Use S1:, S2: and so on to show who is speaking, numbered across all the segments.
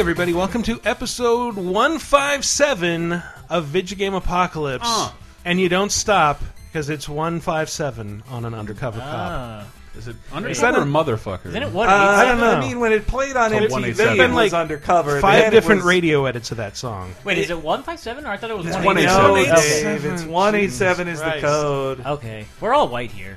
S1: everybody. Welcome to episode 157 of Video Game Apocalypse.
S2: Uh.
S1: And you don't stop because it's 157 on an undercover cop.
S3: Ah.
S2: Is it
S1: that
S2: undercover or motherfucker?
S3: Isn't it what?
S4: Uh,
S1: I don't know.
S4: I mean, when it played on
S2: Top
S4: MTV,
S2: 187.
S4: it
S1: Been
S4: was
S1: like
S4: undercover. Then
S1: Five
S4: it
S1: different
S4: was-
S1: radio edits of that song.
S3: Wait, is it one five seven? Or I thought it was
S2: It's
S3: one
S2: 187.
S4: No,
S2: Okay.
S4: Dave, it's one eight seven is the
S1: Christ.
S4: code.
S3: Okay, we're all white here.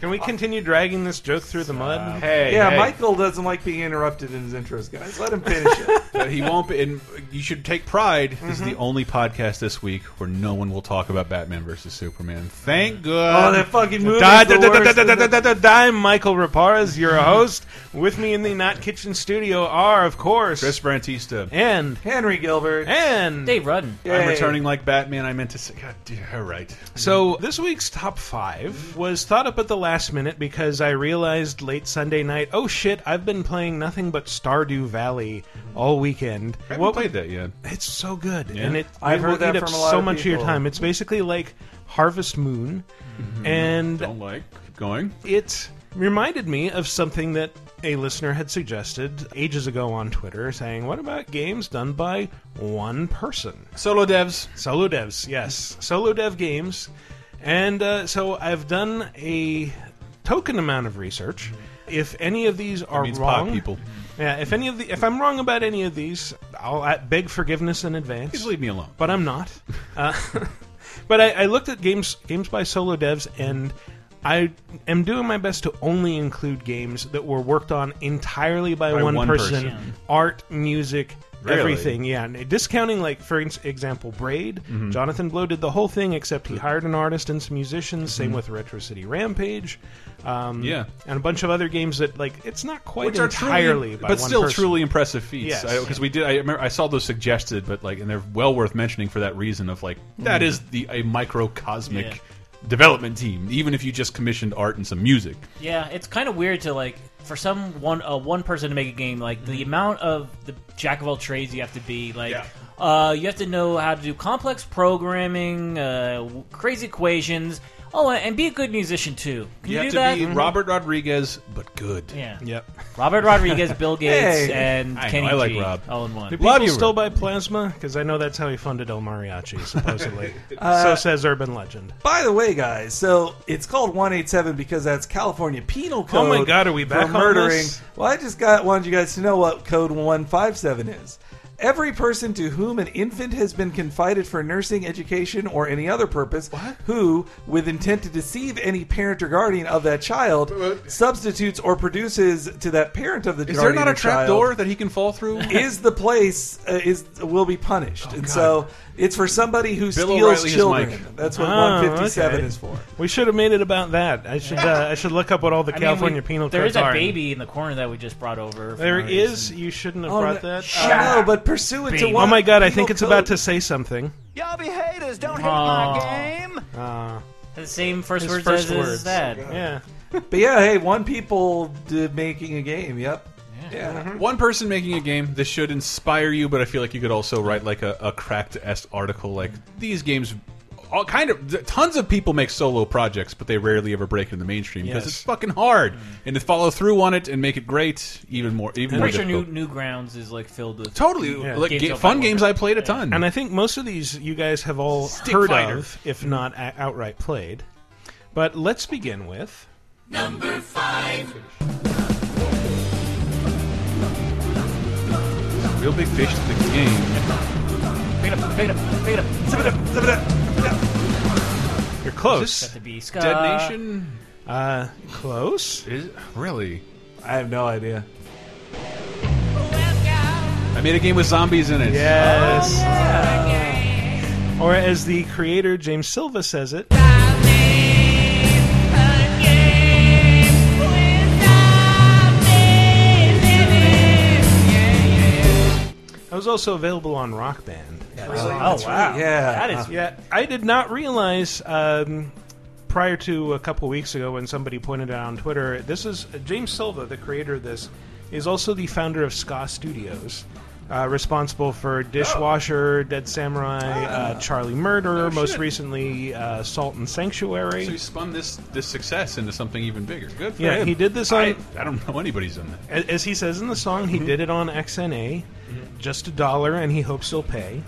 S1: Can we continue dragging this joke through the mud?
S2: Hey,
S4: Yeah,
S2: hey.
S4: Michael doesn't like being interrupted in his intros, guys. Let him finish it.
S2: But he won't be. And you should take pride. This is the
S1: Mm-hmm.
S2: only podcast this week where no one will talk about Batman versus Superman. Thank
S4: oh,
S2: God.
S4: that fucking movie.
S1: Die, die, die, die, die, die, die, die, die. I'm Michael Reparaz, your host. With me in the Not Kitchen studio are, of course,
S2: Chris Brantista.
S1: and
S4: Henry Gilbert.
S1: and
S3: Dave Rudden.
S2: I'm returning like Batman. I meant to say. God, dear, all right.
S1: So this week's top five was thought up at the last minute because I realized late Sunday night, oh shit, I've been playing nothing but Stardew Valley all weekend.
S2: I haven't played that yet.
S1: It's so good,
S2: Yeah?
S1: and it,
S4: I've
S1: it
S4: heard
S1: will
S4: that
S1: eat up
S4: from a lot
S1: so
S4: of
S1: much of your time. It's basically like Harvest Moon, mm-hmm. and
S2: Don't like. Going.
S1: it reminded me of something that a listener had suggested ages ago on Twitter, saying, "What about games done by one person?"
S2: Solo devs.
S1: Solo devs, yes, solo dev games, and uh, so I've done a token amount of research. If any of these are wrong,
S2: people.
S1: yeah, if any of the if I'm wrong about any of these, I'll beg forgiveness in advance
S2: Please leave me alone.
S1: but I'm not. Uh, but I, I looked at games games by solo devs, and I am doing my best to only include games that were worked on entirely by,
S2: By
S1: one,
S2: one
S1: person.
S2: person.
S1: Art, music,
S2: Really?
S1: everything. Yeah, discounting like for example, Braid. Mm-hmm. Jonathan Blow did the whole thing, except he hired an artist and some musicians. Mm-hmm. Same with Retro City Rampage. Um,
S2: Yeah.
S1: and a bunch of other games that like it's not quite
S2: Which are
S1: entirely,
S2: truly,
S1: by
S2: but
S1: one
S2: still
S1: person.
S2: truly impressive feats.
S1: Yes.
S2: Because we did, I remember I saw those suggested, but like, and they're well worth mentioning for that reason of like that mm-hmm. is the a microcosmic
S3: Yeah.
S2: Development team, even if you just commissioned art and some music.
S3: Yeah, it's kind of weird to like for some one uh, one person to make a game like the amount of the jack of all trades you have to be like.
S2: Yeah.
S3: Uh, you have to know how to do complex programming, uh, w- crazy equations. Oh, and be a good musician too. Can
S2: You,
S3: you,
S2: have
S3: do
S2: to
S3: that?
S2: be mm-hmm. Robert Rodriguez, but good.
S3: Yeah.
S1: Yep.
S3: Robert Rodriguez, Bill Gates,
S4: Hey.
S3: and
S2: I know,
S3: Kenny
S2: I like
S3: G,
S2: Rob.
S3: all in one.
S1: Do
S2: Love
S1: people
S2: you,
S1: still
S2: Rob.
S1: buy plasma? Because I know that's how he funded El Mariachi, supposedly. Uh, so says urban legend.
S4: By the way, guys, so it's called 187 because that's California Penal Code.
S1: Oh my God, are we back
S4: for
S1: on
S4: murdering?
S1: this?
S4: Well, I just got wanted you guys to know what Code 157 is. Every person to whom an infant has been confided for nursing, education, or any other purpose, who, with intent to deceive any parent or guardian of that child, substitutes or produces to that parent of the child.
S2: Is there not a trap
S4: child,
S2: door that he can fall through?
S4: is the place uh, is will be punished, and so it's for somebody who
S2: Bill
S4: steals
S2: O'Reilly is
S4: children.
S2: Mike.
S4: That's what
S1: Oh,
S4: 157
S1: okay.
S4: is for.
S1: We should have made it about that. I should uh, I should look up what all the
S3: I mean,
S1: California
S3: we-
S1: penal
S3: There
S1: codes
S3: is a baby in the corner that we just brought over. for
S1: There
S3: no
S1: is.
S3: reason.
S1: You shouldn't have
S4: Oh,
S1: brought
S4: no,
S1: that.
S4: I know, but pursuant to
S3: Baby.
S4: one
S1: Oh my god! I think it's
S4: code-
S1: about to say something.
S5: Y'all be haters, don't hate
S3: Aw.
S5: my game.
S1: Uh,
S3: the same first
S1: his
S3: words
S1: first
S3: as his
S1: words.
S3: dad.
S1: Yeah.
S4: But yeah, hey, one people did making a game. Yep. Yeah.
S2: One person making a game. This should inspire you, but I feel like you could also write like a, a cracked s article. Like these games, all kind of tons of people make solo projects, but they rarely ever break into the mainstream because
S1: Yes.
S2: it's fucking hard. Mm-hmm. And to follow through on it and make it great, even more, even
S3: I'm
S2: more
S3: pretty sure New,
S2: difficult.
S3: Newgrounds is like filled with
S2: Totally,
S1: Yeah.
S2: like
S3: Games
S2: ga- fun
S3: War.
S2: games I played a ton.
S1: And I think most of these you guys have all
S2: Stick
S1: heard
S2: Fighter.
S1: of, if mm-hmm. not outright played. But let's begin with number five.
S2: Real big fish to the game.
S3: Pick it up, pick it up, pick it up.
S1: You're close.
S3: Got to be Ska.
S2: Dead Nation
S1: Uh, close.
S2: is really.
S4: I have no idea.
S2: I made a game with zombies in it.
S1: Yes. Or as the creator James Silva says it, I was also available on Rock Band.
S3: Oh wow,
S4: Yeah.
S3: that is
S1: Yeah, I did not realize um, prior to a couple weeks ago when somebody pointed out on Twitter. This is James Silva, the creator of this, is also the founder of Ska Studios. Uh, responsible for Dishwasher, Dead Samurai, uh, Charlie Murder,
S2: Oh,
S1: most
S2: shit.
S1: recently uh, Salt and Sanctuary.
S2: So he spun this this success into something even bigger. Good for
S1: Yeah,
S2: him.
S1: he did this on-
S2: I, I don't know anybody's done that.
S1: A- As he says in the song,
S2: Mm-hmm.
S1: he did it on XNA, just a dollar, and he hopes he'll pay.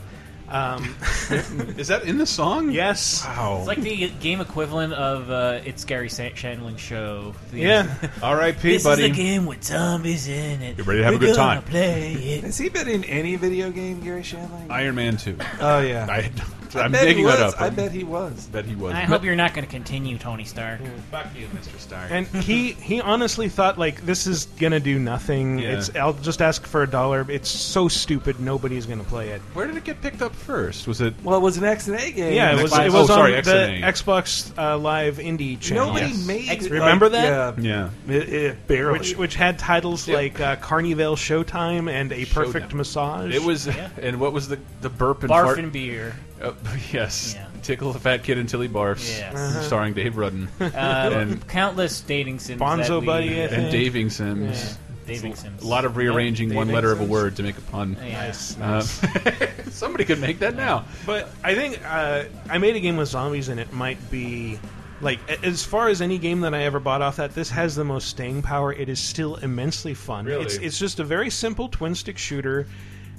S1: Um,
S2: Is that in the song?
S1: yes.
S2: Wow.
S3: It's like the game equivalent of uh, It's Garry Sa- Shandling show. The-
S1: Yeah.
S2: R.I.P.
S3: This
S2: buddy.
S3: is a game with zombies in it.
S2: Get ready to have a
S3: We're
S2: good
S3: gonna
S2: time.
S3: Play it.
S4: Has he been in any video game, Garry Shandling?
S2: Iron Man 2.
S4: oh yeah.
S2: I,
S4: I
S2: I'm
S4: bet he
S2: making that
S4: was.
S2: up.
S4: I bet he was.
S2: bet he was.
S3: I hope you're not going to continue, Tony Stark.
S2: Fuck you, Mr. Stark.
S1: And he he honestly thought like this is gonna do nothing.
S2: Yeah.
S1: It's I'll just ask for a dollar. It's so stupid. Nobody's gonna play it.
S2: Where did it get picked up first? Was it?
S4: Well, it was an X and A game.
S1: Yeah, it was.
S2: Xbox-
S1: It was
S2: oh, sorry,
S1: on
S2: XNA.
S1: the Xbox uh, Live Indie channel.
S4: Nobody
S2: Yes.
S4: made.
S3: X-
S4: like,
S1: remember that?
S4: Yeah,
S2: Yeah.
S4: It, it barely.
S1: which which had titles like uh, Carnival Showtime and A Perfect
S2: Showtime.
S1: Massage.
S2: It was. And what was the the burp and
S3: Barf
S2: fart?
S3: and beer.
S2: Oh, yes.
S3: Yeah.
S2: Tickle the fat kid until he barfs.
S3: Yes.
S1: Uh-huh.
S2: Starring Dave Rudden
S3: Uh,
S2: And-
S3: countless dating sims.
S1: Bonzo
S3: that we,
S1: Buddy, I
S3: uh,
S1: think.
S2: and Daving Sims.
S3: dating sims.
S2: A lot of rearranging
S1: Yep,
S2: one
S1: Daving
S2: letter of a word to make a pun.
S3: Yeah.
S1: nice.
S2: Uh, somebody could make that now.
S1: But I think uh, I made a game with zombies, and it might be like as far as any game that I ever bought off that. This has the most staying power. It is still immensely fun.
S2: Really?
S1: It's it's just a very simple twin stick shooter.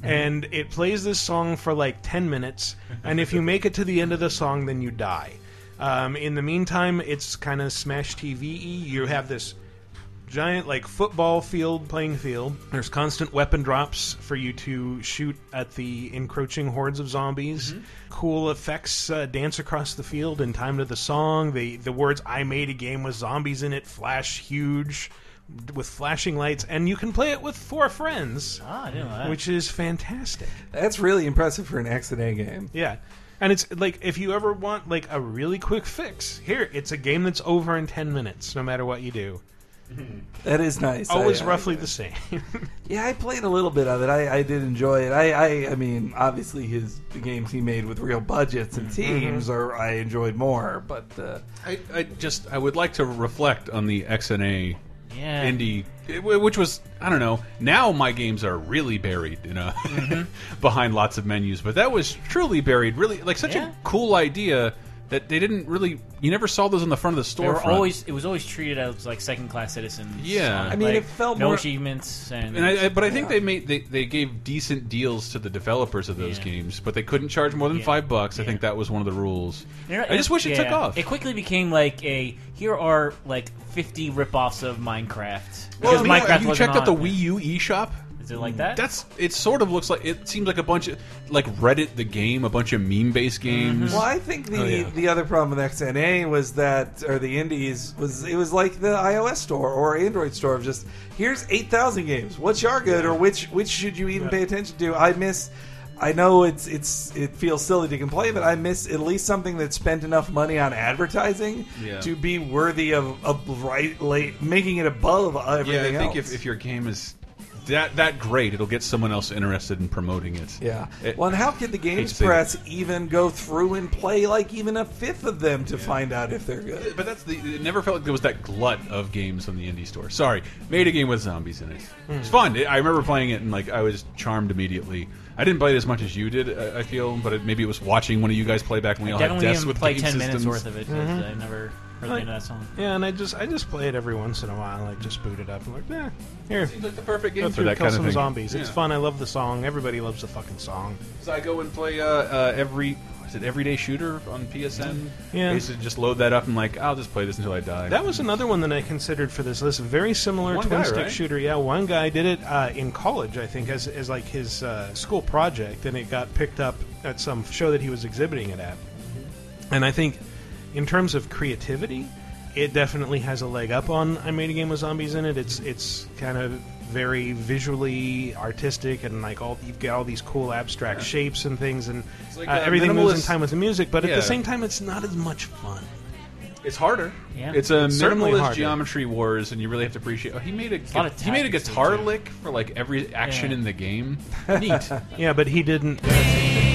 S2: Mm-hmm.
S1: And it plays this song for like 10 minutes, and if you make it to the end of the song, then you die. Um, in the meantime, it's kind of Smash TV. You have this giant like football field playing field there's constant weapon drops for you to shoot at the encroaching hordes of zombies cool effects uh, dance across the field in time to the song the the words i made a game with zombies in it flash huge with flashing lights and you can play it with four friends
S3: Ah, I didn't know that.
S1: which is fantastic
S4: That's really impressive for an X and A game.
S1: yeah and it's like if you ever want like a really quick fix here it's a game that's over in 10 minutes no matter what you do
S4: That is nice.
S1: always
S4: I- I-
S1: roughly the same
S4: Yeah, I played a little bit of it. I, I did enjoy it. I, I, I mean, obviously his the games he made with real budgets and teams are I enjoyed more. But uh,
S2: I, I just I would like to reflect on the XNA
S3: yeah.
S2: indie, which was I don't know. Now my games are really buried, you mm-hmm. know, behind lots of menus. But that was truly buried, really like such
S3: Yeah.
S2: a cool idea that they didn't really. You never saw those on the front of the
S3: They
S2: store.
S3: were always it was always treated as like second class citizens.
S2: Yeah. I
S4: mean,
S3: like,
S4: it felt
S3: no
S4: more-
S3: achievements and,
S2: And I, I, but I think
S4: Yeah.
S2: they made they, they gave decent deals to the developers of those
S3: Yeah.
S2: games, but they couldn't charge more than
S3: Yeah.
S2: five bucks. I
S3: Yeah.
S2: think that was one of the rules.
S3: You know,
S2: I just wish it took off.
S3: It quickly became like a here are like fifty ripoffs of Minecraft
S2: Well,
S3: because
S2: no,
S3: Minecraft
S2: have you
S3: wasn't
S2: checked out the. Wii U eShop?
S3: Is it like that?
S2: That's it. Sort of looks like it seems like a bunch of like Reddit the game, a bunch of meme based mm-hmm. games.
S4: well, I think the
S2: Oh, yeah.
S4: the other problem with XNA was that or the indies was it was like the iOS store or Android store of just here's eight thousand games. Which are good or which which should you even pay attention to? I miss. I know it's it's it feels silly to complain, but I miss at least something that spent enough money on advertising
S2: Yeah.
S4: to be worthy of, of right late making it above everything.
S2: yeah,
S4: everything
S2: I think
S4: else.
S2: if, if your game is that that great, it'll get someone else interested in promoting it.
S4: Yeah.
S2: It-
S4: well, and how could the games
S2: Hates big-
S4: press even go through and play like even a fifth of them to find out if they're good?
S2: But that's the. It never felt like there was that glut of games on the indie store. Sorry, made a game with zombies in it. Hmm. It's fun. I remember playing it and like I was charmed immediately. I didn't play it as much as you did. I I feel, but it, maybe it was watching one of you guys play back when we all had
S3: Definitely
S2: desks
S3: even
S2: with
S3: play
S2: game
S3: ten
S2: systems.
S3: minutes worth of it. 'cause mm-hmm. I never heard the end of that song.
S1: Yeah, and I just I just play it every once in a while. Like just boot it up and like, eh, here,
S2: Seems like the perfect game
S1: go
S2: for
S1: through,
S2: that
S1: kill
S2: kind of
S1: some
S2: thing.
S1: zombies. It's fun. I love the song. Everybody loves the fucking song.
S2: So I go and play uh, uh, every is it Everyday Shooter on PSN.
S1: Yeah.
S2: I used to just load that up and like I'll just play this until I die.
S1: That was another one that I considered for this list. Very similar
S2: One
S1: twin
S2: guy,
S1: stick
S2: right?
S1: shooter. Yeah, one guy did it uh, in college, I think, as, as like his uh, school project, and it got picked up at some show that he was exhibiting it at. And I think, in terms of creativity, it definitely has a leg up on I Made a Game with Zombies in it. It's it's kind of very visually artistic and like all you've got all these cool abstract shapes and things and
S2: like
S1: uh,
S2: a
S1: everything moves in time with the music but at the same time it's not as much fun
S2: It's harder.
S3: Yeah.
S2: It's a
S1: It's
S2: minimalist
S1: harder.
S2: geometry wars, and you really have to appreciate. Oh, he made a,
S3: lot of
S2: he made a guitar lick for like every action
S3: Yeah.
S2: in the game. Neat.
S1: Yeah, but he didn't.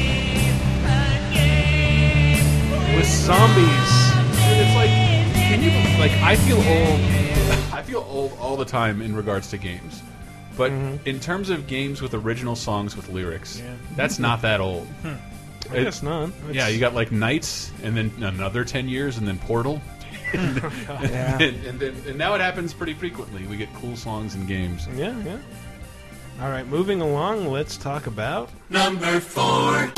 S1: With zombies,
S2: it's like can you like I feel old. I feel old all the time in regards to games. But mm-hmm. in terms of games with original songs with lyrics, that's not that old. Hmm.
S1: I guess not.
S2: Yeah, you got like Knights, and then another ten years, and then Portal.
S4: Yeah.
S2: and, and, then- and now it happens pretty frequently. We get cool songs in games.
S1: Yeah, yeah. All right, moving along, let's talk about
S5: Number four.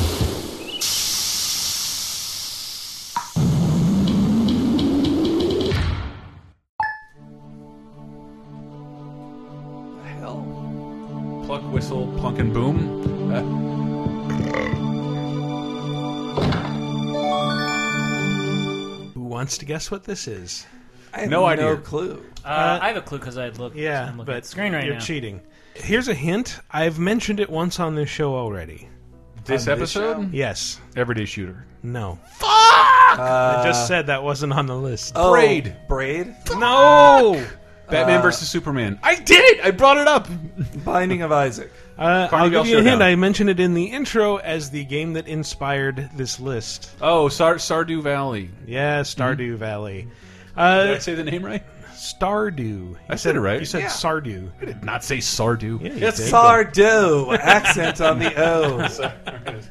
S1: Wants to guess what this is.
S4: I have
S2: No
S4: no
S2: idea.
S4: clue.
S3: Uh, I have a clue because I look.
S1: Yeah,
S3: I'm looking
S1: but
S3: at the screen right
S1: you're
S3: now.
S1: cheating. Here's a hint. I've mentioned it once on this show already.
S2: this
S4: On this
S2: episode,
S1: Yes.
S2: Everyday Shooter.
S1: No. Fuck! I just said that wasn't on the list.
S4: Oh,
S2: Braid.
S4: Braid.
S1: No.
S2: Batman versus Superman. I did it. I brought it up.
S4: Binding of Isaac.
S1: Uh, I'll give you a hint. I mentioned it in the intro as the game that inspired this list.
S2: Oh, Sar Stardew Valley.
S1: Yeah, Stardew Valley.
S2: Did I
S1: Uh,
S2: say the name right?
S1: Stardew. You
S2: I said it right.
S1: You said
S4: Yeah.
S1: Sardew.
S2: I did not say Sardew.
S1: Yeah, you
S2: Yes,
S1: did.
S4: Sardo. Accent on the O.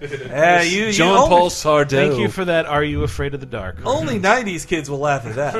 S4: Yeah, you, you
S2: John
S4: only,
S2: Paul Sardeau.
S1: Thank you for that. Are you afraid of the dark?
S4: Only '90s kids will laugh at that.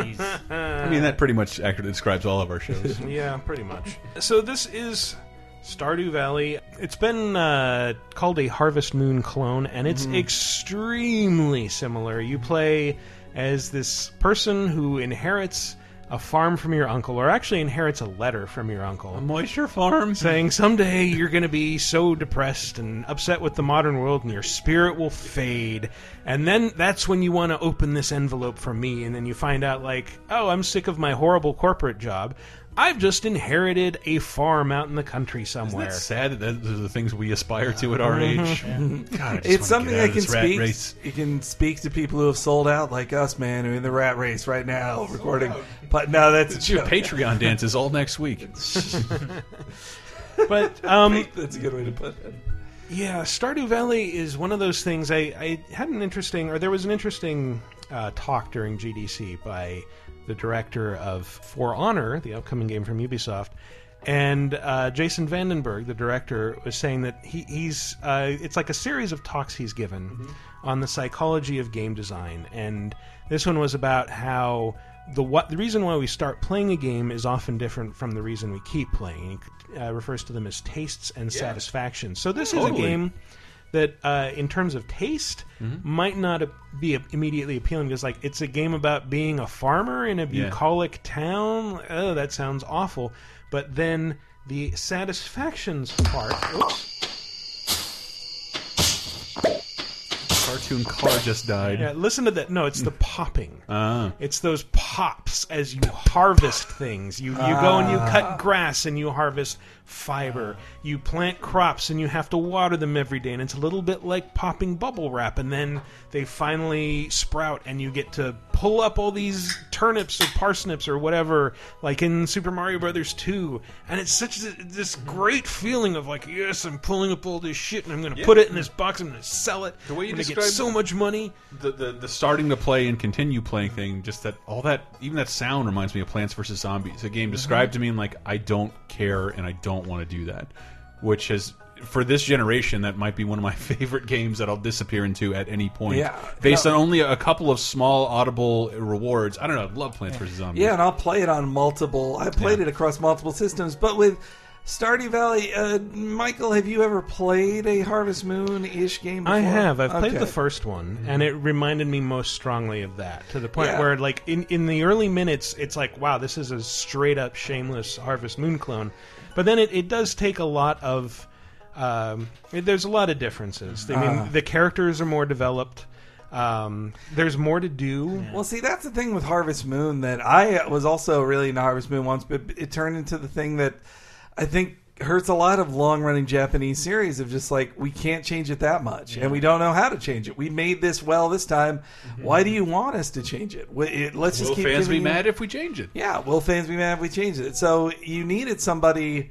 S2: I mean, that pretty much accurately describes all of our shows.
S1: Yeah, pretty much. So this is Stardew Valley. It's been uh, called a Harvest Moon clone, and it's extremely similar. You play as this person who inherits a farm from your uncle, or actually inherits a letter from your uncle.
S2: A moisture Farm.
S1: saying someday you're going to be so depressed and upset with the modern world and your spirit will fade and then that's when you want to open this envelope from me and then you find out like oh i'm sick of my horrible corporate job i've just inherited a farm out in the country somewhere
S2: It's sad that those are the things we aspire to at our age. God,
S4: It's something
S2: get out
S4: that can speak.
S2: race.
S4: You can speak to people who have sold out, like us, man, who are in the rat race right now, recording. But no, that's
S2: It's your
S4: joke.
S2: Patreon dances all next week.
S1: but um
S4: That's a good way to put it.
S1: Yeah, Stardew Valley is one of those things. I, I had an interesting, or there was an interesting uh, talk during GDC by the director of For Honor, the upcoming game from Ubisoft, and uh, Jason VandenBerghe, the director, was saying that he, he's. Uh, it's like a series of talks he's given on the psychology of game design, and this one was about how the what the reason why we start playing a game is often different from the reason we keep playing. He uh, refers to them as tastes and satisfaction. So this is a game that, uh, in terms of taste, might not be immediately appealing because, like, it's a game about being a farmer in a
S2: Yeah.
S1: bucolic town. Oh, that sounds awful. But then the satisfactions part. Oops.
S2: Cartoon car just died.
S1: Yeah, listen to that. No, it's the popping.
S2: Ah.
S1: It's those pops as you harvest things. You you go and you cut grass and you harvest fiber. You plant crops and you have to water them every day. And it's a little bit like popping bubble wrap. And then they finally sprout and you get to pull up all these turnips or parsnips or whatever, like in Super Mario Brothers 2. And it's such a, this great feeling of like, yes, I'm pulling up all this shit and I'm going to put it in this box. I'm going to sell it.
S2: The way you
S1: get so much money.
S2: The, the the starting to play and continue playing thing, just that all that even that sound reminds me of Plants vs Zombies. A game mm-hmm. described to me and like I don't care and I don't want to do that, which has for this generation that might be one of my favorite games that I'll disappear into at any point.
S4: Yeah.
S2: based
S4: No.
S2: on only a couple of small audible rewards. I don't know. I love Plants vs Zombies.
S4: Yeah, and I'll play it on multiple. I played
S2: Yeah.
S4: it across multiple systems, but with Stardew Valley, uh, Michael, have you ever played a Harvest Moon ish game? Before?
S1: I have. I've played the first one, and it reminded me most strongly of that. To the point
S4: Yeah.
S1: where, like, in in the early minutes, it's like, wow, this is a straight up shameless Harvest Moon clone. But then it, it does take a lot of. Um, it- there's a lot of differences. I mean,
S4: Ah.
S1: the characters are more developed. Um, there's more to do.
S4: Well, see, that's the thing with Harvest Moon that I was also really into Harvest Moon once, but it turned into the thing that I think hurts a lot of long running Japanese series of just like, we can't change it that much, and we don't know how to change it. We made this well this time. Why do you want us to change it? It- let's just
S2: Will
S4: keep
S2: fans be
S4: you-
S2: mad if we change it?
S4: Yeah, will fans be mad if we change it? So you needed somebody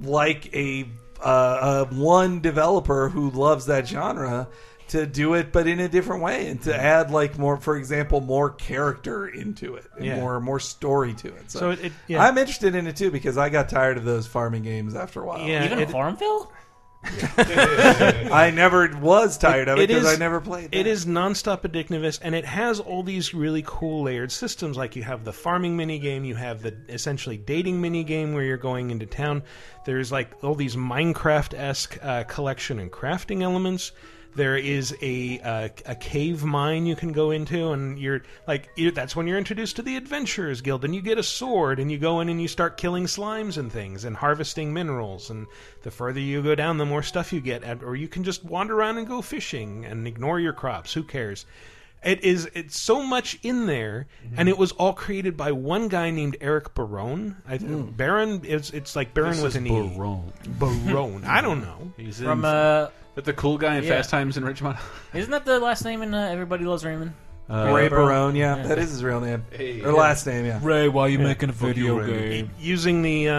S4: like a uh, uh, one developer who loves that genre to do it, but in a different way, and to add like more, for example, more character into it, and
S1: Yeah.
S4: more more story to it. So,
S1: So it- it- yeah.
S4: I'm interested in it too because I got tired of those farming games after a while.
S1: Yeah,
S3: Even
S1: it-
S3: Farmville?
S4: I never was tired of it
S1: It
S4: because I never played.
S1: It
S4: that.
S1: is nonstop addictiveness, and it has all these really cool layered systems. Like you have the farming mini game, you have the essentially dating mini game where you're going into town. There's like all these Minecraft esque uh, collection and crafting elements. There is a uh, a cave mine you can go into, and you're like you that's when you're introduced to the Adventurers Guild, and you get a sword, and you go in and you start killing slimes and things, and harvesting minerals. And the further you go down, the more stuff you get. At, or you can just wander around and go fishing and ignore your crops. Who cares? It is it's so much in there, and it was all created by one guy named Eric Barone. I, Baron is it's like Baron
S2: This
S1: with
S2: is
S1: an e.
S2: Barone.
S1: Barone. I don't know.
S2: He's in,
S3: From uh,
S2: But the cool guy in
S3: Yeah.
S2: Fast Times in Ridgemont.
S3: isn't that the last name in uh, Everybody Loves Raymond?
S2: Uh,
S4: Ray
S3: Barone.
S4: Barone. Yeah,
S3: Yeah.
S4: that is his real name
S2: Hey,
S4: or
S2: yeah.
S4: last name. Yeah.
S5: Ray, why are you making a video
S2: you, Raymond.
S5: game?
S1: Using the uh,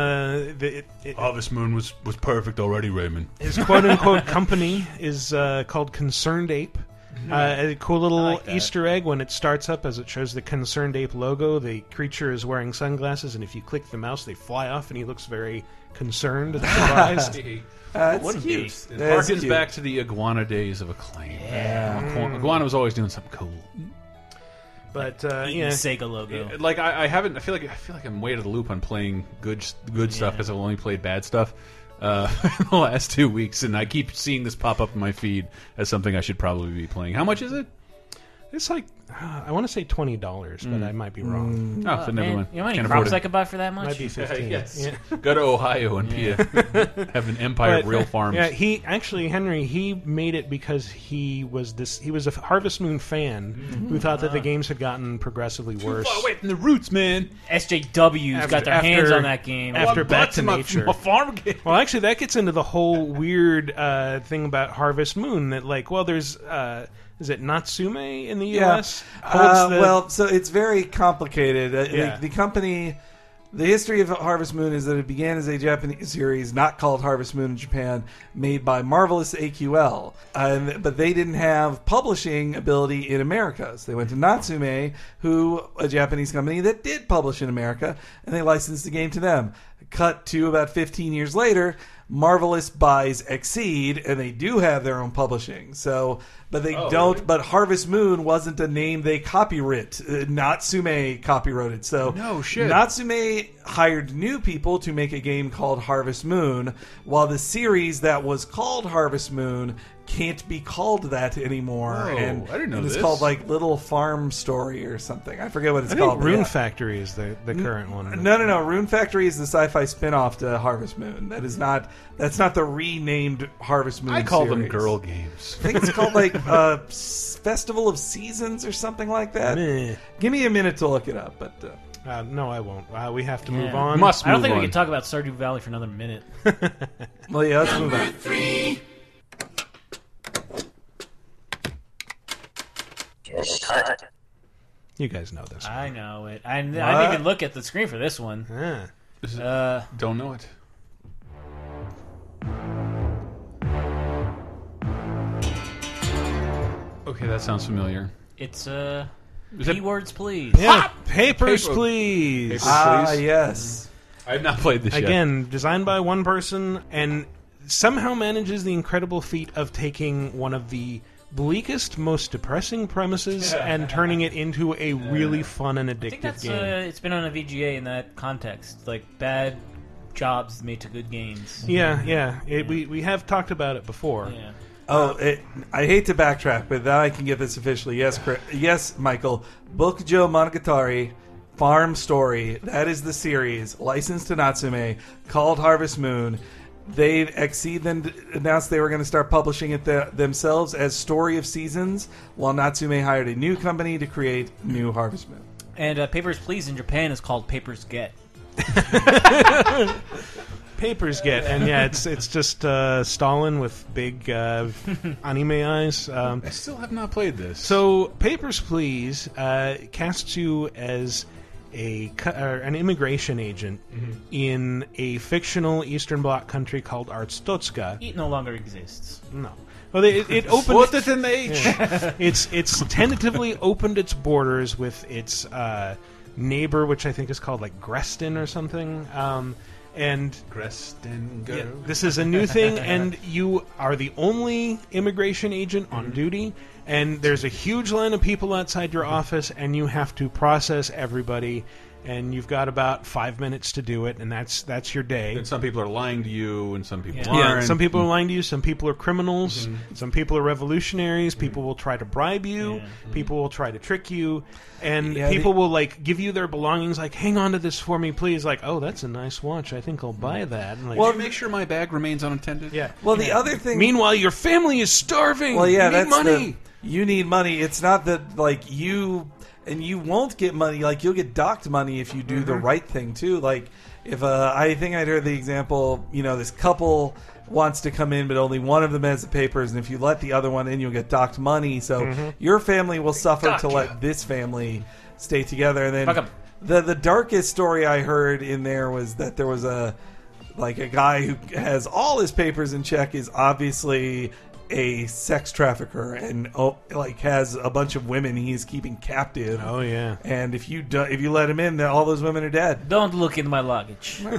S1: the it, it,
S2: Harvest Moon was was perfect already, Raymond.
S1: his quote unquote company is uh, called Concerned Ape. Uh, a cool little
S3: like that.
S1: Easter egg when it starts up as it shows the Concerned Ape logo. The creature is wearing sunglasses, and if you click the mouse, they fly off, and he looks very concerned and surprised.
S4: Uh, it's cute.
S3: be.
S2: It
S4: That is
S2: harkens
S4: cute.
S2: back to the Iguana days of Acclaim.
S3: Yeah.
S2: Iguana, Iguana was always doing something cool.
S1: but uh,
S3: Eating
S1: yeah,
S3: the Sega logo.
S2: Like I, I haven't. I feel like I feel like I'm way out of the loop on playing good good stuff because I've only played bad stuff uh, in the last two weeks, and I keep seeing this pop up in my feed as something I should probably be playing. How much is it?
S1: It's like uh, I want to say twenty dollars, but I might be wrong.
S2: Oh,
S3: Uh,
S2: so never
S3: man,
S2: mind.
S3: you know how many
S2: Can't
S3: crops
S2: afford
S3: I
S2: it.
S3: could buy for that much?
S1: Might be fifteen.
S2: yes.
S1: Yeah.
S2: Go to Ohio and be a, have an empire of
S1: But,
S2: real farms.
S1: Yeah, he actually Henry he made it because he was this he was a Harvest Moon fan who thought that the games had gotten progressively worse.
S2: Far away from the roots, man.
S3: SJW's
S1: After-
S3: got their
S1: after-
S3: hands on that game.
S1: after
S2: Want
S1: Back
S2: butts
S1: to
S2: in my-
S1: Nature.
S2: my farm game.
S1: Well, actually, that gets into the whole weird uh, thing about Harvest Moon. That like, well, there's uh, is it Natsume in the
S4: Yeah.
S1: U.S. holds
S4: Uh,
S1: the-
S4: well, so it's very complicated. Uh, the- the, company, the history of Harvest Moon is that it began as a Japanese series, not called Harvest Moon in Japan, made by Marvelous AQL, but they didn't have publishing ability in America. So they went to Natsume, who a Japanese company that did publish in America, and they licensed the game to them. Cut to about 15 years later. Marvelous buys XSEED, and they do have their own publishing. So, but they
S2: Oh,
S4: don't.
S2: really?
S4: But Harvest Moon wasn't a name they copyright. Uh, Natsume copyrighted. So
S2: No shit.
S4: Natsume hired new people to make a game called Harvest Moon, while the series that was called Harvest Moon can't be called that anymore.
S2: Whoa,
S4: and,
S2: I didn't know
S4: and it's
S2: this.
S4: called like Little Farm Story or something. I forget what it's
S1: I
S4: called.
S1: Rune
S4: yeah.
S1: Factory is the the current one.
S4: No, no, no. Rune Factory is the sci-fi spin-off to Harvest Moon. That is not. That's not the renamed Harvest Moon.
S2: I call them girl games.
S4: I think it's called like uh, Festival of Seasons or something like that.
S1: Meh.
S4: Give me a minute to look it up, but uh,
S1: Uh, no, I won't. Uh, we have to move
S3: Yeah.
S1: on.
S2: Must
S3: I don't
S2: move
S3: think
S2: on.
S3: we can talk about Stardew Valley for another minute.
S4: well, yeah, let's move on.
S1: You guys know this.
S3: I know it. I, I didn't even look at the screen for this one.
S1: Ah.
S2: This is-
S3: Uh,
S2: Don't know it. Okay, that sounds familiar.
S3: it's uh,
S2: Is it-
S3: keywords, please.
S1: Yeah, papers,
S2: Paper-
S1: please.
S2: Papers.
S4: Ah,
S2: Please.
S4: yes.
S2: I have not played this yet.
S1: Again, designed by one person, and somehow manages the incredible feat of taking one of the bleakest, most depressing premises and turning it into a really fun and
S3: I think
S1: addictive
S3: that's
S1: game.
S3: uh, it's been on a VGA in that context. Like bad jobs made to good games.
S1: yeah, yeah. It, we we have talked about it before.
S3: Yeah.
S4: Oh, it, I hate to backtrack, but now I can get this officially. Yes, Chris, yes, Michael. Bokujō Monogatari, Farm Story. That is the series licensed to Natsume called Harvest Moon. They XSEED then announced they were going to start publishing it th- themselves as Story of Seasons, while Natsume hired a new company to create new Harvest Moon.
S3: And uh, Papers, Please in Japan is called Papers, Get.
S1: Papers get, and yeah, it's it's just uh, Stalin with big uh, anime eyes. Um,
S2: I still have not played this.
S1: So, Papers, Please uh, casts you as a cu- uh, an immigration agent in a fictional Eastern Bloc country called Arstotzka.
S3: It no longer exists.
S1: No. Well, they, it, it opened.
S2: Put it in the H.
S1: it's it's tentatively opened its borders with its uh, neighbor, which I think is called like Grestin or something. Um, and
S2: Grestin
S1: yeah, this is a new thing, and you are the only immigration agent on mm-hmm. duty. And there's a huge line of people outside your office, and you have to process everybody. And you've got about five minutes to do it, and that's that's your day.
S2: And some people are lying to you, and some people
S3: Yeah.
S1: Yeah,
S2: aren't.
S1: some people are lying to you. Some people are criminals.
S2: Mm-hmm.
S1: Some people are revolutionaries. People will try to bribe you. People will try to trick you, and
S4: Yeah,
S1: people
S4: the-
S1: will like give you their belongings. Like, hang on to this for me, please. Like, oh, that's a nice watch. I think I'll buy that. And like,
S2: Well, make sure my bag remains unattended.
S1: yeah.
S4: Well, the other thing.
S1: Meanwhile, your family is starving.
S4: Well, yeah,
S1: You need
S4: that's
S1: money.
S4: the. You need money. It's not that like you and you won't get money. Like you'll get docked money if you do the right thing too. Like if uh, I think I'd heard the example. You know, this couple wants to come in, but only one of them has the papers, and if you let the other one in, you'll get docked money. So your family will suffer to let this family stay together. And then the the darkest story I heard in there was that there was a like a guy who has all his papers in check is obviously a sex trafficker and oh, like has a bunch of women he's keeping captive.
S1: Oh yeah.
S4: And if you do, if you let him in, then all those women are dead.
S3: Don't look in my luggage.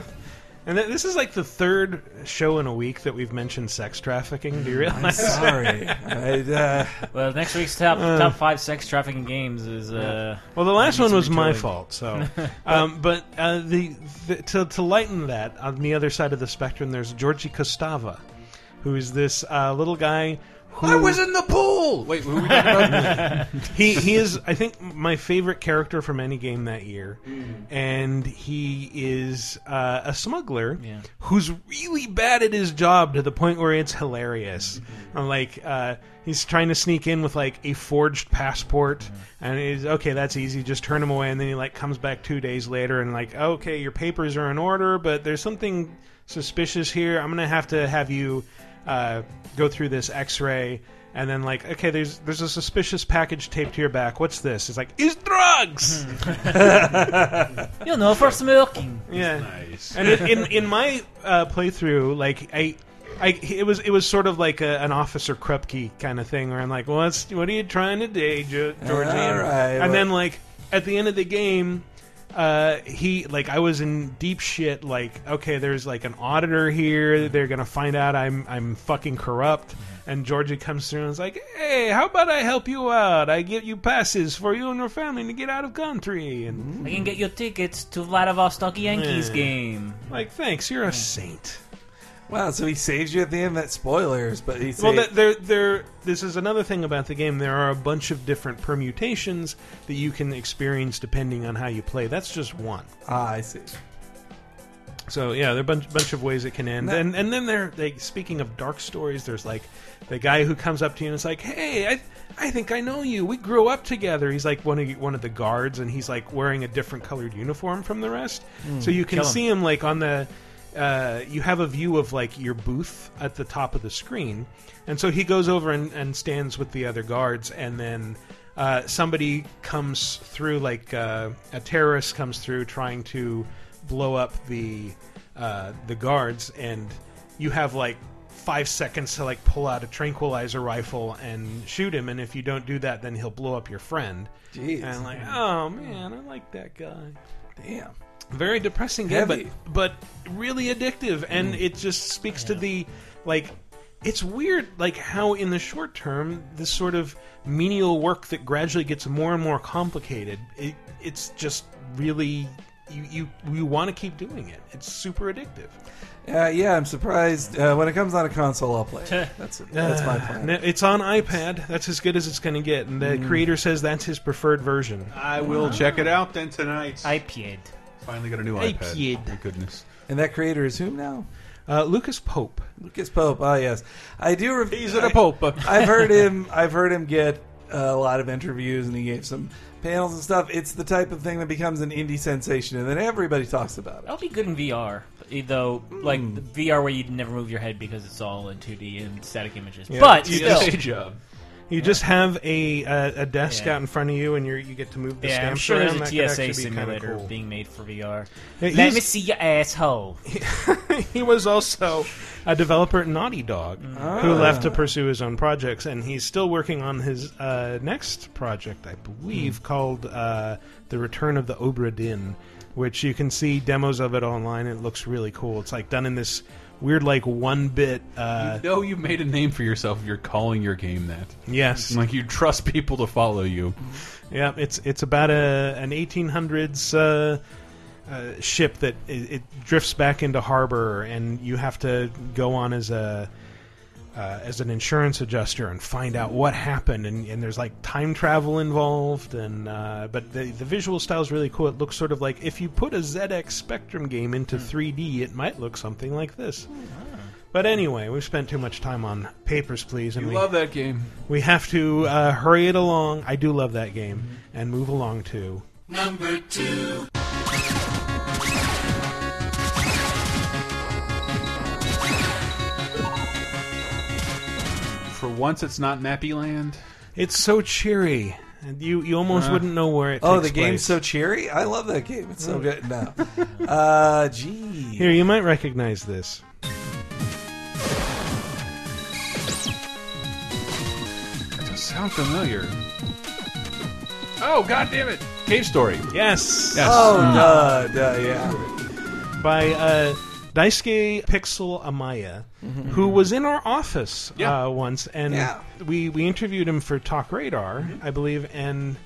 S1: And th- this is like the third show in a week that we've mentioned sex trafficking. Do you realize?
S4: I'm
S1: realize?
S4: sorry. I, uh,
S3: well, next week's top top five sex trafficking games is uh,
S1: Well, the last one was my fault. So, um, but uh, the, the to to lighten that on the other side of the spectrum, there's Jorji Costava, who is this uh, little guy. Who,
S2: I was in the pool. Wait, who are we talking about?
S1: he he is I think my favorite character from any game that year, and he is uh, a smuggler
S3: Yeah.
S1: who's really bad at his job to the point where it's hilarious. And, like uh, he's trying to sneak in with like a forged passport, and he's okay. That's easy. Just turn him away, and then he like comes back two days later and like okay, your papers are in order, but there's something suspicious here. I'm gonna have to have you uh, go through this X-ray. And then, like, okay, there's there's a suspicious package taped to your back. What's this? It's like, it's drugs.
S3: you know for smoking.
S1: Yeah,
S2: nice.
S1: and in, in in my uh, playthrough, like I, I it was it was sort of like a, an Officer Krupke kind of thing, where I'm like, what's what are you trying to do, Jo- Jorji?
S4: All right,
S1: and
S4: well-
S1: then like at the end of the game. Uh, he like I was in deep shit. Like, okay, there's like an auditor here. They're gonna find out I'm I'm fucking corrupt. And Jorji comes through and is like, "Hey, how about I help you out? I give you passes for you and your family to get out of country." And
S3: I can get you tickets to Vladivostok Yankees
S1: Yeah.
S3: game.
S1: like, thanks, you're a saint.
S4: Wow, so he saves you at the end. That spoilers, but he
S1: Well, there, there. This is another thing about the game. There are a bunch of different permutations that you can experience depending on how you play. That's just one.
S4: ah, I see.
S1: So yeah, there are a bunch, bunch of ways it can end.
S4: Now-
S1: and and then there, like speaking of dark stories, there's like the guy who comes up to you and is like, "Hey, I I think I know you. We grew up together." He's like one of one of the guards, and he's like wearing a different colored uniform from the rest. so you can
S3: him.
S1: see him like on the. Uh, you have a view of like your booth at the top of the screen, and so he goes over and, and stands with the other guards, and then uh, somebody comes through, like uh, a terrorist comes through trying to blow up the uh, the guards, and you have like five seconds to like pull out a tranquilizer rifle and shoot him, and if you don't do that, then he'll blow up your friend.
S4: Jeez.
S1: And I'm like, oh man, I like that guy.
S4: Damn.
S1: Very depressing game, but
S4: Heavy.
S1: but really addictive, and it just speaks to the like. It's weird, like how in the short term, this sort of menial work that gradually gets more and more complicated. It, it's just really you you you want to keep doing it. It's super addictive.
S4: Uh, yeah, I'm surprised. Uh, when it comes on a console, I'll play. it. That's that's my plan.
S1: No, It's on iPad. That's as good as it's going to get, and the creator says that's his preferred version.
S2: I will check it out then tonight.
S3: iPad.
S2: Finally got a new
S1: I
S2: iPad.
S1: kid.
S2: Thank goodness.
S4: And that creator is whom now?
S1: Uh, Lucas Pope.
S4: Lucas Pope. Ah, yes, I do. Rev-
S2: He's at a
S4: I-
S2: pope.
S4: I've heard him. I've heard him get a lot of interviews, and he gave some panels and stuff. It's the type of thing that becomes an indie sensation, and then everybody talks about it.
S3: That'll be good in VR. Though, like the VR where you never move your head because it's all in 2D and static images.
S1: Yeah.
S3: But
S2: You
S3: still,
S2: get a day job.
S1: You just have a a, a desk
S3: Yeah.
S1: out in front of you, and you you get to move the
S3: Yeah,
S1: stamps
S3: I'm sure
S1: around.
S3: there's a TSA
S1: be
S3: simulator
S1: cool.
S3: being made for VR.
S1: Yeah,
S3: Let me see your asshole.
S1: he was also a developer at Naughty Dog who left to pursue his own projects, and he's still working on his uh, next project, I believe, called uh, The Return of the Obra Dinn, which you can see demos of it online. It looks really cool. It's like done in this weird, like one bit. Uh,
S2: No, you made a name for yourself. if You're calling your game that.
S1: yes,
S2: Like you trust people to follow you.
S1: Yeah, it's it's about a an 1800s uh, uh, ship that it, it drifts back into harbor, and you have to go on as a uh, as an insurance adjuster and find out what happened. And, and there's like time travel involved, and uh, but the the visual style is really cool. It looks sort of like if you put a ZX Spectrum game into 3D, it might look something like this. But anyway, we've spent too much time on Papers, Please, and
S2: You
S1: we
S2: love that game.
S1: we have to uh, hurry it along. I do love that game, and move along to
S2: For once, it's not Nappy Land.
S1: It's so cheery, and you you almost
S2: Uh.
S1: wouldn't know where it.
S4: Oh,
S1: takes
S4: the game's
S1: place.
S4: so cheery. I love that game. It's so good. No, uh, gee.
S1: Here, you might recognize this.
S2: It does sound familiar. Oh, god damn it! Cave Story.
S1: Yes,
S2: Yes.
S4: Oh, duh, duh, yeah.
S1: by uh, Daisuke Pixel Amaya, mm-hmm. who was in our office uh,
S2: Yeah.
S1: uh, once, and
S4: Yeah.
S1: we we interviewed him for Talk Radar, mm-hmm. I believe, and.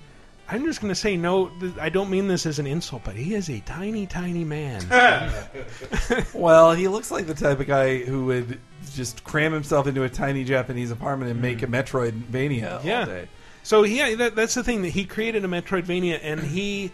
S1: I'm just going to say no. th- I don't mean this as an insult, but he is a tiny, tiny man.
S4: Well, he looks like the type of guy who would just cram himself into a tiny Japanese apartment and make mm. a Metroidvania
S1: Yeah.
S4: all day.
S1: So yeah, that, that's the thing that he created a Metroidvania, and he,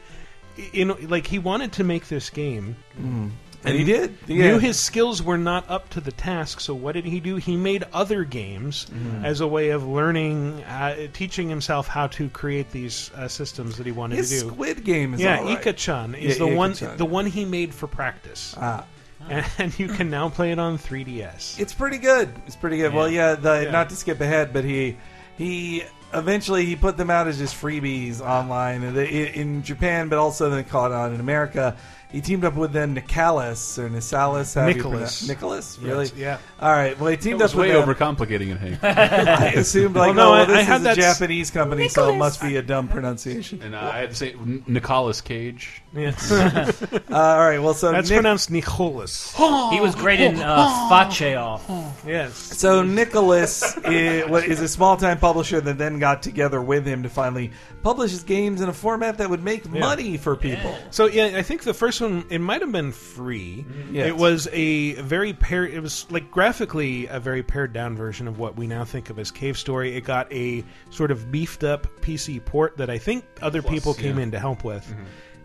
S1: you know, like he wanted to make this game, mm.
S4: And he did.
S1: knew his skills were not up to the task. So what did he do? He made other games as a way of learning, uh, teaching himself how to create these uh, systems that he wanted
S4: His
S1: to do.
S4: Squid Game is
S1: yeah,
S4: right.
S1: Ika-chan is
S4: Yeah,
S1: the one,
S4: Ika-chan.
S1: the one he made for practice,
S4: Ah.
S1: and you can now play it on 3DS.
S4: It's pretty good. It's pretty good. Well, yeah, the,
S1: Yeah.
S4: not to skip ahead, but he he eventually he put them out as just freebies online in, in Japan, but also then caught on in America. He teamed up with then Nicalis or Nicalis. how do you
S1: Nicholas.
S4: pronounce- Nicholas, really?
S1: Yes, yeah.
S4: All right. Well, he teamed
S2: was
S4: up with
S2: way
S4: them.
S2: overcomplicating it, Hank.
S4: I assumed like,
S1: Well, no,
S4: oh, well,
S1: I-
S4: this
S1: I
S4: is
S1: had
S4: a
S1: that s-
S4: Japanese company, so it must be a dumb pronunciation.
S2: and uh, I had to say N- Nicolas Cage.
S1: Yes.
S4: Uh, all right. Well, so
S1: That's
S4: Nic-
S1: pronounced Nicholas.
S3: He was great in uh, Fache Off.
S1: Yes.
S4: So Nicholas is, what is a small-time publisher that then got together with him to finally publish his games in a format that would make money for people.
S1: So yeah, I think the first one it might have been free.
S4: Yes.
S1: It was a very pared. It was like graphically a very pared down version of what we now think of as Cave Story. It got a sort of beefed up PC port that I think other
S2: Plus,
S1: people came
S2: yeah.
S1: in to help with,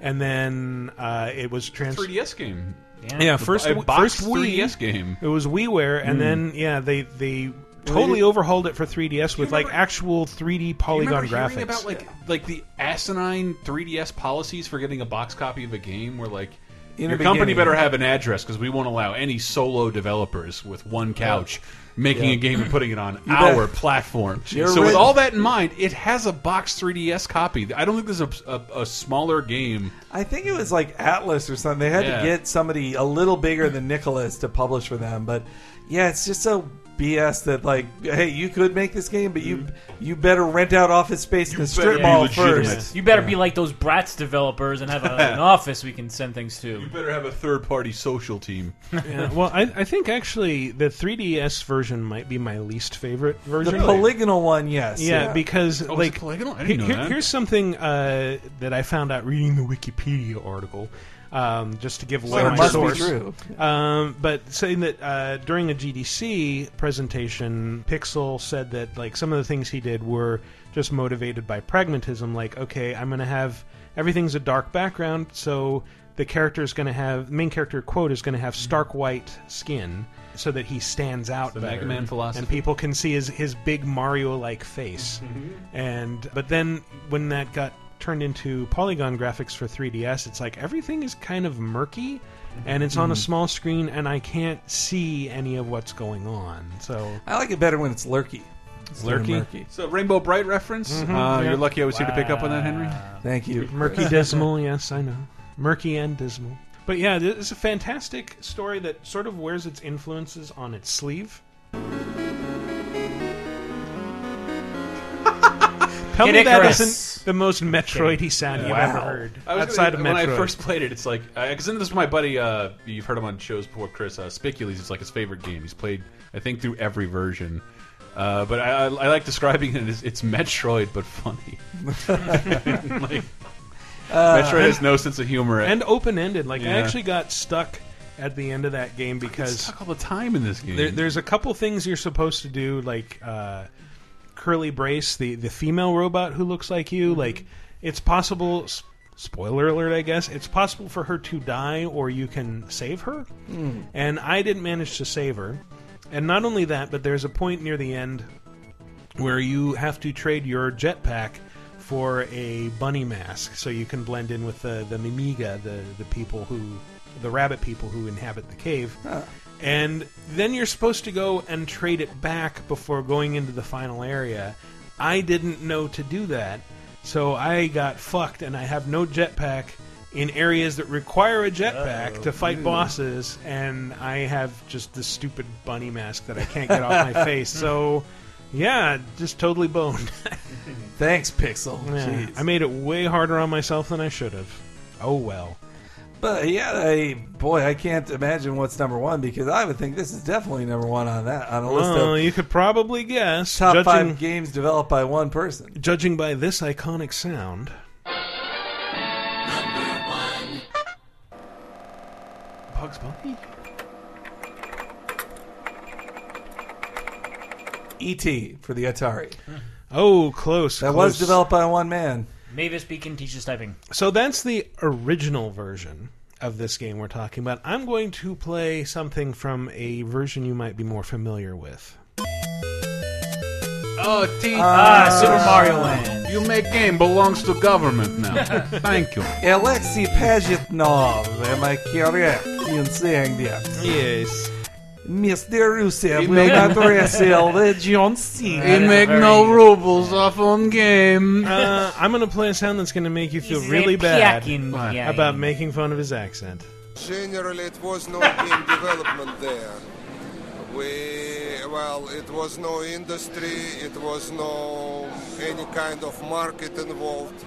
S1: and then uh, it was trans.
S2: 3DS game.
S1: Yeah, first
S2: a
S1: first
S2: boxed
S1: Wii
S2: 3DS game.
S1: It was WiiWare, and then yeah, they they totally overhauled it for 3DS with like actual 3D polygon graphics.
S2: hearing about like like the asinine 3DS policies for getting a box copy of a game where like
S4: In
S2: your
S4: the
S2: company
S4: beginning.
S2: better have an address because we won't allow any solo developers with one couch making
S4: Yeah.
S2: a game and putting it on our platform.
S4: You're
S2: so with all that in mind, it has a box 3DS copy. I don't think there's a, a, a smaller game.
S4: I think it was like Atlus or something. They had
S2: Yeah.
S4: to get somebody a little bigger than Nicholas to publish for them. But yeah, it's just so BS that like, hey, you could make this game, but you you better rent out office space in the strip
S2: better
S4: mall
S2: legitimate.
S4: first.
S3: You better be like those Bratz developers and have a, an office we can send things to.
S2: You better have a third party social team.
S1: Yeah, well, I, I think actually the 3DS version might be my least favorite version.
S4: The polygonal one, yes.
S1: yeah, because
S2: Oh, is
S1: like
S2: polygonal? I didn't know
S1: here-
S2: that.
S1: here's something uh, that I found out reading the Wikipedia article. Um, just to give away
S4: so
S1: my
S4: it
S1: source. Um, but saying that uh, during a GDC presentation, Pixel said that like some of the things he did were just motivated by pragmatism. Like, okay, I'm going to have everything's a dark background, so the character is going to have main character quote is going to have stark white skin, so that he stands out.
S2: the Mega Man philosophy.
S1: and people can see his his big Mario like face. And but then when that got turned into polygon graphics for 3DS, it's like everything is kind of murky and it's on a small screen and I can't see any of what's going on. So
S4: I like it better when it's lurky. instead of
S1: Lurky.
S4: murky.
S2: So Rainbow Brite reference. Uh,
S1: yeah.
S2: You're lucky I was here to pick up on that, Henry.
S4: Thank you.
S1: Murky Dismal, yes, I know. Murky and Dismal. But yeah, this is a fantastic story that sort of wears its influences on its sleeve. Tell
S3: Kid
S1: me that
S3: Icarus.
S1: isn't the most Metroidy sound you've
S4: Wow.
S1: ever heard
S2: I was
S1: outside
S2: gonna,
S1: of Metroid.
S2: when I first played it, it's like because this is my buddy. Uh, you've heard him on shows before, Chris uh, Spicules. It's like his favorite game. He's played, I think, through every version. Uh, but I, I, I like describing it as it's Metroid but funny. like, Metroid has no sense of humor.
S1: and open ended. Like I
S2: Yeah.
S1: actually got stuck at the end of that game
S2: it's
S1: because
S2: stuck all the time in this game.
S1: there, there's a couple things you're supposed to do, like uh, Curly Brace, the the female robot who looks like you. Mm-hmm. Like it's possible. Spoiler alert, I guess it's possible for her to die, or you can save her. Mm-hmm. And I didn't manage to save her. And not only that, but there's a point near the end where you have to trade your jetpack for a bunny mask, so you can blend in with the the Mimiga, the the people who, the rabbit people who inhabit the cave. And then you're supposed to go and trade it back before going into the final area. I didn't know to do that, so I got fucked, and I have no jetpack in areas that require a jetpack to fight oh, bosses, and I have just this stupid bunny mask that I can't get off my face. So, yeah, just totally boned.
S4: Thanks, Pixel.
S1: Yeah, I made it way harder on myself than I should have. Oh well.
S4: But yeah, I, boy, I can't imagine what's number one because I would think this is definitely number one on that on a list
S1: Well,
S4: of
S1: you could probably guess.
S4: top
S1: judging,
S4: five games developed by one person.
S1: judging by this iconic sound. Bugs Bunny?
S4: E.T. for the Atari.
S1: Oh, close.
S4: That
S1: close.
S4: was developed by one man.
S3: Mavis Beacon teaches typing.
S1: So that's the original version of this game we're talking about. I'm going to play something from a version you might be more familiar with.
S2: oh, T.
S3: Ah, Super Mario Land.
S2: you make game belongs to government now. Thank you.
S4: Alexei Pajitnov, am I correct in saying that?
S1: Yes.
S4: Mr. Rusev
S2: He
S4: will
S2: made-
S4: not wrestle the John Cena.
S3: He make no
S2: rubles off on game.
S1: Uh, I'm going to play a sound that's going to make you feel
S3: He's
S1: really bad
S3: Piakin
S1: about making fun of his accent.
S5: Generally, it was no game development there. We well, it was no industry. It was no any kind of market involved.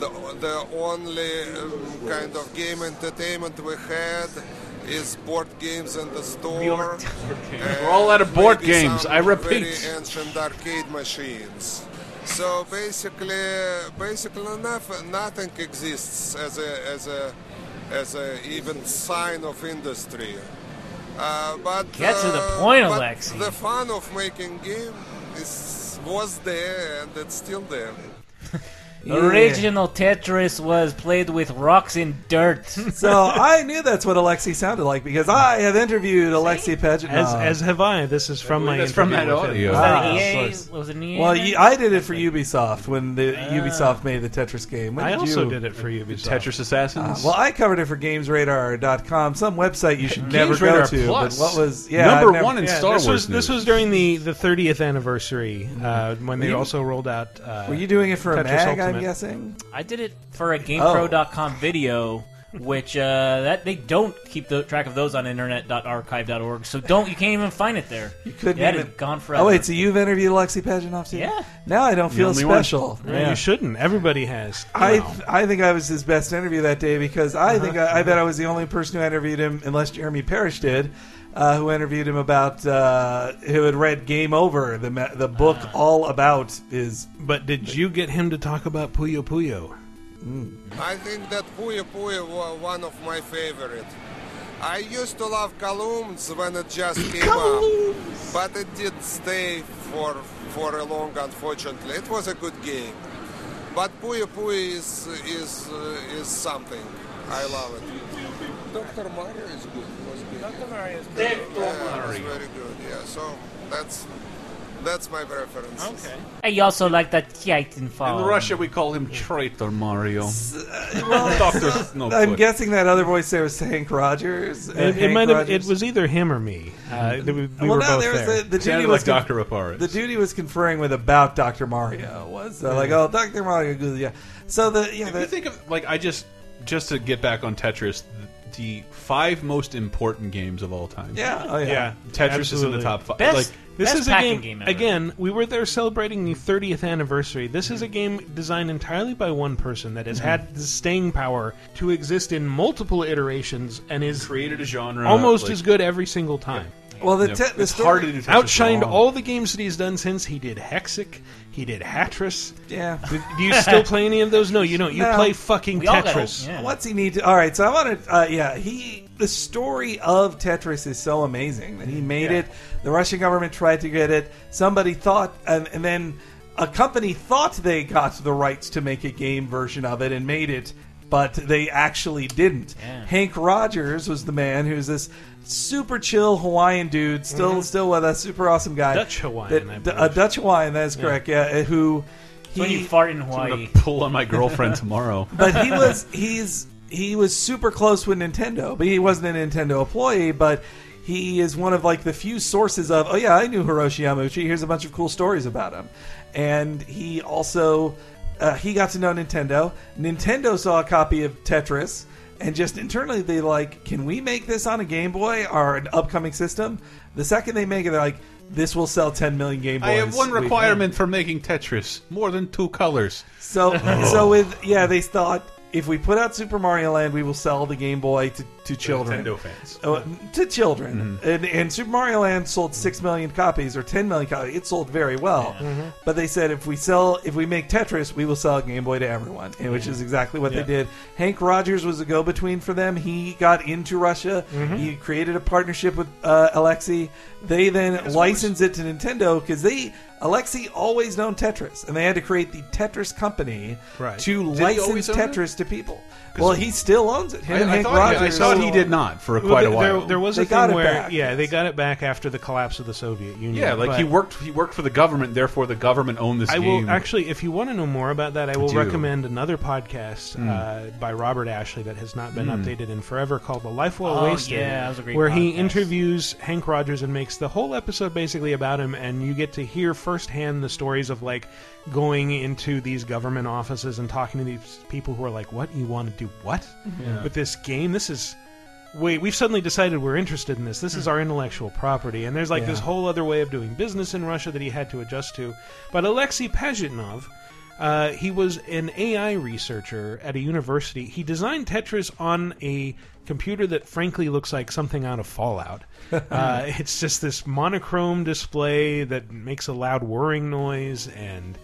S5: The the only um, kind of game entertainment we had is board games in the store.
S2: We're all out of board games. I repeat.
S5: Very ancient arcade machines. So basically, basically nothing, nothing exists as a as a as a even sign of industry. Uh, but
S3: Get to the
S5: uh,
S3: point, Alexei.
S5: The fun of making game is was there and it's still there.
S3: Original Tetris was played with rocks and dirt.
S4: So I knew that's what Alexei sounded like because I have interviewed Alexei Pajitnov.
S1: As as have I. This is from my
S2: That's from that audio.
S3: Was
S4: Ah,
S3: that EA? Was it EA?
S4: well,
S3: thing?
S4: you, I did it for Ubisoft when the Ubisoft made the Tetris game. When
S1: I
S4: did
S1: also
S4: you?
S1: did it for Ubisoft.
S2: Tetris Assassins.
S4: Well, I covered it for GamesRadar.com, some website you should never
S2: Games
S4: go
S2: Radar
S4: to.
S2: Plus.
S4: But what was yeah
S2: Number
S4: never-
S2: one in
S1: Yeah,
S2: Star
S1: this
S2: Wars
S1: was this was during the the 30th anniversary uh, when they
S4: you-
S1: also rolled out. Uh,
S4: Were you doing it for a
S1: Tetris
S4: mag? I'm guessing.
S3: I did it for a GamePro.com video, which uh, that they don't keep the track of those on internet.archive.org. So don't you can't even find it there.
S4: You couldn't
S3: That
S4: even.
S3: is gone forever.
S4: Oh wait, so you've interviewed Alexei Pajitnov too?
S3: Yeah.
S4: Now I don't feel special.
S1: Yeah, You shouldn't. Everybody has.
S4: I
S1: Wow.
S4: I think I was his best interview that day because I think I, I bet I was the only person who interviewed him, unless Jeremy Parish did, uh, who interviewed him about uh, who had read Game Over, the ma- the book all about is
S1: But did you get him to talk about Puyo Puyo?
S5: I think that Puyo Puyo was one of my favorite. I used to love columns when it just came up, but it did stay for for a long. Unfortunately, it was a good game, but Puyo Puyo is is uh, is something. I love it. Doctor Mario is good. Was good. Doctor Mario is good. Yeah, it was very good. Yeah, so that's That's my preference.
S1: Okay.
S3: I also like that Titanfall.
S2: In Russia, we call him Traitor Mario.
S4: well,
S2: Doctor no
S4: I'm
S2: good.
S4: guessing that other voice there was Hank Rogers. uh,
S1: It, it
S4: Hank
S1: might have. It was either him or me. Uh, we we
S4: Well,
S1: were
S4: no,
S1: both
S4: there was
S1: there.
S4: the, the dude
S2: Sounded
S4: he
S2: like
S4: was
S2: Doctor Aparis.
S4: the dude he was conferring with about Dr. Mario was uh, like, oh, Dr. Mario, yeah. So the yeah,
S2: If you
S4: the,
S2: think of like I just just to get back on Tetris, the, the five most important games of all time.
S4: yeah, oh yeah.
S1: yeah,
S2: Tetris is in the top five.
S3: Best,
S2: Like
S1: This
S3: best
S1: is a
S3: packing
S1: game,
S3: game, ever.
S1: again. We were there celebrating the 30th anniversary. This is a game designed entirely by one person that has
S2: Mm-hmm.
S1: had the staying power to exist in multiple iterations and is
S2: created a genre
S1: almost
S2: like-
S1: as good every single time.
S4: Well, the,
S2: Yeah,
S4: te- the story,
S2: to
S1: Outshined all the games that he's done since. He did Hexic. He did Hatris.
S4: Yeah.
S1: Do you still play any of those? No, you don't. You
S4: No.
S1: play fucking
S3: We
S1: Tetris.
S3: yeah.
S4: What's he need to? All right, so I want to. Uh, yeah, he. The story of Tetris is so amazing that he made
S1: Yeah.
S4: it. The Russian government tried to get it. Somebody thought, and, and then a company thought they got the rights to make a game version of it and made it, but they actually didn't.
S3: Yeah.
S4: Hank Rogers was the man who's this super chill Hawaiian dude, still still with us, super awesome guy,
S1: Dutch Hawaiian, I
S4: that-
S1: believe.
S4: a Dutch Hawaiian. That is correct. Yeah, who.
S3: It's when
S4: he-
S3: you fart in
S2: I'm
S3: Hawaii.
S2: gonna pull on my girlfriend tomorrow.
S4: but he was he's he was super close with Nintendo, but he wasn't a Nintendo employee. But he is one of like the few sources of oh yeah, I knew Hiroshi Yamauchi. Here's a bunch of cool stories about him, and he also uh, he got to know Nintendo. Nintendo saw a copy of Tetris. And just internally, they like, can we make this on a Game Boy or an upcoming system? The second they make it, they're like, this will sell 10 million Game Boys.
S2: I have one requirement for making Tetris: more than two colors.
S4: so, so with yeah, they thought if we put out Super Mario Land, we will sell the Game Boy to, to children.
S2: Nintendo fans.
S4: Uh, to children, and, and Super Mario Land sold six million copies or ten million copies. It sold very well, but they said if we sell, if we make Tetris, we will sell a Game Boy to everyone, and which is exactly what
S1: Yeah.
S4: they did. Hank Rogers was a go-between for them. He got into Russia. He created a partnership with uh, Alexei. They then licensed it to Nintendo because they Alexei always known Tetris, and they had to create the Tetris company
S1: Right.
S4: to
S2: Did he
S4: license
S2: own it?
S4: Tetris to people. Well, he still owns it. Him
S2: I,
S4: and
S2: I
S4: Hank
S2: thought,
S4: Rogers.
S2: I thought he did not for
S1: Well,
S2: quite a
S1: there-
S2: while.
S1: There, there was
S4: They
S1: a
S4: got
S1: thing
S4: it
S1: where
S4: back.
S1: yeah, they got it back after the collapse of the Soviet Union.
S2: yeah, like
S1: but
S2: he worked. He worked for the government. Therefore, the government owned this
S1: I
S2: game.
S1: will actually, if you want to know more about that, I will
S2: do.
S1: recommend another podcast
S2: Hmm.
S1: uh, by Robert Ashley that has not been updated in forever called "The Life Well
S3: Oh,
S1: Wasted,"
S3: yeah, that was a great
S1: where he
S3: podcast.
S1: interviews Hank Rogers and makes the whole episode basically about him, and you get to hear firsthand the stories of like going into these government offices and talking to these people who are like, "What you want to do? What with this game? This is." Wait, we've suddenly decided we're interested in this. This is our intellectual property. And there's like
S4: Yeah.
S1: this whole other way of doing business in Russia that he had to adjust to. But Alexei Pajitnov, uh, he was an AI researcher at a university. He designed Tetris on a computer that frankly looks like something out of Fallout. uh, it's just this monochrome display that makes a loud whirring noise and.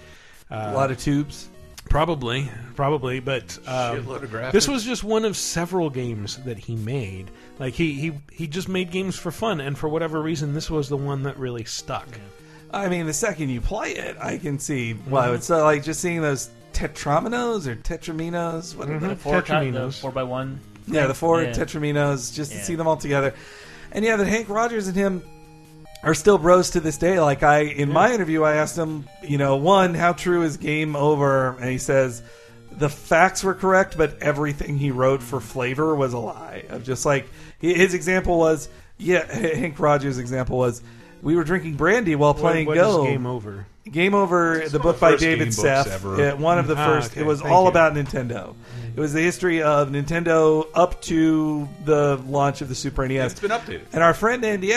S4: A lot of tubes.
S1: Probably, probably, but um,
S2: Shitload of graphics.
S1: this was just one of several games that he made. Like he he he just made games for fun, and for whatever reason, this was the one that really stuck.
S4: I mean, the second you play it, I can see why it's uh, like just seeing those tetraminos or tetraminos. What are they?
S3: Four, ti- the
S1: Tetraminos.
S3: four by one.
S4: Yeah, the four
S3: Yeah.
S4: tetraminos, just to
S3: Yeah.
S4: see them all together. And yeah, that Hank Rogers and him are still bros to this day. Like I, in my interview, I asked him, you know, one, how true is Game Over? And he says the facts were correct, but everything he wrote for flavor was a lie. Of just like his example was, yeah, Hank Rogers' example was. We were drinking brandy while playing
S1: what, what
S4: Go.
S1: is game over?
S4: Game Over, the book
S2: the
S4: by David
S2: game books Sheff.
S4: Yeah, one of the
S1: Ah,
S4: first.
S1: okay.
S4: It was
S1: Thank
S4: all
S1: you.
S4: about Nintendo. It was the history of Nintendo up to the launch of the Super NES.
S2: it's been updated.
S4: And our friend Andy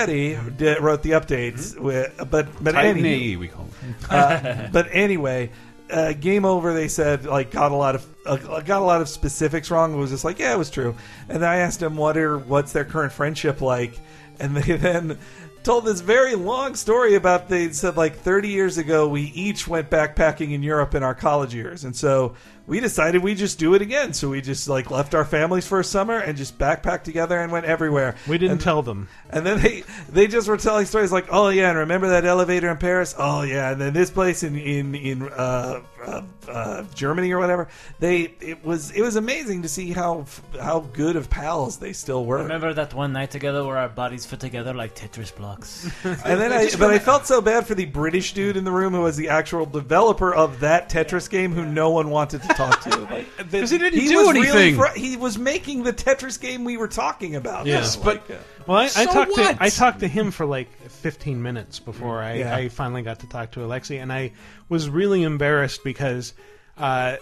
S4: did, wrote the updates. With, but but
S2: Titan
S4: any,
S2: we call it.
S4: uh, but anyway, uh, Game Over. They said like got a lot of uh, got a lot of specifics wrong. It was just like yeah, it was true. And then I asked him what are what's their current friendship like, and they then told this very long story about they said like 30 years ago we each went backpacking in Europe in our college years, and so we decided we just do it again. So we just like left our families for a summer and just backpacked together and went everywhere.
S1: We didn't
S4: And-
S1: tell them.
S4: and then they they just were telling stories like, oh yeah, and remember that elevator in Paris? Oh yeah, and then this place in in in uh, uh, uh, Germany or whatever. They it was it was amazing to see how how good of pals they still were.
S3: Remember that one night together where our bodies fit together like Tetris blocks?
S4: And then I but I felt so bad for the British dude in the room who was the actual developer of that Tetris game who no one wanted to talk to. Like,
S2: Because he didn't
S4: he
S2: do
S4: was
S2: anything.
S4: really fr- he was making the Tetris game we were talking about.
S1: Yes,
S4: though.
S2: but-
S4: Like, uh,
S1: Well, I, I talked
S2: what?
S1: to I talked to him for like 15 minutes before I,
S4: Yeah.
S1: I finally got to talk to Alexi, and I was really embarrassed because, uh,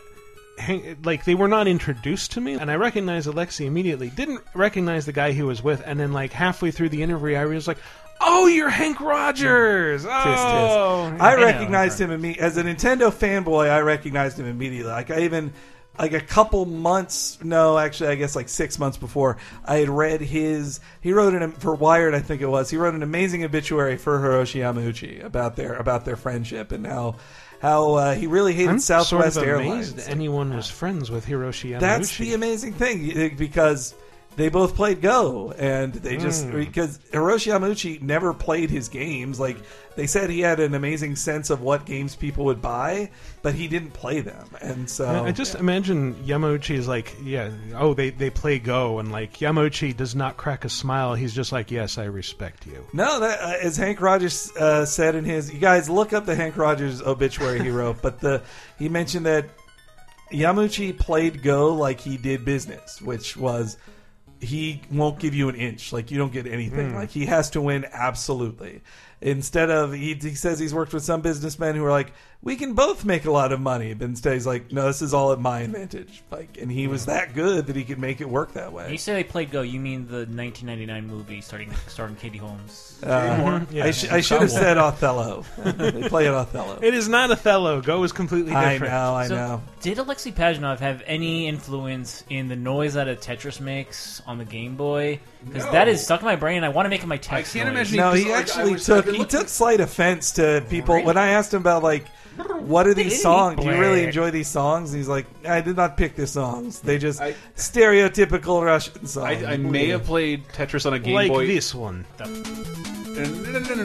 S1: hang, like they were not introduced to me, and I recognized Alexi immediately. Didn't recognize the guy he was with, and then like halfway through the interview, I was like, "Oh, you're Hank Rogers!" Oh,
S4: tis. I
S3: know.
S4: recognized him imme- as a Nintendo fanboy. I recognized him immediately. Like I even like a couple months. No, actually, I guess like six months before, I had read his. He wrote an for Wired, I think it was. He wrote an amazing obituary for Hiroshi Yamauchi about their about their friendship and how how uh, he really hated
S1: I'm
S4: Southwest
S1: sort of
S4: Airlines.
S1: amazed anyone was friends with Hiroshi Yamauchi.
S4: That's the amazing thing because they both played Go, and they just
S1: Hmm.
S4: because Hiroshi Yamauchi never played his games. Like they said, he had an amazing sense of what games people would buy, but he didn't play them, and so
S1: I just imagine Yamauchi is like, yeah, oh, they, they play Go, and like Yamauchi does not crack a smile. He's just like, yes, I respect you.
S4: No, that uh, as Hank Rogers uh, said in his. You guys look up the Hank Rogers obituary he wrote, but the he mentioned that Yamauchi played Go like he did business, which was he won't give you an inch, like you don't get anything. Hmm. Like he has to win absolutely. Instead of he, he says he's worked with some businessmen who are like, we can both make a lot of money, but instead he's like, no, this is all at my advantage. Like, and he was that good that he could make it work that way.
S3: you say they played Go, you mean the 1999 movie starting starring Katie Holmes?
S4: Uh,
S1: Yeah.
S4: I, sh- I should have said Othello. they play it Othello.
S1: It is not Othello. Go is completely
S4: I
S1: different.
S4: know, I
S3: So,
S4: know.
S3: Did Alexei Pajnov have any influence in the noise that a Tetris makes on the Game Boy? Because that is stuck in my brain. and I want to make it my
S2: I
S3: text.
S2: can't
S3: noise.
S2: imagine.
S4: No, he
S2: Like, I
S4: actually
S2: was- I've
S4: took
S2: been
S4: he
S2: looking-
S4: took slight offense to people when I asked him about like what are these songs? Do you really enjoy these songs? And he's like, I did not pick the songs. They just
S2: I-
S4: stereotypical Russian songs.
S2: I, I may have played Tetris on a Game
S1: like
S2: Boy.
S1: this one.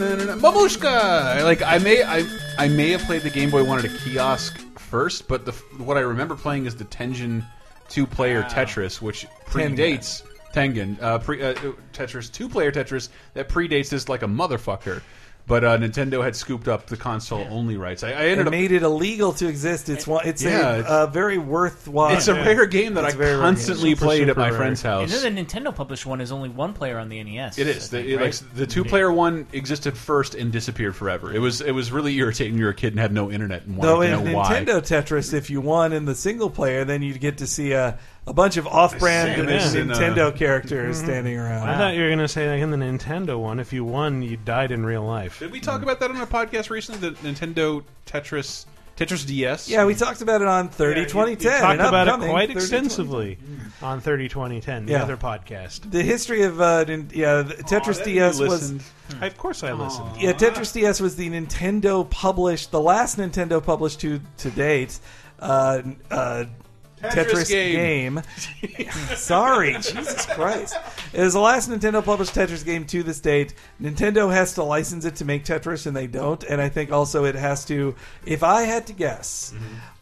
S2: Mamushka. Like I may, I, I may have played the Game Boy one at a kiosk first, but the what I remember playing is the Tengen two-player ah. Tetris, which predates Tengen. Uh, pre, uh, Tetris two-player Tetris that predates this like a motherfucker. But uh, Nintendo had scooped up the console-only rights. I, I
S4: It
S2: ended up.
S4: made it illegal to exist. It's one. It's
S2: Yeah,
S4: a,
S2: it's-
S4: uh, very worthwhile.
S2: It's a rare game that
S4: It's
S2: I
S4: a very rare
S2: constantly.
S1: Super,
S2: played at my
S1: rare.
S2: friend's
S3: And
S2: house.
S3: then the Nintendo published one is only one player on the NES.
S2: It is.
S3: I
S2: is. The,
S3: right?
S2: like, the two-player one existed first and disappeared forever. It was it was really irritating. when You were a kid and had no internet and wanted
S4: Though
S2: to
S4: in
S2: know why.
S4: Nintendo Tetris, if you won in the single player, then you'd get to see a, a bunch of off-brand
S2: Samus and,
S4: Nintendo characters standing around.
S1: I thought you were going to say like in the Nintendo one, if you won, you died in real life.
S2: Did we talk about that on our podcast recently? The Nintendo Tetris Tetris DS.
S4: Yeah, we talked about it on 30
S1: Yeah, you-
S4: 2010.
S1: You talked
S4: and
S1: about it
S4: upcoming
S1: quite
S4: 30,
S1: extensively on 30 2010, the
S4: Yeah.
S1: other podcast.
S4: The history of uh, nin- yeah, the Tetris DS was.
S1: I, of course, I listened.
S4: yeah, Tetris DS was the Nintendo published, the last Nintendo published to to date. Uh, uh,
S2: Tetris
S4: Tetris,
S2: game.
S4: game. Sorry, Jesus Christ! It was the last Nintendo published Tetris game to this date. Nintendo has to license it to make Tetris, and they don't. And I think also it has to. If I had to guess,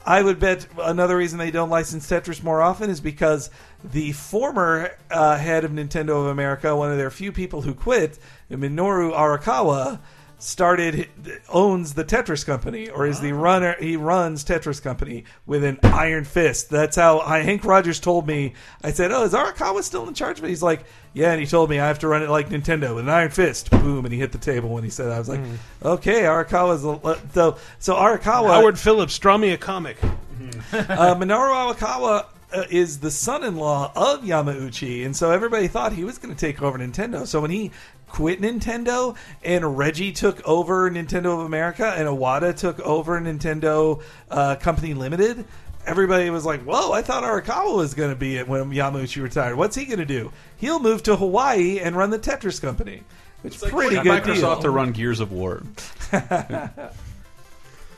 S4: I would bet another reason they don't license Tetris more often is because the former uh, head of Nintendo of America, one of their few people who quit, Minoru Arakawa, started owns the Tetris company or is the runner he runs Tetris company with an iron fist. That's how I, Hank Rogers told me. I said, "Oh, is Arakawa still in charge of it?" He's like, "Yeah," and he told me I have to run it like Nintendo with an iron fist. Boom, and he hit the table when he said, that. "I was like, okay, Arakawa's a- so so Arakawa
S1: Howard Phillips, draw me a comic.
S4: uh, Minoru Arakawa uh, is the son-in-law of Yamauchi, and so everybody thought he was going to take over Nintendo. So when he quit Nintendo and Reggie took over Nintendo of America and Iwata took over Nintendo uh, Company Limited, everybody was like, "Whoa! I thought Arakawa was going to be it when Yamauchi retired. What's he going to do? He'll move to Hawaii and run the Tetris company." Which is pretty good
S2: Microsoft
S4: deal.
S2: to run Gears of War.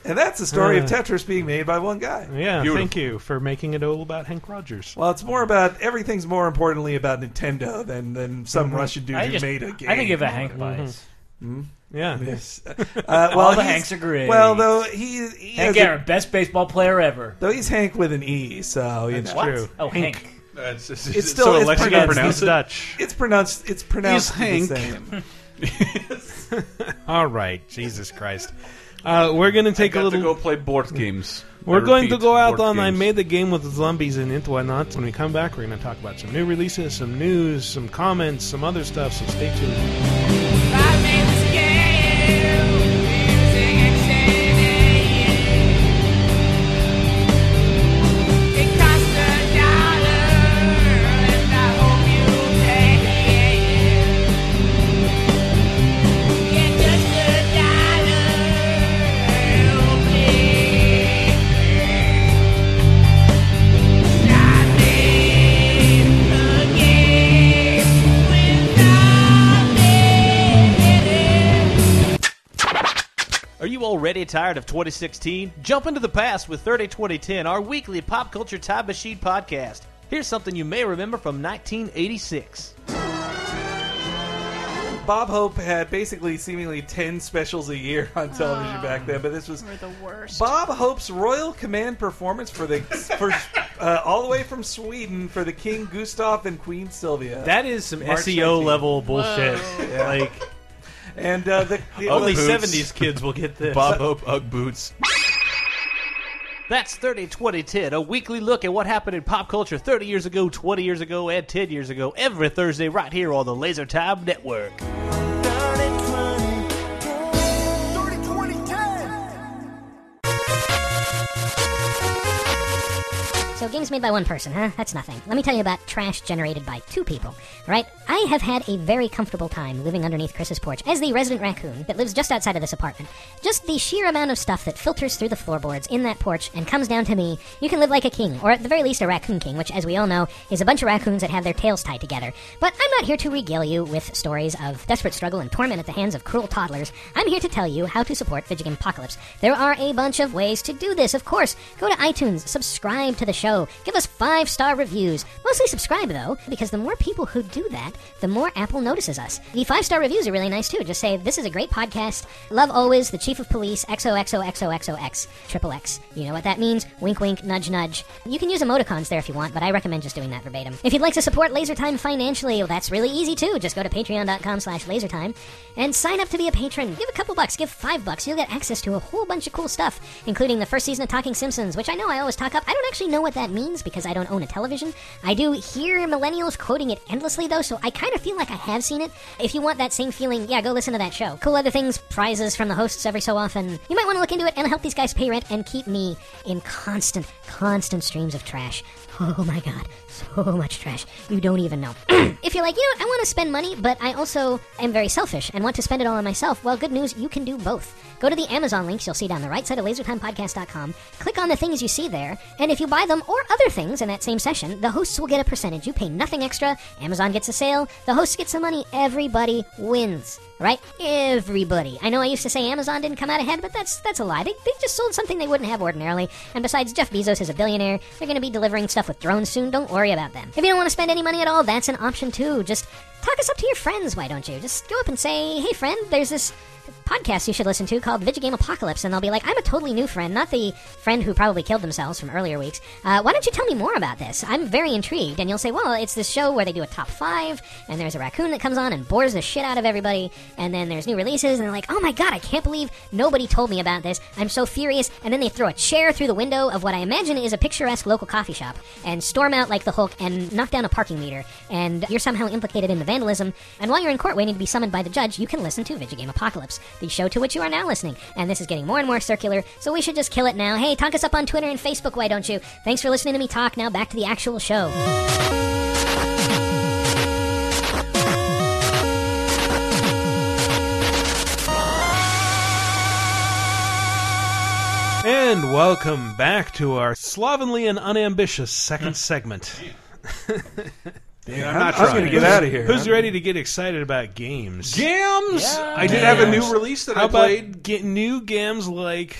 S4: And that's the story of
S1: Uh.
S4: Tetris being made by one guy.
S1: Yeah,
S2: Beautiful.
S1: thank you for making it all about Hank Rogers.
S4: Well, it's more about everything's more importantly about Nintendo than than some Russian dude
S3: I
S4: who
S3: just,
S4: made a game.
S3: I think give a Hank bias.
S1: Yeah.
S4: Yes. Uh, well,
S3: All the Hanks are great.
S4: Well, though he, he
S3: Hank
S4: has a-
S3: best baseball player ever.
S4: though he's Hank with an E, so you
S1: That's
S4: know
S1: true.
S3: Oh,
S1: Hank.
S3: Hank.
S2: That's it's,
S4: It's still-
S2: so
S4: it's
S2: Alexa
S4: pronounced-
S2: pronounce it.
S1: Dutch.
S4: it's pronounced it's pronounced
S2: He's
S4: the
S2: Hank.
S4: same.
S1: All right, Jesus Christ. Uh, we're going to take a little.
S2: to go play board games.
S1: We're going to go out on I made the game with zombies and into whatnot. When we come back, we're going to talk about some new releases, some news, some comments, some other stuff. So stay tuned.
S6: Already tired of 2016? Jump into the past with 30 2010, our weekly pop culture time machine podcast. Here's something you may remember from 1986.
S4: Bob Hope had basically seemingly ten specials a year on television back then, but this was
S7: We're the worst.
S4: Bob Hope's Royal Command performance for the for uh, all the way from Sweden for the King Gustav and Queen Sylvia.
S8: That is some
S4: March
S8: SEO
S4: 19th.
S8: level bullshit. Like
S4: and uh, the, the
S8: only
S2: Boots.
S8: seventies kids will get this.
S2: Bob Hope Ugg boots.
S6: That's 30 2010, a weekly look at what happened in pop culture 30 years ago, 20 years ago, and 10 years ago, every Thursday right here on the Laser Time Network.
S9: Made by one person, huh? That's nothing. Let me tell you about trash generated by two people. Right? I have had a very comfortable time living underneath Chris's porch as the resident raccoon that lives just outside of this apartment. Just the sheer amount of stuff that filters through the floorboards in that porch and comes down to me. You can live like a king, or at the very least a raccoon king, which, as we all know, is a bunch of raccoons that have their tails tied together. But I'm not here to regale you with stories of desperate struggle and torment at the hands of cruel toddlers. I'm here to tell you how to support Vidjagame Apocalypse. There are a bunch of ways to do this, of course. Go to iTunes, subscribe to the show, give us five star reviews. Mostly subscribe, though, because the more people who do that, the more Apple notices us. The five star reviews are really nice, too. Just say, This is a great podcast. Love always the Chief of Police, XOXOXOXOX, Triple X. You know what that means? Wink, wink, nudge, nudge. You can use emoticons there if you want, but I recommend just doing that verbatim. If you'd like to support LaserTime financially, well, that's really easy, too. Just go to patreon.com slash lasertime and sign up to be a patron. Give a couple bucks, give five bucks. You'll get access to a whole bunch of cool stuff, including the first season of Talking Simpsons, which I know I always talk up. I don't actually know what that means because I don't own a television. I do hear millennials quoting it endlessly, though, so I kind of feel like I have seen it. If you want that same feeling, yeah, go listen to that show. Cool other things, prizes from the hosts every so often. You might want to look into it and help these guys pay rent and keep me in constant, constant streams of trash. Oh my god, so much trash. You don't even know. if you're like, you know what, I want to spend money, but I also am very selfish and want to spend it all on myself, well, good news, you can do both. Go to the Amazon links you'll see down the right side of lasertimepodcast.com, click on the things you see there, and if you buy them or other things in that same session, the hosts will get a percentage. You pay nothing extra, Amazon gets a sale, the hosts get some money, everybody wins. Right? Everybody. I know I used to say Amazon didn't come out ahead, but that's that's a lie. They, they just sold something they wouldn't have ordinarily. And besides, Jeff Bezos is a billionaire. They're going to be delivering stuff with drones soon. Don't worry about them. If you don't want to spend any money at all, that's an option too. Just talk us up to your friends, why don't you? Just go up and say, hey, friend, there's this podcast you should listen to called Vidjagame Apocalypse, and they'll be like, I'm a totally new friend, not the friend who probably killed themselves from earlier weeks. Uh, why don't you tell me more about this? I'm very intrigued. And you'll say, well, it's this show where they do a top five, and there's a raccoon that comes on and bores the shit out of everybody, and then there's new releases, and they're like, oh my god, I can't believe nobody told me about this. I'm so furious. And then they throw a chair through the window of what I imagine is a picturesque local coffee shop, and storm out like the Hulk and knock down a parking meter, and you're somehow implicated in the vandalism. And while you're in court waiting to be summoned by the judge, you can listen to Vidjagame Apocalypse, the show to which you are now listening. And this is getting more and more circular, so we should just kill it now. Hey, talk us up on Twitter and Facebook, why don't you? Thanks for listening to me talk. Now back to the actual show.
S1: And welcome back to our slovenly and unambitious second segment.
S4: Yeah,
S2: I'm not
S4: I was
S2: trying.
S4: gonna get out of here.
S1: Who's ready to get excited about games?
S2: Gams.
S3: Yeah.
S2: I did have a new release that
S1: How
S2: I
S1: about
S2: played.
S1: get new games like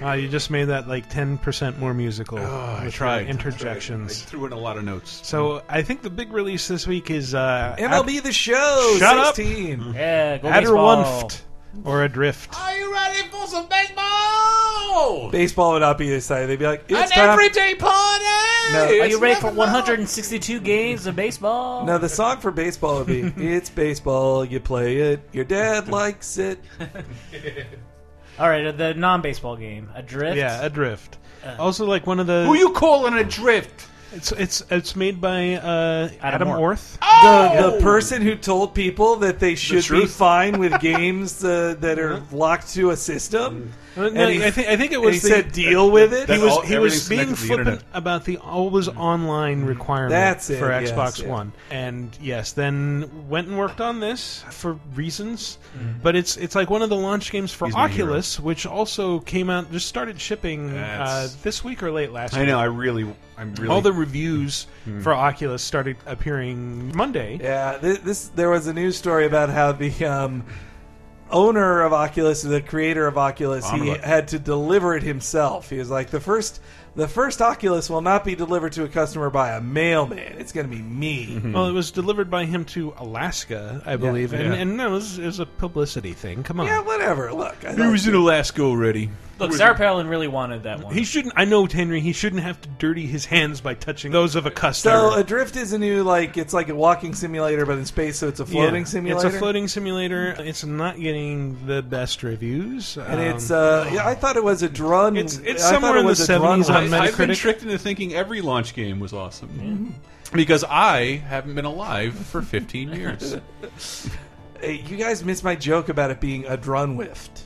S1: Uh, you just made that like ten percent more musical.
S2: Oh, I
S1: with
S2: tried
S1: interjections.
S2: I threw in a lot of notes.
S1: So I think the big release this week is uh,
S4: MLB the Show
S1: Shut up.
S4: 16.
S3: Yeah, go
S1: Ad-
S3: baseball.
S1: Adderwunft or Adrift.
S2: Are you ready for some baseball?
S4: Baseball would not be excited. They'd be like, it's time.
S2: everyday party.
S4: No.
S3: Are you ready for 162 games of baseball?
S4: No, the song for baseball would be "It's baseball, you play it, your dad likes it."
S3: All right, uh, the non-baseball game, Adrift.
S1: Yeah, Adrift. also, like one of the
S2: Who you calling a drift?
S1: It's it's it's made by uh, Adam,
S3: Orth.
S1: Orth.
S4: The, the person who told people that they should be
S2: truth.
S4: fine with games uh, that are locked to a system.
S1: No,
S4: he-
S1: I think I think it was
S4: he
S1: the,
S4: said, "Deal with it."
S1: he was
S2: all-
S1: he was being
S2: connected to the
S1: flippant about the always online requirement
S4: That's it,
S1: for
S4: yes,
S1: Xbox
S4: yeah.
S1: One, and yes, then went and worked on this for reasons.
S4: Mm-hmm.
S1: But it's it's like one of the launch games for
S2: He's
S1: Oculus, which also came out just started shipping uh, this week or late last.
S2: I
S1: week.
S2: know. I really. I'm really.
S1: All the reviews for Oculus started appearing Monday.
S4: Yeah, this, this there was a news story about how the um, owner of Oculus, the creator of Oculus, he
S2: Omnibus.
S4: had to deliver it himself. He was like, the first, the first Oculus will not be delivered to a customer by a mailman. It's going to be me. Mhm.
S1: Well, it was delivered by him to Alaska, I believe, and,
S2: Yeah.
S1: and no, it was, it was a publicity thing. Come on,
S4: Yeah, whatever. Look, I
S2: He was
S4: thought-
S2: in Alaska already.
S3: Look, Sarah Palin really wanted that one.
S1: He shouldn't. I know Henry. He shouldn't have to dirty his hands by touching those of a customer.
S4: so Adrift is a new like it's like a walking simulator, but in space, so it's a floating
S1: Yeah,
S4: simulator.
S1: It's a floating simulator. It's not getting the best reviews,
S4: and
S1: Um,
S4: it's uh, yeah, I thought it was a drone.
S1: It's- it's
S4: I thought
S1: somewhere
S4: it
S1: in the
S4: was a drone
S1: 70s on
S4: one.
S2: I, I've been tricked into thinking every launch game was awesome. Because I haven't been alive for 15 years.
S4: Hey, you guys missed my joke about it being a drone whift.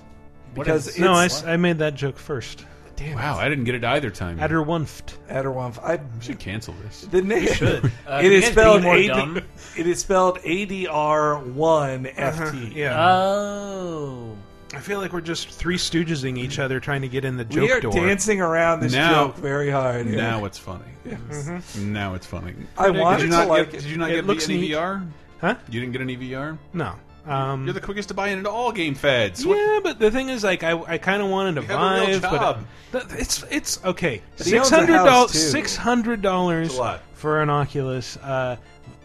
S4: Because
S3: is-
S4: it's,
S1: no. I, s- I made that joke first.
S4: damn
S2: wow, I didn't get it either time.
S1: Adderwunft.
S4: Adderwumf. I
S2: I should cancel this.
S4: the name.
S3: Uh,
S4: it
S3: you
S4: is
S3: guys
S4: spelled
S3: being more
S4: AD,
S3: dumb?
S4: It is spelled ADR one FT.
S1: Yeah.
S3: Oh.
S1: I feel like we're just three stooging each other trying to get in the joke
S4: We are
S1: door.
S4: dancing around this
S2: Now-
S4: joke very hard. here.
S2: Now it's funny. Now it's funny.
S4: I
S1: Did
S4: wanted
S2: Did you
S4: to
S2: not
S4: like
S2: get?
S4: it.
S2: Did you not
S1: It
S2: get
S1: looks
S2: an
S1: neat.
S2: EVR?
S1: Huh?
S2: You didn't get an EVR?
S1: No. Um,
S2: You're the quickest to buy into all game fads. What-
S1: yeah, but the thing is, like, I, I kind of wanted to
S2: You have a real
S1: Vive, but
S2: job.
S1: Th- it's it's okay.
S4: But he owns
S1: Six
S4: a
S1: hundred
S4: house,
S1: dollars.
S4: too.
S1: Six hundred dollars
S2: a lot.
S1: for an Oculus. Uh,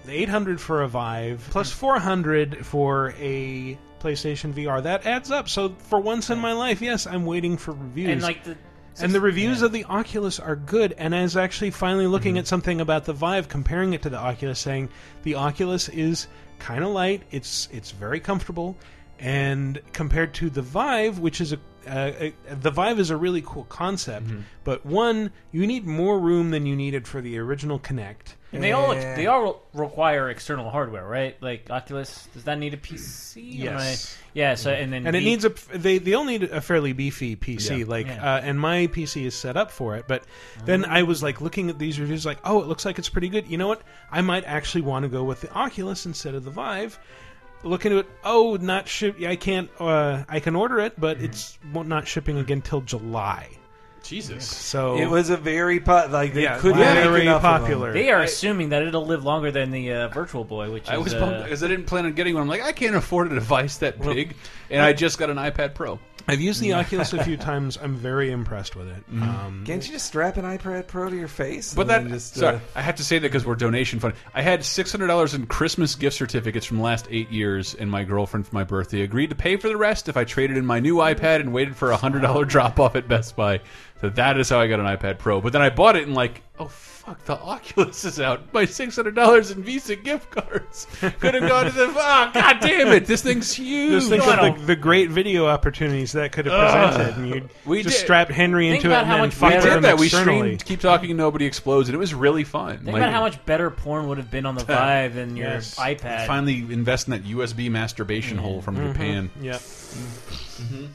S1: Eight hundred for a Vive, plus four hundred for a PlayStation VR. That adds up. So for once in my life, yes, I'm waiting for reviews.
S3: And like the
S1: and the reviews of the Oculus are good. And I was actually finally looking
S2: Mm-hmm.
S1: at something about the Vive, comparing it to the Oculus, saying the Oculus is kind of light. It's it's very comfortable, and compared to the Vive, which is a, uh, the Vive is a really cool concept.
S2: Mm-hmm.
S1: But one, you need more room than you needed for the original Kinect.
S3: and they all they all require external hardware, right? Like Oculus, does that need a PC?
S1: Yes.
S3: I- yeah. So and then
S1: and it
S3: the-
S1: needs a they they all need a fairly beefy PC
S2: Yeah.
S1: like
S3: Yeah.
S1: uh, and my PC is set up for it but then I was like looking at these reviews like oh it looks like it's pretty good you know what I might actually want to go with the Oculus instead of the Vive look into it oh not ship I can't uh, I can order it but it's won't- not shipping again till July
S2: Jesus.
S1: so
S4: It was a very po- like they
S1: yeah
S4: couldn't
S1: very
S4: make enough of them.
S1: popular
S3: they are assuming that it'll live longer than the uh, Virtual Boy, which is
S2: I was
S3: uh,
S2: bummed because I didn't plan on getting one. I'm like, I can't afford a device that big, and I just got an iPad Pro.
S1: I've used the Oculus a few times I'm very impressed with it um,
S4: Can't you just strap an iPad Pro to your face?
S2: But
S4: and
S2: that,
S4: then just,
S2: sorry,
S4: uh,
S2: I have to say that because we're donation fund. I had six hundred dollars in Christmas gift certificates from the last eight years, and my girlfriend for my birthday agreed to pay for the rest if I traded in my new iPad and waited for a hundred dollar drop off at Best Buy. So that is how I got an iPad Pro. But then I bought it and like, oh fuck, the Oculus is out. My six hundred dollars in Visa gift cards could have gone to the. Oh god damn it! This thing's huge.
S1: Just think of the, the great video opportunities that could have ah. presented, and you
S2: We
S1: just
S2: did.
S1: strapped Henry
S3: Think
S1: into it
S3: about
S1: and
S3: how
S1: then
S3: much
S1: fucked
S2: we
S3: better-
S2: did
S1: him
S2: that. We
S1: externally.
S2: streamed Keep Talking and Nobody Explodes, and it was really fun.
S3: Think about how much better porn would have been on the Vive than your
S1: Yes.
S3: iPad.
S2: finally invest in that USB masturbation mm-hmm. hole from mm-hmm. Japan.
S1: Yep. Mm-hmm.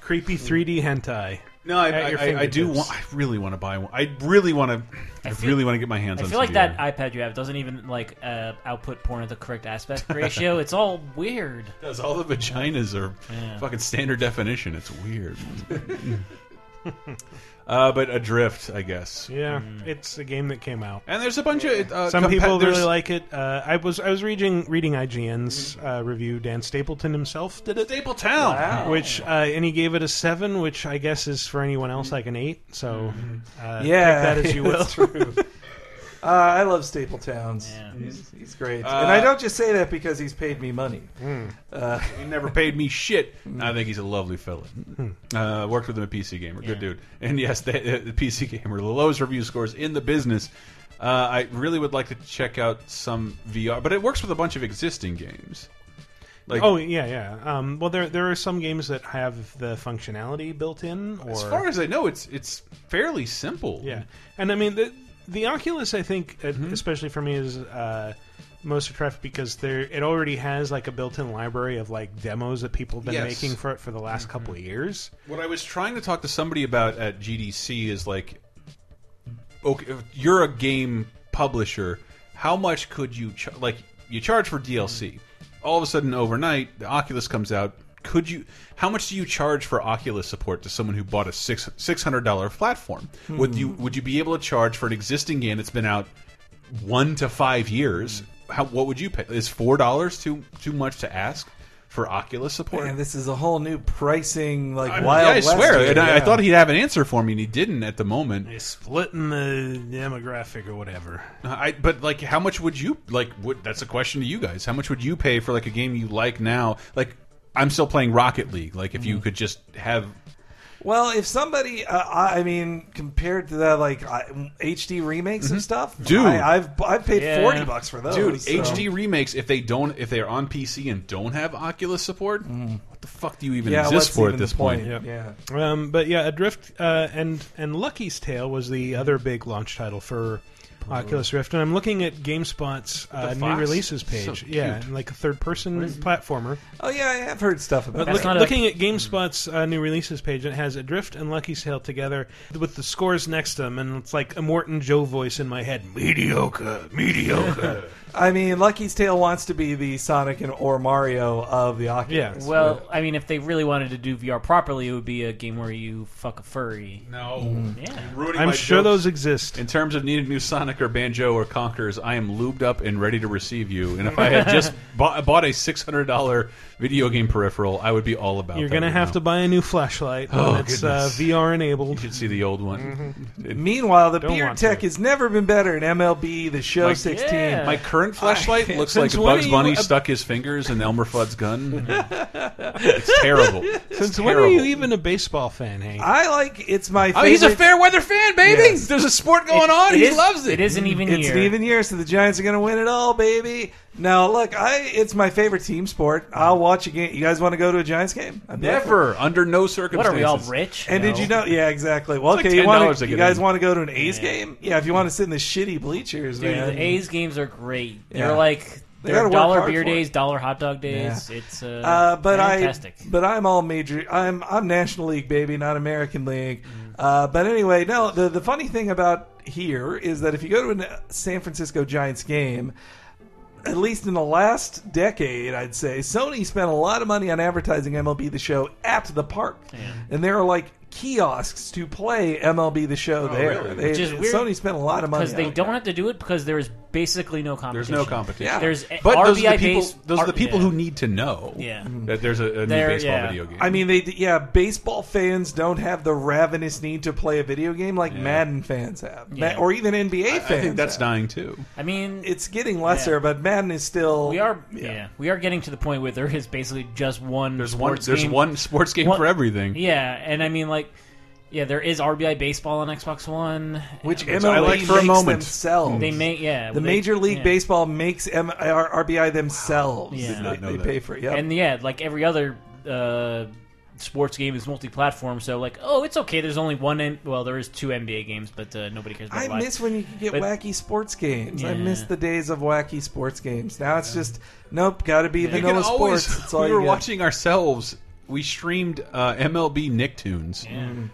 S1: Creepy 3D hentai.
S2: No, I,
S1: At your
S2: I, I, I do want. I really want to buy one. I really want to. I,
S3: feel-
S2: really want to get my hands on that.
S3: I
S2: on.
S3: feel like
S2: some
S3: that iPad you have doesn't even like uh, output porn at the correct aspect ratio. it's all weird.
S2: Does all the vaginas are
S3: Yeah.
S2: fucking standard definition? It's weird. uh, but Adrift, I guess.
S1: Yeah, it's a game that came out.
S2: And there's a bunch of uh,
S1: Some
S2: compa-
S1: people
S2: there's-
S1: really like it. Uh, I was I was reading reading IGN's uh, review. Dan Stapleton himself did it,
S2: Staple Town.
S4: Wow.
S1: which uh, and he gave it a seven, which I guess is for anyone else like an eight. So uh,
S4: yeah,
S1: take that as you will.
S4: that's true. Uh, I love Staple Towns.
S3: Yeah.
S4: He's, he's great,
S2: Uh,
S4: and I don't just say that because he's paid me money. Uh,
S2: He never paid me shit. I think he's a lovely fella. Uh, worked with him at PC Gamer, good dude. And yes, the, the PC Gamer, the lowest review scores in the business. Uh, I really would like to check out some VR, but it works with a bunch of existing games. Like,
S1: oh yeah, yeah. Um, well, there there are some games that have the functionality built in. Or
S2: as far as I know, it's it's fairly simple.
S1: Yeah, and I mean the the Oculus, I think, uh,
S2: Mm-hmm.
S1: especially for me, is uh, most attractive because there it already has like a built-in library of like demos that people have been
S2: Yes.
S1: making for it for the last
S2: Mm-hmm.
S1: couple of years.
S2: What I was trying to talk to somebody about at GDC is like, okay, if you're a game publisher. How much could you ch like? You charge for DLC. All of a sudden, overnight, the Oculus comes out. Could you? How much do you charge for Oculus support to someone who bought a six six hundred dollar platform? Would you would you be able to charge for an existing game that's been out one to five years? How what would you pay? Is four dollars too too much to ask for Oculus support?
S4: and this is a whole new pricing, like
S2: I,
S4: wild.
S2: yeah, I
S4: West
S2: swear,
S4: here,
S2: and I, I thought he'd have an answer for me, and he didn't at the moment.
S1: They splitting the demographic or whatever.
S2: Uh, I, but like, how much would you like? Would, that's a question to you guys. How much would you pay for like a game you like now? Like, I'm still playing Rocket League. Like, if you
S4: Mm.
S2: could just have,
S4: Well, if somebody, uh, I I mean, compared to that, like I, HD remakes and stuff,
S2: Mm-hmm. Dude.
S4: I, I've I've paid
S3: Yeah.
S4: forty bucks for those.
S2: dude,
S4: so-
S2: HD remakes. If they don't, if they are on PC and don't have Oculus support, what the fuck do you even
S4: Mm. Yeah,
S2: exist for
S4: even
S2: at this
S4: the
S2: point?
S4: point? Yeah.
S1: Um, but yeah, Adrift uh, and and Lucky's Tale was the other big launch title for Oculus Rift, and I'm looking at GameSpot's uh, new
S2: fox?
S1: releases
S2: So
S1: page.
S2: cute.
S1: yeah, like a third-person platformer.
S4: Oh yeah, I have heard stuff about
S1: But
S4: that.
S1: Look,
S3: not a-
S1: looking at GameSpot's uh, new releases page, it has Adrift and Lucky's Tale together with the scores next to them, and it's like a Morton Joe voice in my head: mediocre, mediocre.
S4: I mean, Lucky's Tale wants to be the Sonic and or Mario of the Oculus.
S1: Yeah.
S3: Well, I mean, if they really wanted to do VR properly, it would be a game where you fuck a furry.
S2: No,
S3: Yeah.
S1: I'm sure
S2: jokes.
S1: those exist.
S2: In terms of needing new Sonic or Banjo or Conkers, I am lubed up and ready to receive you. And if I had just bought, bought a six hundred dollar video game peripheral, I would be all about. It.
S1: You're
S2: that
S1: gonna
S2: right
S1: have
S2: now.
S1: to buy a new flashlight
S2: Oh,
S1: when it's uh,
S2: goodness.
S1: VR
S2: You
S1: enabled.
S2: should see the old one. It-
S4: Meanwhile, the
S1: Don't
S4: beer tech
S1: to.
S4: has never been better in MLB The Show
S2: My-
S4: 16.
S3: Yeah.
S2: My current flashlight looks like Bugs
S1: are you
S2: Bunny stuck his fingers in Elmer Fudd's gun. it's terrible. It's
S1: Since
S2: terrible.
S1: when are you even a baseball fan, Hank?
S4: I like it's my
S2: Oh, he's a fair weather fan, baby.
S4: Yes.
S2: There's a sport going on.
S3: It
S2: he
S3: is-
S2: loves it.
S3: It is an even
S4: It's
S3: year.
S4: an even year, so the Giants are going to win it all, baby. Now, look, I it's my favorite team sport. I'll watch a game. You guys want to go to a Giants game? I'd be up for it.
S2: Never, under no circumstances.
S3: What
S2: circumstances.
S3: are we all rich?
S4: And did
S3: No.
S4: you know? Yeah, exactly. Well,
S2: It's
S4: okay,
S2: like
S4: you want
S2: $10 to
S4: to? You
S2: get
S4: guys
S2: in.
S4: want to go to an A's game? Yeah, if you want to sit in the shitty bleachers,
S3: Dude,
S4: man.
S3: the A's games are great. They're
S4: Yeah.
S3: like
S4: They
S3: they're
S4: gotta work
S3: dollar
S4: hard
S3: beer
S4: for it.
S3: days, dollar hot dog days. It's uh,
S4: Uh, but
S3: fantastic.
S4: I, but I'm all major. I'm I'm National League baby, not American League. Uh, but anyway, no. The the funny thing about here is that if you go to a San Francisco Giants game, at least in the last decade, I'd say Sony spent a lot of money on advertising MLB The Show at the park, and there are like kiosks to play MLB The Show oh, there.
S2: really?
S4: They,
S3: Which is weird,
S4: Sony spent a lot of money
S3: because they
S4: on
S3: don't have to do it because there is basically no competition.
S2: There's no competition.
S4: Yeah.
S3: There's
S2: But
S3: RBI
S2: those are the people.
S3: based
S2: Those are the people
S3: yeah.
S2: who need to know.
S3: Yeah.
S2: that there's a, a new
S3: There-
S2: baseball
S3: yeah.
S2: video game.
S4: I mean, they yeah, baseball fans don't have the ravenous need to play a video game like Madden fans have,
S3: Yeah.
S4: Ma- or even NBA
S2: I
S4: fans.
S2: think that's
S4: have.
S2: dying too.
S3: I mean,
S4: It's getting lesser,
S3: Yeah.
S4: but Madden is still.
S3: we are yeah. we are getting to the point where there is basically just one.
S2: There's one.
S3: sports
S2: There's
S3: game.
S2: one sports game
S3: One-
S2: for everything.
S3: Yeah, and I mean like. Yeah, there is RBI baseball on Xbox One,
S4: which
S2: Which
S4: MLB
S2: I like for a
S4: makes
S2: moment.
S4: themselves.
S3: They make yeah
S4: the
S3: they-
S4: Major League
S3: yeah.
S4: Baseball makes M- R- RBI themselves.
S3: Yeah. Did
S4: They,
S2: not know
S4: they
S2: that.
S4: pay for it. Yep.
S3: and yeah, like every other uh, sports game is multi-platform. So like, oh, it's okay. There's only one. N- well, there is two NBA games, but uh, nobody cares about
S4: I
S3: live.
S4: miss when you could get
S3: But-
S4: wacky sports games. I
S3: Yeah.
S4: miss the days of wacky sports games. Now it's just nope, got to be
S2: You
S4: vanilla
S2: can always.
S4: sports. That's all
S2: we
S4: you
S2: were
S4: get.
S2: watching ourselves. We streamed uh, MLB Nicktoons,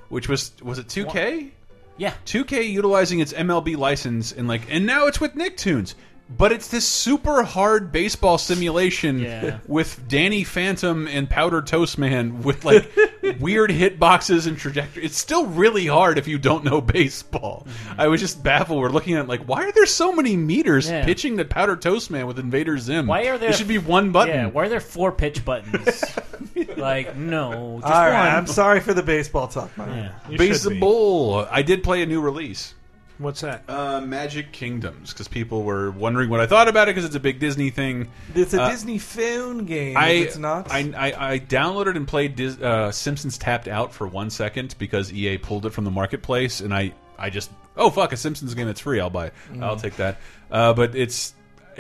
S2: which was was it 2K?
S3: Yeah,
S2: 2K utilizing its MLB license and like, and now it's with Nicktoons. But it's this super hard baseball simulation
S3: Yeah.
S2: with Danny Phantom and Powder Toast Man with like weird hitboxes and trajectory. It's still really hard if you don't know baseball.
S3: Mm-hmm.
S2: I was just baffled. We're looking at like, why are there so many meters
S3: Yeah.
S2: pitching to Powder Toast Man with Invader Zim?
S3: Why are there-
S2: There should be one button.
S3: Yeah, why are there four pitch buttons? like, no, just
S4: All right,
S3: one.
S4: I'm sorry for the baseball talk, Mike.
S3: Yeah.
S1: You be.
S2: Baseball. I did play a new release.
S1: What's that?
S2: Uh, Magic Kingdoms, because people were wondering what I thought about it, because it's a big Disney thing.
S4: It's a
S2: Uh,
S4: Disney phone game.
S2: I,
S4: if it's not.
S2: I, I, I downloaded and played Dis, uh, Simpsons Tapped Out for one second because EA pulled it from the marketplace, and I, I just oh fuck a Simpsons game that's free, I'll buy it.
S4: Mm.
S2: I'll take that. Uh, but it's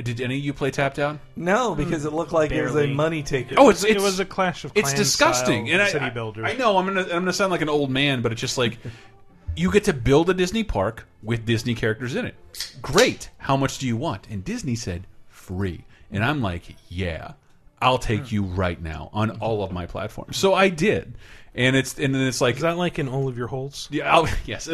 S2: did any of you play Tapped Out?
S4: no, because it looked like it was a money taker.
S2: Oh, it's
S1: it was a Clash of
S2: it's disgusting.
S1: style
S2: And I,
S1: city
S2: I- I know I'm gonna I'm gonna sound like an old man, but it's just like you get to build a Disney park with Disney characters in it. Great. How much do you want? And Disney said free. And I'm like, yeah, I'll take hmm. you right now on all of my platforms. So I did. And it's and then it's like
S1: Is that like in all of your holes?
S2: yeah, I'll, yes.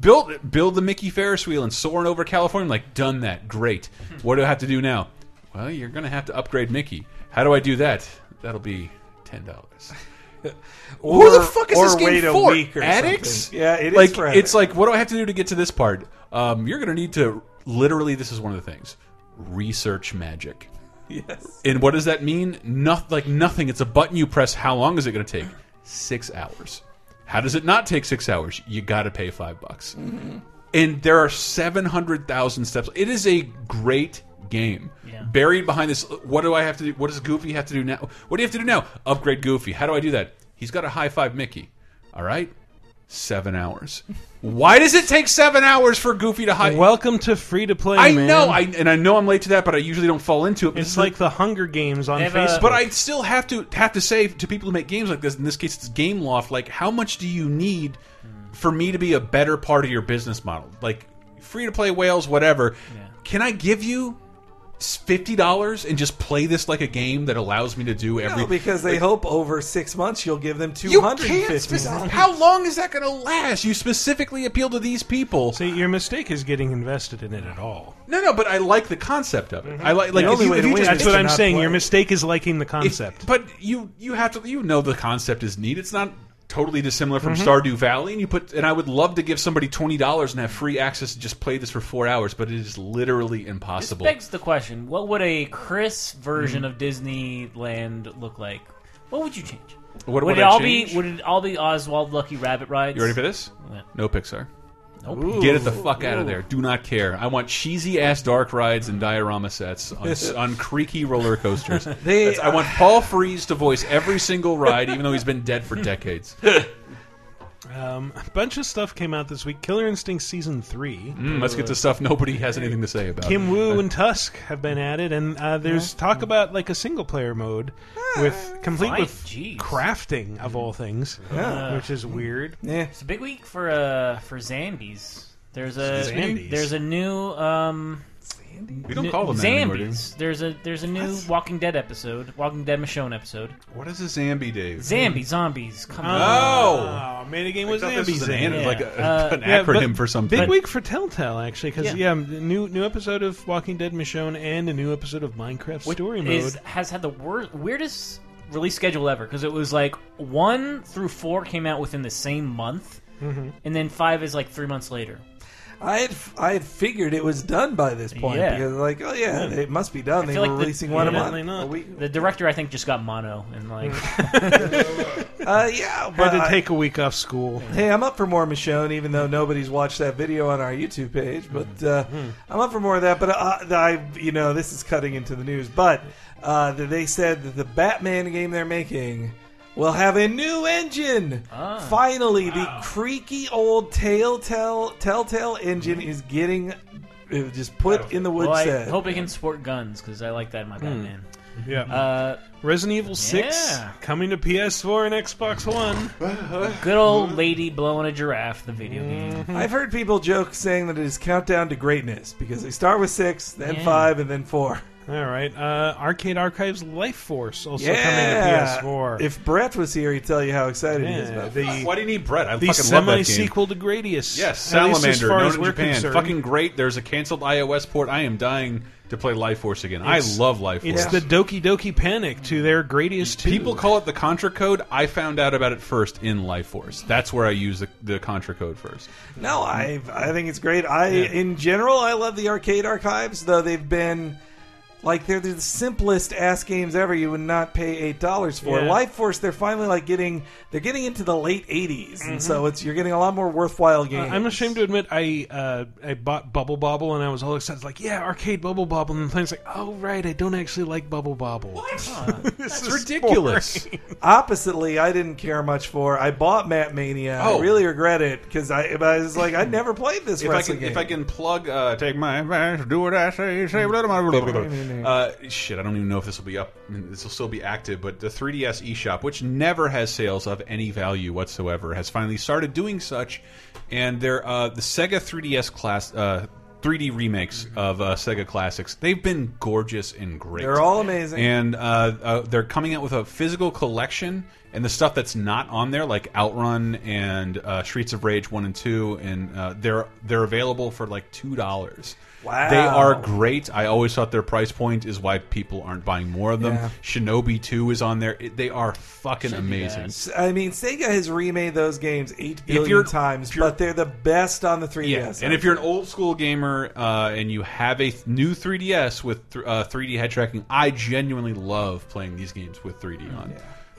S2: Build build the Mickey Ferris wheel and soaring over California. I'm like, done that. Great. Hmm. What do I have to do now? Well, you're going to have to upgrade Mickey. How do I do that? That'll be ten dollars.
S4: Or,
S2: Who the fuck is this game
S4: wait
S2: for?
S4: a week or
S2: Addicts?
S4: something. Yeah, it is
S2: like
S4: for
S2: it's like what do I have to do to get to this part? Um, you're going to need to literally. This is one of the things. Research magic.
S4: yes.
S2: And what does that mean? Nothing. Like nothing. It's a button you press. How long is it going to take? Six hours. How does it not take six hours? You got to pay five bucks. And there are seven hundred thousand steps. It is a great game.
S3: Yeah.
S2: Buried behind this, what do I have to do? What does Goofy have to do now? What do you have to do now? Upgrade Goofy. How do I do that? He's got to high five Mickey. All right, seven hours. Why does it take seven hours for Goofy to high?
S1: Welcome to free to play.
S2: I
S1: man.
S2: know, I and I know I'm late to that, but I usually don't fall into it. But
S1: It's
S2: this
S1: like the Hunger Games on
S3: They have a- uh,
S1: Facebook.
S2: but I still have to have to say to people who make games like this. In this case, it's Gameloft. Like, how much do you need hmm. for me to be a better part of your business model? Like, free to play whales, whatever. Can I give you fifty dollars and just play this like a game that allows me to do every?
S4: No, because they hope over six months you'll give them two
S2: you
S4: hundred and
S2: can't.
S4: fifty
S2: spec-
S4: dollars.
S2: how long is that going to last? You specifically appeal to these people.
S1: See, your mistake is getting invested in it at all.
S2: No, no, but I like the concept of it. Mm-hmm. I like like
S4: The only
S2: you,
S4: way
S2: if
S4: to
S2: you
S4: win
S2: just
S1: That's what I'm saying.
S4: play.
S1: Your mistake is liking the
S2: If-
S1: concept.
S2: but you you have to you know the concept is neat. It's not totally dissimilar from mm-hmm. Stardew Valley, and you put and I would love to give somebody twenty dollars and have free access to just play this for four hours, but it is literally
S3: This
S2: impossible.
S3: begs the question: What would a Chris version mm-hmm. of Disneyland look like? What would you change?
S2: What
S3: would
S2: would
S3: it
S2: I
S3: all
S2: change?
S3: be? Would it all be Oswald Lucky Rabbit rides?
S2: You ready for this?
S3: Yeah.
S2: No Pixar.
S3: Nope.
S2: Get it the fuck out of there. Do not care. I want cheesy ass dark rides and diorama sets on, on creaky roller coasters.
S4: They-
S2: I want Paul Frees to voice every single ride, even though he's been dead for decades.
S1: Um, a bunch of stuff came out this week. Killer Instinct season three.
S2: Mm, let's get to stuff nobody has anything to say about.
S1: Kim Wu and Tusk have been added, and uh, there's talk about like a single player mode with complete
S3: Fine.
S1: with
S3: Jeez.
S1: crafting of all things,
S4: Yeah.
S1: which is weird.
S4: Yeah.
S3: It's a big week for uh for Zambies. There's a
S1: Zambies?
S3: there's a new um
S2: We don't call them that anymore, do we?
S3: Zambies. There's a there's a new Walking Dead episode, Walking Dead Michonne episode.
S2: What is a Zambi, Dave?
S3: Zambi zombies. Come on.
S2: Oh.
S1: made a game with
S2: I thought this was an,
S1: in it.
S2: an- like a,
S3: Uh,
S2: an
S1: Yeah, but
S2: acronym for something.
S1: Big week for Telltale, actually, because
S3: Yeah.
S1: yeah, new new episode of Walking Dead Michonne and a new episode of Minecraft
S3: Which
S1: Story
S3: is,
S1: Mode.
S3: has had the wor- weirdest release schedule ever because it was like one through four came out within the same month,
S1: Mm-hmm.
S3: and then five is like three months later.
S4: I had I had figured it was done by this point
S3: Yeah.
S4: because like oh yeah, it must be done.
S3: I
S4: They
S3: feel
S4: were
S3: like the-
S4: releasing one a month.
S1: Evidently not.
S4: A week.
S3: The director, I think, just got mono and like
S4: Uh, yeah,
S1: Had
S4: but
S1: to
S4: I-
S1: take a week off school.
S4: Hey, I'm up for more Michonne, even though nobody's watched that video on our YouTube page. But uh, I'm up for more of that. But uh, I, you know, this is cutting into the news. But uh, they said that the Batman game they're making will have a new engine.
S3: Ah.
S4: Finally, the creaky old Telltale Telltale engine is getting uh, just put in the
S3: well, I
S4: woodshed.
S3: hope it can sport guns because I like that in my Batman.
S1: Yeah.
S3: Uh,
S1: Resident Evil 6
S3: Yeah.
S1: coming to PS4 and Xbox One.
S3: good old lady blowing a giraffe, the video game.
S4: I've heard people joke saying that it is countdown to greatness because they start with six, then
S3: Yeah.
S4: five, and then four.
S1: All right. Uh, Arcade Archives Life Force also
S4: yeah.
S1: coming to PS4.
S4: If Brett was here, he'd tell you how excited he is about
S1: the
S4: this.
S2: Why do you need Brett? I
S1: the
S2: fucking love that game.
S1: semi-sequel to Gradius.
S2: Yes,
S1: At as
S2: Salamander,
S1: far
S2: known
S1: as
S2: in
S1: we're
S2: Japan.
S1: concerned.
S2: Fucking great. There's a canceled iOS port. I am dying to play Life Force again.
S1: It's-
S2: I love Life Force.
S1: It's the Doki Doki Panic to their Gradius 2.
S2: People call it the Contra code. I found out about it first in Life Force. That's where I use the, the Contra code first.
S4: No, I I think it's great. I in general I love the arcade archives, though they've been like they're the simplest ass games ever. You would not pay eight dollars for.
S1: Yeah.
S4: Life Force, they're finally like getting they're getting into the late 80s and so
S1: Mm-hmm.
S4: it's you're getting a lot more worthwhile games.
S1: Uh, I'm ashamed to admit I uh, I bought Bubble Bobble and I was all excited like yeah arcade Bubble Bobble and the thing's like oh right I don't actually like Bubble Bobble. What? this
S2: It's ridiculous.
S4: Oppositely, I didn't care much for. I bought Mat Mania. I
S2: Oh.
S4: really regret it because I, I was like I never played this
S2: If I can,
S4: game.
S2: if I can plug, uh, take my advice, do what I say, say blah, Uh, shit, I don't even know if this will be up. This will still be active, but the 3DS eShop, which never has sales of any value whatsoever, has finally started doing such. And they're uh, the Sega 3DS class. Uh, 3D remakes of uh, Sega classics. They've been gorgeous and great.
S4: They're all amazing.
S2: And uh, uh, they're coming out with a physical collection, and the stuff that's not on there, like Outrun and uh, Streets of Rage one and two, and uh, they're they're available for like two dollars.
S4: Wow.
S2: They are great. I always thought their price point is why people aren't buying more of them.
S4: Yeah.
S2: Shinobi 2 is on there. It, they are fucking amazing.
S4: I mean, Sega has remade those games eight
S2: you're-
S4: times,
S2: if you're-
S4: but they're the best on the 3DS.
S2: Yeah, and if you're an old school gamer uh, and you have a th new 3DS with th uh, 3D head tracking, I genuinely love playing these games with 3D on.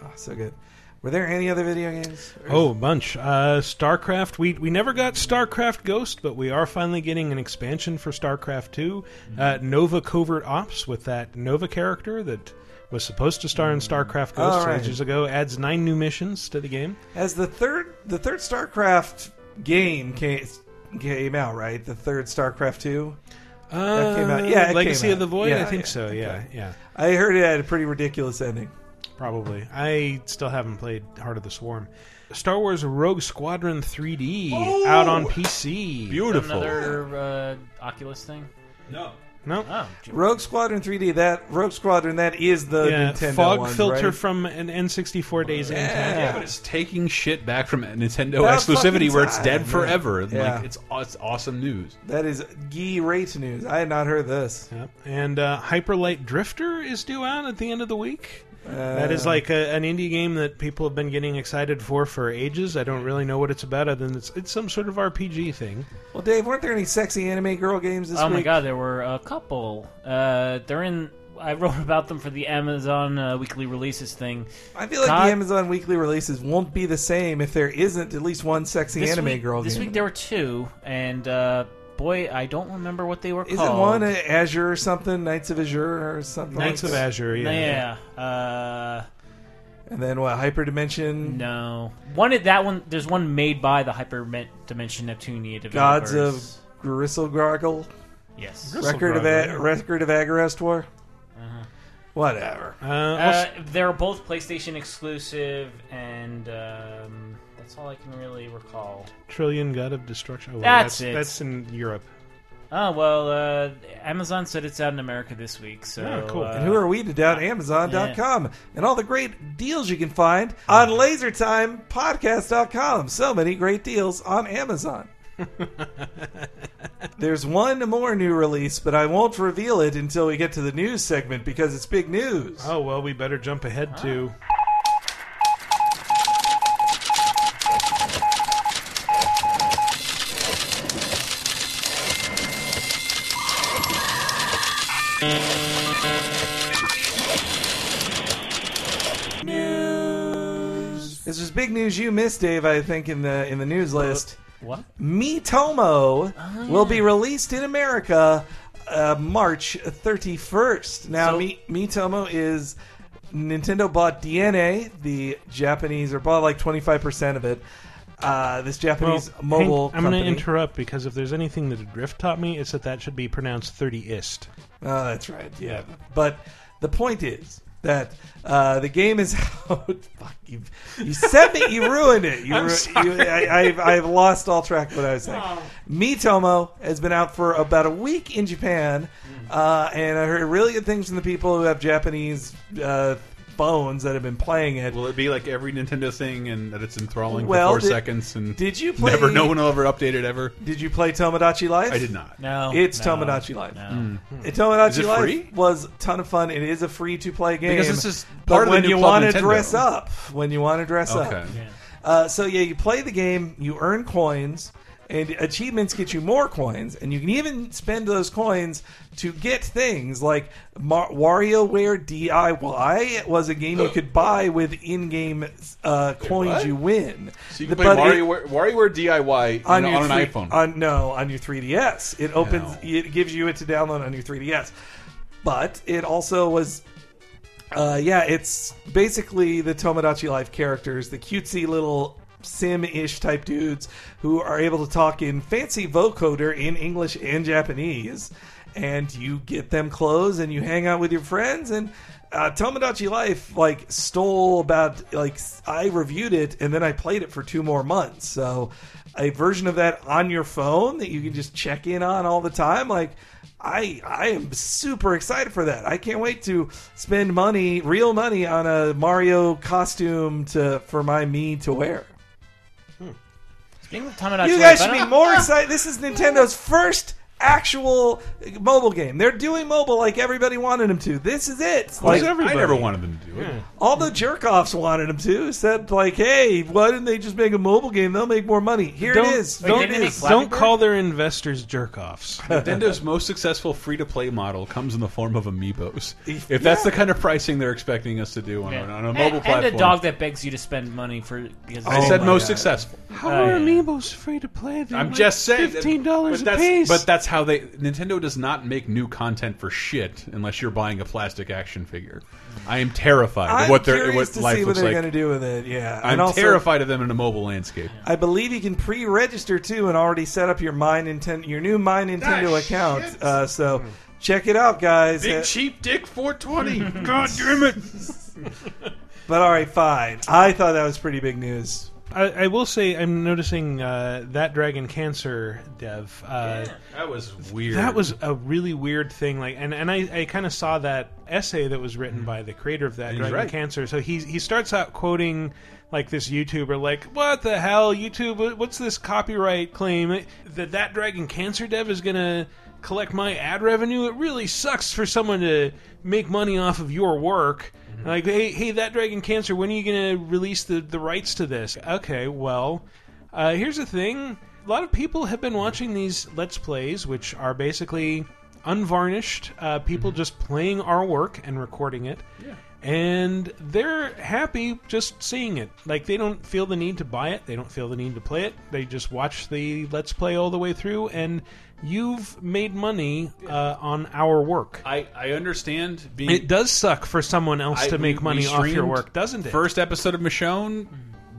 S4: oh, so good. Were there any other video games?
S1: Oh, a bunch. Uh, StarCraft. We we never got StarCraft Ghost, but we are finally getting an expansion for StarCraft Two. Uh, Nova Covert Ops with that Nova character that was supposed to star in StarCraft Ghost ages ago adds nine new missions to the game.
S4: As the third, the third StarCraft game came came out, right? The third StarCraft two.
S1: Uh,
S4: came out- yeah, it
S1: Legacy
S4: came
S1: of the. Void.
S4: Yeah,
S1: I think
S4: yeah,
S1: so. Yeah, yeah.
S4: I heard it had a pretty ridiculous ending.
S1: Probably. I still haven't played Heart of the Swarm. Star Wars Rogue Squadron 3D out on PC.
S2: Beautiful.
S3: Another uh, Oculus thing.
S2: No.
S1: No.
S3: Oh,
S4: Rogue Squadron 3D. That Rogue Squadron. That is the
S1: yeah,
S4: Nintendo
S1: fog
S4: ones,
S1: filter
S4: right?
S1: from an N64 days in time.
S2: Yeah, but it's taking shit back from Nintendo
S4: About
S2: exclusivity where it's dead
S4: yeah.
S2: forever.
S4: Yeah.
S2: Like it's it's awesome news.
S4: That is great news. I had not heard this.
S1: Yep. And uh, Hyperlight Drifter is due out at the end of the week. That is like a, an indie game that people have been getting excited for for ages. I don't really know what it's about, other than it's, it's some sort of RPG thing.
S4: Well, Dave, weren't there any sexy anime girl games this week?
S3: oh
S4: week?
S3: my god, there were a couple. Uh, they're in. I wrote about them for the Amazon uh, weekly releases thing.
S4: I feel like
S3: God-
S4: the Amazon weekly releases won't be the same if there isn't at least one sexy
S3: This
S4: anime
S3: week,
S4: girl
S3: This
S4: game.
S3: week there were two, and uh, boy, I don't remember what they were called.
S4: Isn't
S3: called.
S4: one uh, Azure or something? Nights of Azure or something?
S1: Nights
S4: like
S1: of? Azure, yeah.
S3: Yeah. Uh,
S4: And then what? Hyperdimension?
S3: no. One that one. There's one made by the Hyper Dimension Neptunia developers.
S4: Gods of Gristlegargle?
S3: yes.
S4: Record of
S1: Gristlegargle,
S4: A- Record of Agarest War? Whatever.
S1: Uh,
S3: Uh, they're both PlayStation exclusive, and um, that's all I can really recall.
S1: Trillion God of Destruction. Oh,
S3: That's
S1: that's
S3: it.
S1: That's in Europe.
S3: Oh well, uh, Amazon said it's out in America this week. So
S1: Oh, cool.
S3: uh,
S4: And who are we to doubt Amazon.com and all the great deals you can find on LaserTimePodcast.com? So many great deals on Amazon. There's one more new release, but I won't reveal it until we get to the news segment because it's big news.
S1: Oh well, we better jump ahead to.
S4: This is big news you missed, Dave. I think in the in the news list.
S3: what?
S4: Miitomo will be released in America uh, March 31st. Now,
S3: So-
S4: Mi- Miitomo is Nintendo bought DeNA, the Japanese, or bought like 25% of it. Uh, this
S1: Well,
S4: Japanese
S1: Hank,
S4: mobile
S1: I'm going to interrupt because if there's anything that Drift taught me, it's that that should be pronounced 30ist.
S4: Oh, that's right. Yeah, but the point is that uh, the game is out. Fuck you! You said me. You ruined it. You, ru- you I, I've, I've lost all track of what I was saying.
S3: Oh.
S4: Miitomo has been out for about a week in Japan. uh, and I heard really good things from the people who have Japanese uh, phones that have been playing it.
S2: Will it be like every Nintendo thing and that it's enthralling
S4: Well,
S2: for four
S4: did-
S2: seconds and
S4: did you play-
S2: never no one will ever update it ever?
S4: Did you play Tomodachi Life?
S2: I did not.
S3: No,
S4: It's
S3: no,
S4: Tomodachi Life.
S3: No.
S2: Hmm.
S4: Uh, Tomodachi
S2: Is it
S4: Life
S2: free?
S4: was a ton of fun. It is a free to play game
S2: Because this is part of the
S4: when
S2: new
S4: you want to dress up, when you want to dress
S2: Okay.
S4: up. Uh, so yeah, you play the game, you earn coins, and achievements get you more coins, and you can even spend those coins to get things like Mar- WarioWare DIY was a game you could buy with in-game uh, coins
S2: what?
S4: you win.
S2: So you can
S4: The-
S2: play
S4: it-
S2: WarioWare, WarioWare DIY
S4: on,
S2: on,
S4: your
S2: an
S4: three-
S2: iPhone.
S4: On, no, on your 3DS. It opens. It gives you it to download on your 3DS. But it also was. Uh, yeah, it's basically the Tomodachi Life characters, the cutesy little sim-ish type dudes who are able to talk in fancy vocoder in English and Japanese, and you get them clothes and you hang out with your friends and. Uh, Tomodachi Life like stole about like I reviewed it and then I played it for two more months. So a version of that on your phone that you can just check in on all the time. Like I I am super excited for that. I can't wait to spend money, real money, on a Mario costume to for my me to wear.
S3: Speaking of Tomodachi
S4: You guys should be more excited. This is Nintendo's first actual mobile game. They're doing mobile like everybody wanted them to. This is it. Like
S2: I never wanted them to do it.
S4: all the jerk offs wanted them to. Said like, hey, why didn't they just make a mobile game? They'll make more money. Here
S1: Don't-
S4: it is.
S1: don't-
S4: Here it is.
S1: Don't call their investors jerk offs.
S2: Nintendo's most successful free-to-play model comes in the form of amiibos. If that's the kind of pricing they're expecting us to do on,
S3: Yeah.
S2: a, on a
S3: And-
S2: mobile platform,
S3: and a dog that begs you to spend money for. Because
S2: I said oh most successful.
S1: How
S3: Oh,
S1: are
S3: yeah.
S1: amiibos free to play? They're
S2: I'm
S1: like
S2: just saying,
S1: fifteen dollars
S2: but
S1: a
S2: that's-
S1: piece.
S2: But that's how they. Nintendo does not make new content for shit unless you're buying a plastic action figure. I am terrified
S4: I'm
S2: of what their
S4: curious
S2: what
S4: to
S2: life
S4: see what
S2: looks
S4: they're
S2: like.
S4: going to do with it. Yeah,
S2: I'm
S4: and also,
S2: terrified of them in a mobile landscape.
S4: I believe you can pre-register too and already set up your My Nintendo, your new My Nintendo
S2: Ah,
S4: account. Uh, so check it out, guys.
S2: Big
S4: Uh,
S2: cheap dick 420. God damn it!
S4: but all right, fine. I thought that was pretty big news.
S1: I, I will say I'm noticing uh, that Dragon Cancer dev. Uh,
S2: That was weird.
S1: That was a really weird thing. Like, and and I, I kind of saw that essay that was written by the creator of that
S2: he's
S1: Dragon
S2: right.
S1: Cancer. So he he starts out quoting like this YouTuber, like, "What the hell, YouTube? What's this copyright claim that that Dragon Cancer dev is gonna?" collect my ad revenue it really sucks for someone to make money off of your work like hey hey that dragon cancer when are you gonna release the the rights to this? Okay well uh, here's the thing. A lot of people have been watching these let's plays which are basically unvarnished uh, people just playing our work and recording it and they're happy just seeing it. Like they don't feel the need to buy it. They don't feel the need to play it. They just watch the let's play all the way through and you've made money uh, on our work.
S2: I, I understand being.
S1: it does suck for someone else
S2: I-
S1: to make
S2: we-
S1: money
S2: we
S1: off your work doesn't it?
S2: First episode of Michonne,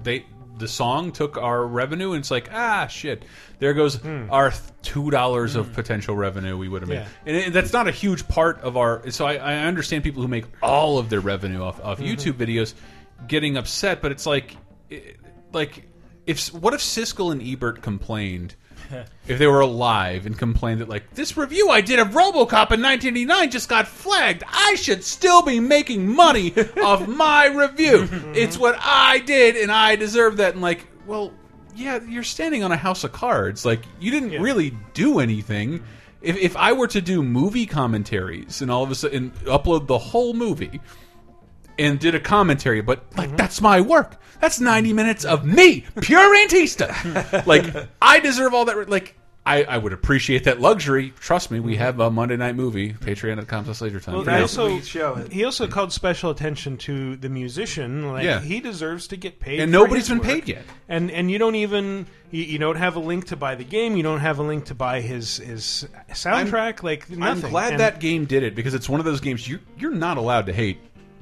S2: they the song took our revenue, and it's like ah shit. There goes hmm. our two dollars of hmm. potential revenue we would have made,
S1: Yeah.
S2: and it, that's not a huge part of our. So I, I understand people who make all of their revenue off off mm-hmm. YouTube videos getting upset, but it's like it- like if what if Siskel and Ebert complained. If they were alive and complained that like this review I did of RoboCop in 1989 just got flagged, I should still be making money off my review. it's what I did and I deserve that. And like, well, yeah, you're standing on a house of cards. Like you didn't really do anything. If if I were to do movie commentaries and all of a sudden upload the whole movie and did a commentary, but like mm-hmm. that's my work. That's 90 minutes of me, pure Antista. like I deserve all that. Like I, I would appreciate that luxury. Trust me, we mm-hmm. have a Monday night movie, patreon.com slash laser time.
S1: Well, he also
S4: Please show it.
S1: he also called special attention to the musician. Like
S2: Yeah.
S1: he deserves to get paid,
S2: And
S1: for
S2: nobody's
S1: his
S2: been
S1: work.
S2: paid yet.
S1: And and you don't even you, you don't have a link to buy the game. You don't have a link to buy his his soundtrack. like
S2: I'm glad
S1: And-
S2: that game did it because it's one of those games you you're not allowed to hate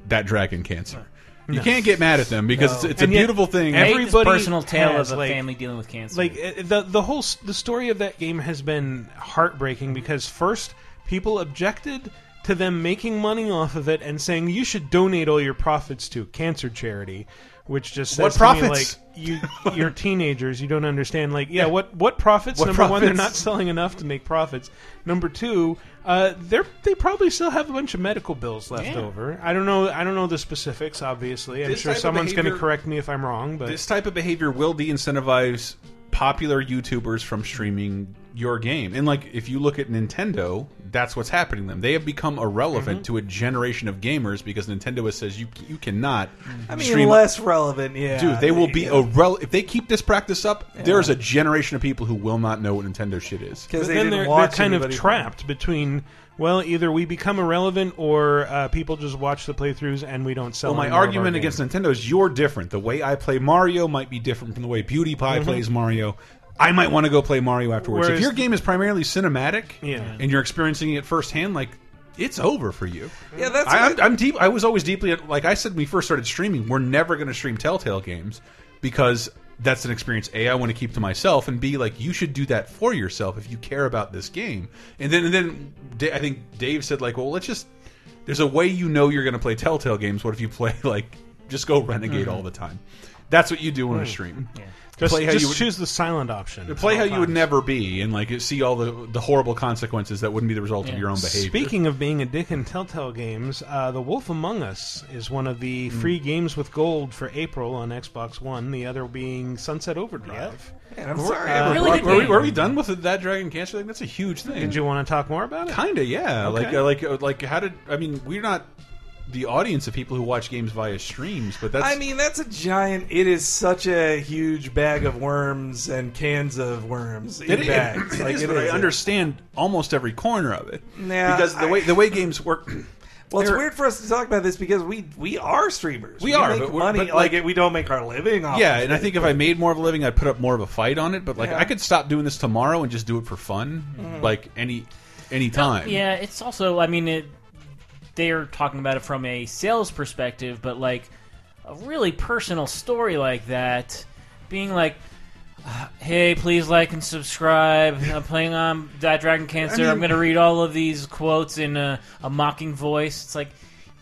S2: that Dragon Cancer. You can't get mad at them because it's, it's a
S1: yet
S2: beautiful thing.
S1: every-
S3: this
S1: Everybody
S3: personal tale
S1: has,
S3: of a
S1: like-
S3: family dealing with cancer.
S1: like uh, the the whole the story of that game has been heartbreaking because first people objected to them making money off of it and saying you should donate all your profits to cancer charity, which just says
S2: What
S1: to me, like you you're teenagers, you don't understand. Like, yeah, what what profits?
S2: What
S1: Number one, they're not selling enough to make profits. Number two, uh, they're they probably still have a bunch of medical bills left
S3: Yeah.
S1: over. I don't know. I don't know the specifics. Obviously, I'm
S2: This
S1: sure someone's going to correct me if I'm wrong. But
S2: this type of behavior will de-incentivize popular YouTubers from streaming your game. And like if you look at Nintendo, that's what's happening to them. They have become irrelevant to a generation of gamers because Nintendo has says you you cannot
S4: I mean,
S2: stream
S4: less relevant. Yeah,
S2: Dude, they will be
S4: yeah.
S2: a rel if they keep this practice up, there's a generation of people who will not know what Nintendo shit is.
S4: because they
S1: then they're, they're kind of
S4: anybody
S1: trapped between well, either we become irrelevant or uh, people just watch the playthroughs and we don't sell.
S2: Well, my
S1: any more of our
S2: argument
S1: games.
S2: against Nintendo is you're different. The way I play Mario might be different from the way PewDiePie plays Mario. I might want to go play Mario afterwards.
S1: Whereas-
S2: if your game is primarily cinematic,
S1: Yeah.
S2: and you're experiencing it firsthand, like it's over for you.
S4: Yeah, that's
S2: I, I'm, I'm deep. I was always deeply like I said when we first started streaming. We're never going to stream Telltale games because that's an experience. A, I want to keep to myself, and B, like you should do that for yourself if you care about this game. And then, and then I think Dave said like, well, let's just. There's a way you know you're going to play Telltale games. What if you play like just go Renegade mm-hmm. all the time? That's what you do on a stream.
S1: just,
S2: play how
S1: just
S2: you would-
S1: choose the silent option.
S2: Play how
S1: all
S2: you would never be, and like see all the the horrible consequences that wouldn't be the result of your own behavior.
S1: Speaking of being a dick in Telltale games, uh, The Wolf Among Us is one of
S2: Hmm.
S1: the free games with gold for April on Xbox One. The other being Sunset Overdrive.
S4: Man, I'm sorry.
S1: Uh,
S3: really
S4: brought-
S2: were, we, were we done with that Dragon Cancer thing? That's a huge thing.
S1: Did you want to talk more about it?
S2: Kinda, yeah.
S1: Okay.
S2: Like, uh, like, uh, like, how did? I mean, we're not the audience of people who watch games via streams, but that's.
S4: I mean, that's a giant. It is such a huge bag of worms and cans of worms in
S2: it, it-
S4: bags.
S2: it
S4: like
S2: is,
S4: it
S2: but I
S4: is.
S2: understand almost every corner of it.
S4: Nah,
S2: because the
S4: I-
S2: way the way games work.
S4: Well, it's weird for us to talk about this because we we are streamers.
S2: We are,
S4: make
S2: but we're-
S4: money.
S2: but,
S4: like,
S2: like-
S4: we don't make our living. Off
S2: Yeah,
S4: of
S2: and I
S4: it,
S2: think if I made more of a living, I'd put up more of a fight on it. But like,
S4: Yeah.
S2: I could stop doing this tomorrow and just do it for fun, mm-hmm. like any any time.
S3: Yeah, it's also. I mean, it, they're talking about it from a sales perspective, but like a really personal story like that, being like, "Hey, please like and subscribe." I'm playing on that Dragon Cancer.
S2: I
S3: I'm going to read all of these quotes in a, a mocking voice. It's like,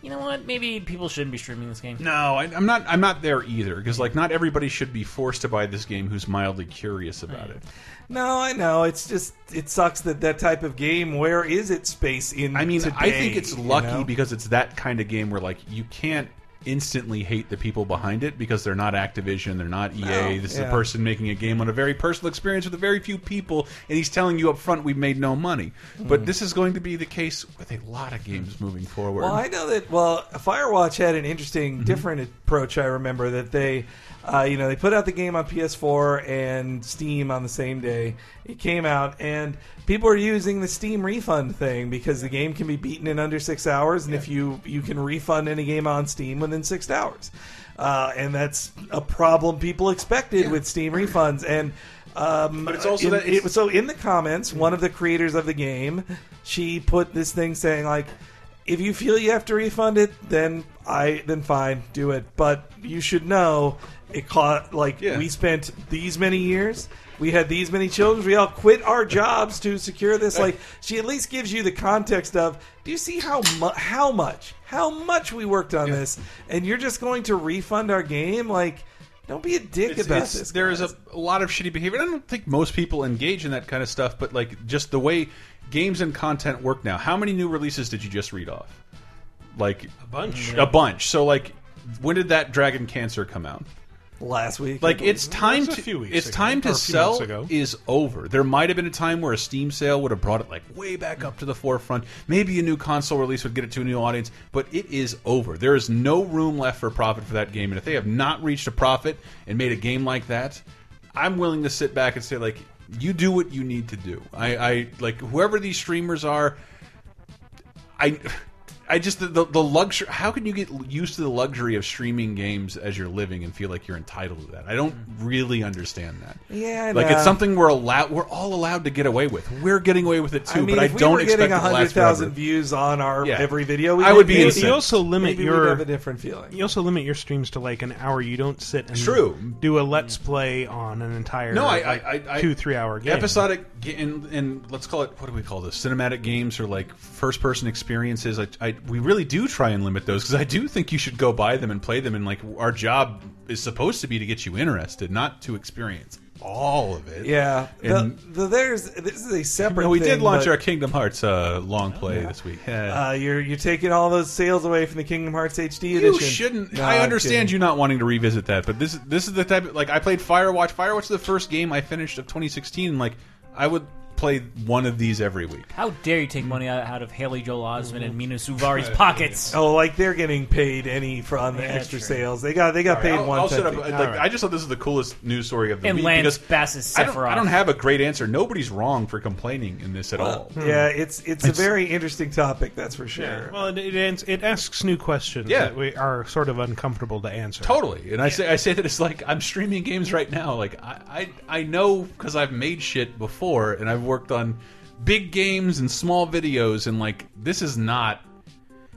S3: you know what? Maybe people shouldn't be streaming this game.
S2: No, I, I'm not. I'm not there either because like not everybody should be forced to buy this game who's mildly curious about it.
S4: No, I know. It's just it sucks that that type of game. Where is its space in?
S2: I mean,
S4: today,
S2: I think it's
S4: you
S2: lucky
S4: know?
S2: because it's that kind of game where like you can't instantly hate the people behind it because they're not Activision, they're not EA.
S4: No,
S2: this is
S4: yeah.
S2: a person making a game on a very personal experience with a very few people, and he's telling you up front we've made no money. But this is going to be the case with a lot of games moving forward.
S4: Well, I know that. Well, Firewatch had an interesting,
S2: Mm-hmm.
S4: different approach. I remember that they, uh, you know, they put out the game on PS4 and Steam on the same day. It came out, and people are using the Steam refund thing because the game can be beaten in under six hours, and if you you can refund any game on Steam within six hours, uh, and that's a problem people expected with Steam refunds and. Um,
S2: But it's also
S4: in-
S2: that it's-
S4: it- so in the comments, one of the creators of the game, she put this thing saying like, if you feel you have to refund it, then I then fine, do it. But you should know it caught like
S2: Yeah.
S4: we spent these many years. We had these many children. We all quit our jobs to secure this. Like she at least gives you the context of. Do you see how mu- how much how much we worked on this, and you're just going to refund our game? Like, don't be a dick
S2: It's-
S4: about
S2: it's-
S4: this.
S2: There is
S4: guys.
S2: a, a lot of shitty behavior. I don't think most people engage in that kind of stuff, but like just the way games and content work now. How many new releases did you just read off? Like
S1: A bunch.
S2: a bunch. So like, when did that Dragon Cancer come out?
S4: Last week.
S2: Like it's time
S1: That's a
S2: to
S1: few weeks
S2: it's
S1: ago,
S2: time to sell is over. There might have been a time where a Steam sale would have brought it like way back up to the forefront. Maybe a new console release would get it to a new audience, but it is over. There is no room left for profit for that game, and if they have not reached a profit and made a game like that, I'm willing to sit back and say like, you do what you need to do. I, I like whoever these streamers are. I I just the, the the luxury. How can you get used to the luxury of streaming games as you're living and feel like you're entitled to that? I don't mm-hmm. really understand that.
S4: Yeah, I
S2: like
S4: know.
S2: it's something we're allowed. We're all allowed to get away with. We're getting away with it too.
S4: I mean,
S2: but I
S4: if we
S2: don't
S4: were getting
S2: expect it to
S4: hundred
S2: last
S4: thousand
S2: forever.
S4: views on our
S2: Yeah.
S4: every video, we
S2: I would be
S4: maybe-
S2: incensed.
S1: You also limit
S4: maybe
S1: your
S4: we'd have a different feeling.
S1: You also limit your streams to like an hour. You don't sit and
S2: True.
S1: do a let's play on an entire
S2: No, I,
S1: like,
S2: I, I, I
S1: two three hour game.
S2: episodic and, and let's call it what do we call this cinematic games or like first person experiences I, I we really do try and limit those because i do think you should go buy them and play them and like our job is supposed to be to get you interested not to experience all of it
S4: Yeah,
S2: And-
S4: the, there's this is a separate.
S2: no, we
S4: thing,
S2: did launch
S4: but,
S2: our kingdom hearts uh, long play this week Yeah.
S4: Uh, you're you're taking all those sales away from the Kingdom Hearts HD
S2: you
S4: edition.
S2: shouldn't.
S4: No,
S2: I understand you not wanting to revisit that, but this this is the type. Of, like I played Firewatch. Firewatch is the first game I finished of 2016. and, Like I would play one of these every week.
S3: How dare you take money out, out of Haley Joel Osment and Mena Suvari's pockets?
S4: Oh, like they're getting paid any from the
S3: Yeah,
S4: extra
S3: true.
S4: sales. They got they got paid
S2: I'll,
S4: one.
S2: I'll shut up. Like,
S1: All right.
S2: I just thought this is the coolest news story of the
S3: And
S2: week
S3: Lance
S2: because
S3: Bass's
S2: I don't,
S3: Sephiroth.
S2: I don't have a great answer. Nobody's wrong for complaining in this at all.
S4: Yeah, it's, it's a very interesting topic. That's for sure.
S1: Yeah. Well, it, it, ans- it asks new questions
S2: Yeah.
S1: that we are sort of uncomfortable to answer.
S2: Totally, and I say I say that it's like I'm streaming games right now. Like I I, I know because I've made shit before, and I've worked on big games and small videos, and like this is not.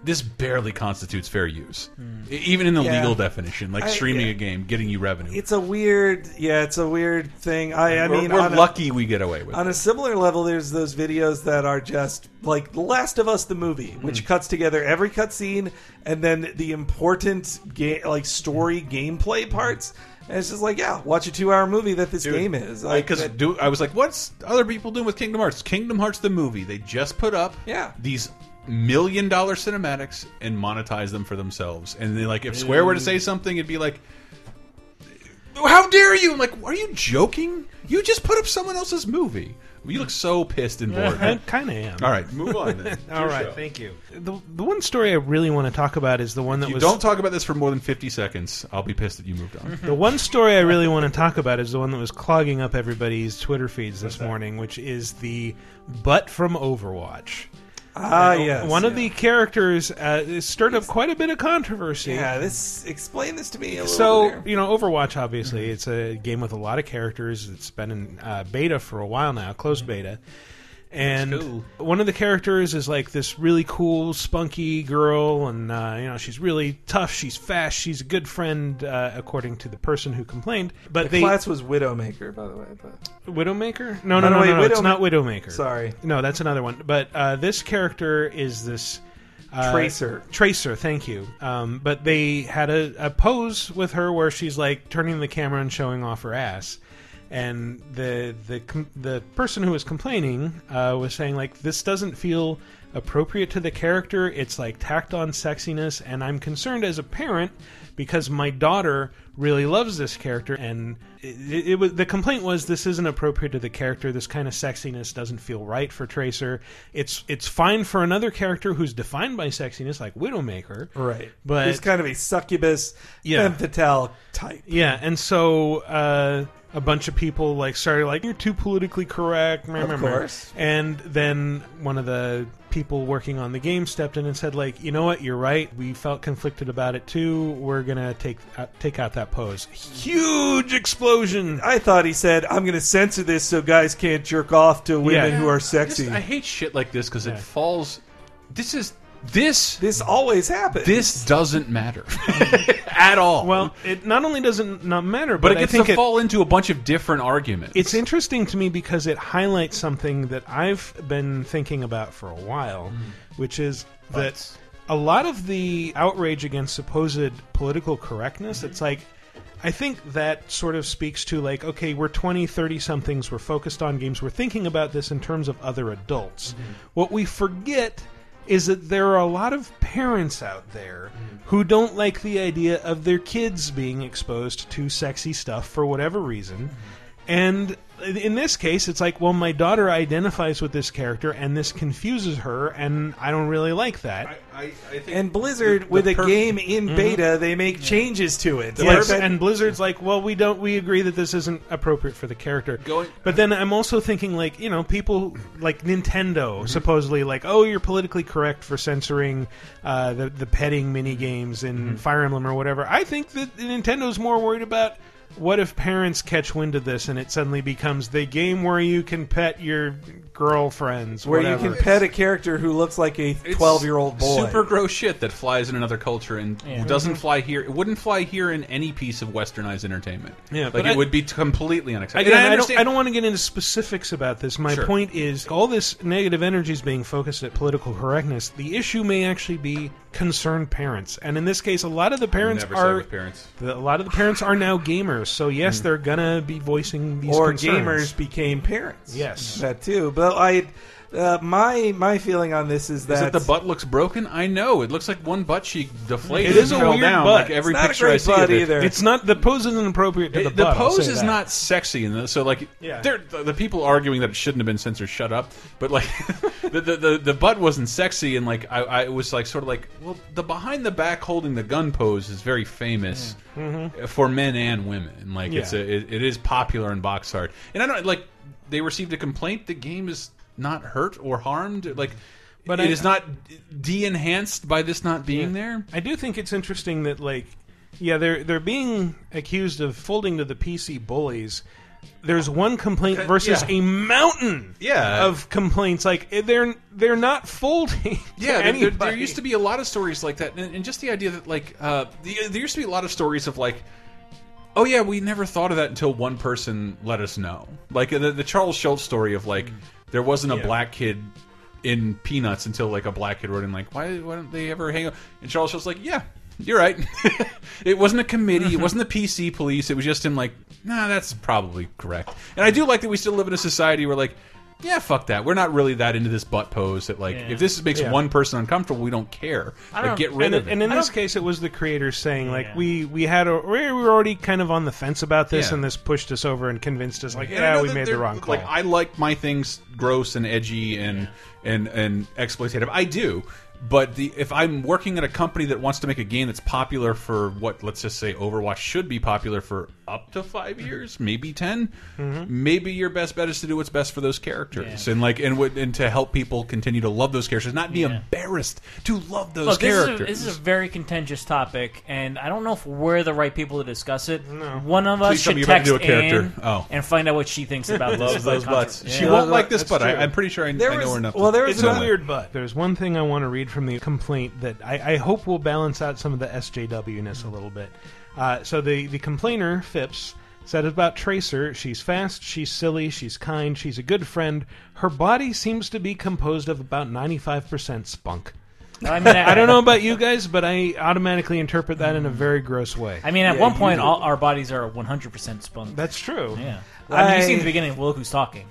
S2: This barely constitutes fair use, E- even in the
S4: Yeah.
S2: legal definition. Like
S4: I-
S2: streaming
S4: yeah.
S2: a game, getting you revenue.
S4: It's a weird, yeah, it's a weird thing. I, I
S2: we're
S4: mean,
S2: we're
S4: on a-
S2: lucky we get away with.
S4: On
S2: it.
S4: a similar level, there's those videos that are just like The Last of Us, the movie,
S2: Hmm.
S4: which cuts together every cutscene and then the important game, like story gameplay parts. And it's just like, yeah, watch a two-hour movie that this
S2: Dude,
S4: game is. Like,
S2: because do I was like, what's other people doing with Kingdom Hearts? Kingdom Hearts the movie. They just put up
S4: Yeah.
S2: these million dollar cinematics and monetize them for themselves. And they like if Square were to say mm. something, it'd be like. How dare you? I'm like, are you joking? You just put up someone else's movie. You look so pissed and bored.
S1: I kind of am.
S2: All right, move on then.
S1: All right,
S2: show.
S1: thank you. The, the one story I really want to talk about is the one that
S2: If you
S1: was
S2: don't talk about this for more than 50 seconds, I'll be pissed that you moved on.
S1: The one story I really want to talk about is the one that was clogging up everybody's Twitter feeds this morning, which is the butt from Overwatch.
S4: Ah,
S1: Uh,
S4: yes,
S1: one of the characters uh, stirred up quite a bit of controversy.
S4: Yeah, this explain this to me a little
S1: So you know, Overwatch obviously it's a game with a lot of characters. It's been in uh, beta for a while now, closed beta. And
S2: cool.
S1: one of the characters is like this really cool, spunky girl, and uh, you know she's really tough. She's fast. She's a good friend, uh, according to the person who complained. But
S4: The
S1: they
S4: class was Widowmaker, by the way. But
S1: Widowmaker? No,
S4: No,
S1: no,
S4: no,
S1: no,
S4: wait,
S1: no. It's
S4: Widowma-
S1: not Widowmaker.
S4: Sorry.
S1: no, that's another one. But uh, this character is this uh,
S4: Tracer.
S1: Tracer, thank you. Um, but they had a, a pose with her where she's like turning the camera and showing off her ass. And the the com- the person who was complaining uh, was saying like this doesn't feel appropriate to the character. It's like tacked on sexiness, and I'm concerned as a parent because my daughter really loves this character, and it, it, was the complaint was this isn't appropriate to the character. This kind of sexiness doesn't feel right for Tracer. It's it's fine for another character who's defined by sexiness, like Widowmaker,
S4: right,
S1: But-
S4: he's kind of a succubus,
S1: Yeah.
S4: femme fatale type.
S1: Yeah, and so uh, a bunch of people like started like you're too politically correct. meh,
S4: Of
S1: meh, meh."
S4: course.
S1: And then one of the people working on the game stepped in and said like, you know what, you're right. We felt conflicted about it too. We're gonna take uh, take out that pose. Huge explosion.
S4: I thought he said, "I'm going to censor this so guys can't jerk off to women
S1: Yeah.
S4: who are
S2: I
S4: sexy."
S2: just- I hate shit like this because
S1: Yeah.
S2: it falls. This is this
S4: this always happens.
S2: this doesn't matter at all.
S1: Well, it not only doesn't not matter,
S2: but
S1: but,
S2: it gets to
S1: it,
S2: fall into a bunch of different arguments.
S1: It's interesting to me because it highlights something that I've been thinking about for a while, mm. which is that a lot of the outrage against supposed political correctness, mm-hmm. it's like I think that sort of speaks to like okay, we're 20, 30 somethings, we're focused on games, we're thinking about this in terms of other adults. Mm-hmm. What we forget is that there are a lot of parents out there mm. who don't like the idea of their kids being exposed to sexy stuff for whatever reason. Mm. And in this case, it's like, well, my daughter identifies with this character, and this confuses her, and I don't really like that.
S2: I, I think
S4: And Blizzard,
S2: the- the
S4: with a
S2: perf-
S4: game in beta, they make changes to it.
S1: Yes,
S4: Like
S1: and Blizzard's like, well, we don't. We agree that this isn't appropriate for the character.
S2: Going-
S1: but then I'm also thinking, like, you know, people like Nintendo
S2: Mm-hmm.
S1: supposedly like, oh, you're politically correct for censoring uh, the the petting mini games in
S2: Mm-hmm.
S1: Fire Emblem or whatever. I think that Nintendo's more worried about. What if parents catch wind of this and it suddenly becomes the game where you can pet your girlfriends,
S4: where
S1: whatever.
S4: you can pet a character who looks like a twelve-year-old boy.
S2: Super gross shit that flies in another culture and doesn't fly here. It wouldn't fly here in any piece of westernized entertainment.
S1: Yeah,
S2: like
S1: but
S2: it
S1: I-
S2: would be completely unacceptable.
S1: Again,
S2: And
S1: I, don't, I don't want to get into specifics about this. My
S2: Sure.
S1: point is, all this negative energy is being focused at political correctness. The issue may actually be concerned parents, and in this case, a lot of the parents
S2: Never
S1: are
S2: with parents.
S1: the- a lot of the parents are now gamers. So yes, mm. they're gonna be voicing these
S4: or
S1: concerns.
S4: gamers became parents.
S1: Yes.
S4: that too. But I, uh, my my feeling on this is
S2: Is
S4: that
S2: that the butt looks broken? I know. It looks like one butt cheek deflated.
S1: It is a
S2: and fell
S1: weird
S2: down,
S1: butt.
S2: Like every
S4: It's not a
S2: picture I
S4: great
S2: see
S4: butt
S2: of it.
S4: either.
S1: It's not the pose isn't appropriate to the,
S2: It- the
S1: butt, I'll
S2: pose is
S1: that.
S2: not sexy, and so like,
S1: Yeah.
S2: the, the people arguing that it shouldn't have been censored. Shut up! But like, the, the the the butt wasn't sexy, and like I, I was like sort of like, well, the behind the back holding the gun pose is very famous for men and women. And like, it's
S1: Mm-hmm.
S2: A it, it is popular in box art, and I don't like they received a complaint. The game is not hurt or harmed. Like, But it
S1: I-
S2: is not de-enhanced by this not being there.
S1: I do think it's interesting that like yeah, they're they're being accused of folding to the PC bullies. There's one complaint versus
S2: yeah.
S1: a mountain
S2: Yeah.
S1: of complaints. Like eh, they're they're not folding.
S2: Yeah, there, there, there used to be a lot of stories like that, and, and just the idea that like uh, the, there used to be a lot of stories of like, oh yeah, we never thought of that until one person let us know. Like the, the Charles Schulz story of like mm. there wasn't a
S1: Yeah.
S2: black kid in Peanuts until like a black kid wrote in like why why don't they ever hang out? And Charles Schulz like yeah. You're right. it wasn't a committee. It wasn't the PC police. It was just him. Like, nah, that's probably correct. And I do like that we still live in a society where, like, yeah, fuck that. We're not really that into this butt pose. That like,
S3: Yeah.
S2: if this makes
S1: Yeah.
S2: one person uncomfortable, we don't care.
S3: I
S2: Like,
S3: don't-
S2: get rid
S1: and,
S2: of it.
S1: and in
S3: I
S1: this
S3: don't-
S1: case, it was the creators saying like
S3: Yeah.
S1: we we had a we were already kind of on the fence about this,
S2: Yeah.
S1: and this pushed us over and convinced us like
S2: And I
S1: yeah
S2: know
S1: we
S2: that
S1: made the
S2: they're-
S1: wrong call.
S2: Like, I like my things gross and edgy and and and exploitative. I do. But the if I'm working at a company that wants to make a game that's popular for what let's just say Overwatch should be popular for up to five mm-hmm. years, maybe 10 mm-hmm. maybe your best bet is to do what's best for those characters
S3: Yeah.
S2: and like and what- and to help people continue to love those characters, not be
S3: Yeah.
S2: embarrassed to love those
S3: Look, this is, a,
S2: characters.
S3: this is a very contentious topic, and I don't know if we're the right people to discuss it. One of us
S2: Please
S3: should
S2: me to
S3: text
S2: do a character.
S3: Ann
S2: Oh.
S3: and find out what she thinks about this.
S2: Loves those
S3: Like,
S2: butts.
S3: yeah.
S2: She won't like this,
S1: That's
S2: but I,
S1: true.
S2: I'm pretty sure I,
S4: There
S2: I know
S4: was-
S2: her enough.
S4: well, there is there
S1: it's a
S4: another-
S1: weird butt. There's one thing I want to read from the complaint that I, I hope will balance out some of the SJW ness a little bit. Uh, so the the complainer Phipps said about Tracer, she's fast, she's silly, she's kind, she's a good friend. Her body seems to be composed of about 95% spunk.
S3: I mean,
S1: I don't know about you guys, but I automatically interpret that in a very gross way.
S3: I mean, at
S4: Yeah,
S3: one point,
S4: do.
S3: all, our bodies are 100% spunk.
S1: That's true.
S3: yeah. I mean, you see in
S4: I-
S3: the beginning, look who's talking.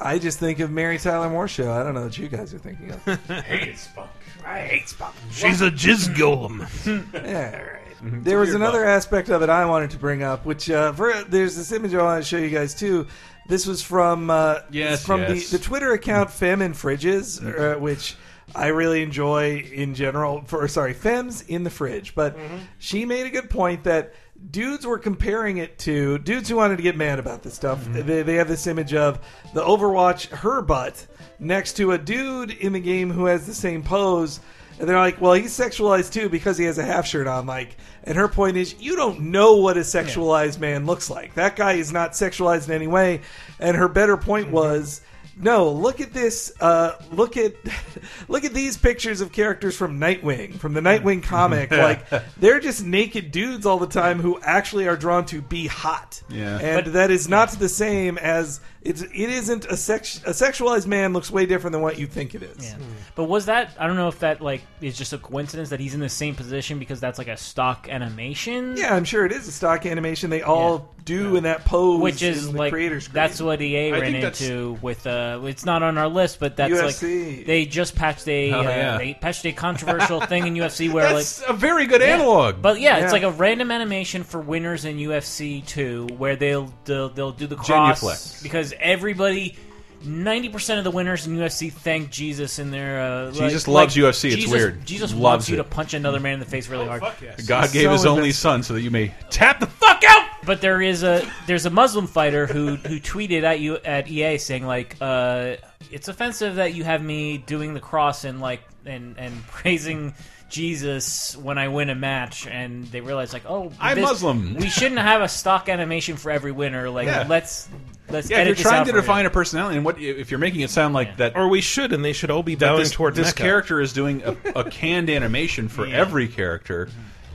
S4: I just think of Mary Tyler Moore show. I don't know what you guys are thinking of. I hate spunk. I hate spunk.
S1: She's a jizz golem.
S4: Yeah, right. There was another aspect of it I wanted to bring up, which uh, for, there's this image I want to show you guys too. This was from uh,
S2: Yes,
S4: from
S2: yes.
S4: the the Twitter account Fem in Fridges, uh, which I really enjoy in general. For sorry, Fem's in the fridge, but she made a good point that dudes were comparing it to dudes who wanted to get mad about this stuff. They, they have this image of the Overwatch her butt next to a dude in the game who has the same pose. And they're like, well, he's sexualized too because he has a half shirt on. Like, and her point is, you don't know what a sexualized man looks like. That guy is not sexualized in any way. And her better point mm-hmm. was, no, look at this. Uh, look at look at these pictures of characters from Nightwing, from the Nightwing comic. like, they're just naked dudes all the time who actually are drawn to be hot.
S2: Yeah.
S4: and that is not the same as it's. It isn't a sex. A sexualized man looks way different than what you think it is.
S3: Yeah. But was that? I don't know if that like is just a coincidence that he's in the same position because that's like a stock animation.
S4: Yeah, I'm sure it is a stock animation. They all do in that pose,
S3: which is
S4: in the
S3: like
S4: creator's
S3: that's what EA
S2: I
S3: ran into with. Uh, it's not on our list, but that's
S4: UFC.
S3: like they just patched a
S2: Oh,
S3: uh, they patched a controversial thing in UFC where like
S2: That's a very good analog.
S3: But yeah,
S4: Yeah.
S3: it's like a random animation for winners in UFC 2 where they'll they'll, they'll do the cross
S2: Genuflex.
S3: because everybody. Ninety percent of the winners in UFC thank Jesus in their. Uh,
S2: Jesus
S3: like-
S2: loves
S3: like,
S2: UFC, it's weird.
S3: Jesus
S2: Loves
S3: wants you
S2: it.
S3: to punch another man in the face really hard.
S2: God gave
S4: so
S2: his only
S4: invincible.
S2: son so that you may tap the fuck out.
S3: But there is a there's a Muslim fighter who who tweeted at you at EA saying like uh, it's offensive that you have me doing the cross and like and and praising Jesus when I win a match and they realize like oh
S2: I'm
S3: this-
S2: Muslim.
S3: we shouldn't have a stock animation for every winner like
S2: Yeah.
S3: let's let's
S2: Yeah, if you're trying to define
S3: you.
S2: a personality, and what if you're making it sound like that?
S1: Or we should, and they should all be
S2: that
S1: bowing
S2: this,
S1: toward
S2: this
S1: Mecca.
S2: character is doing a, a canned animation for every character,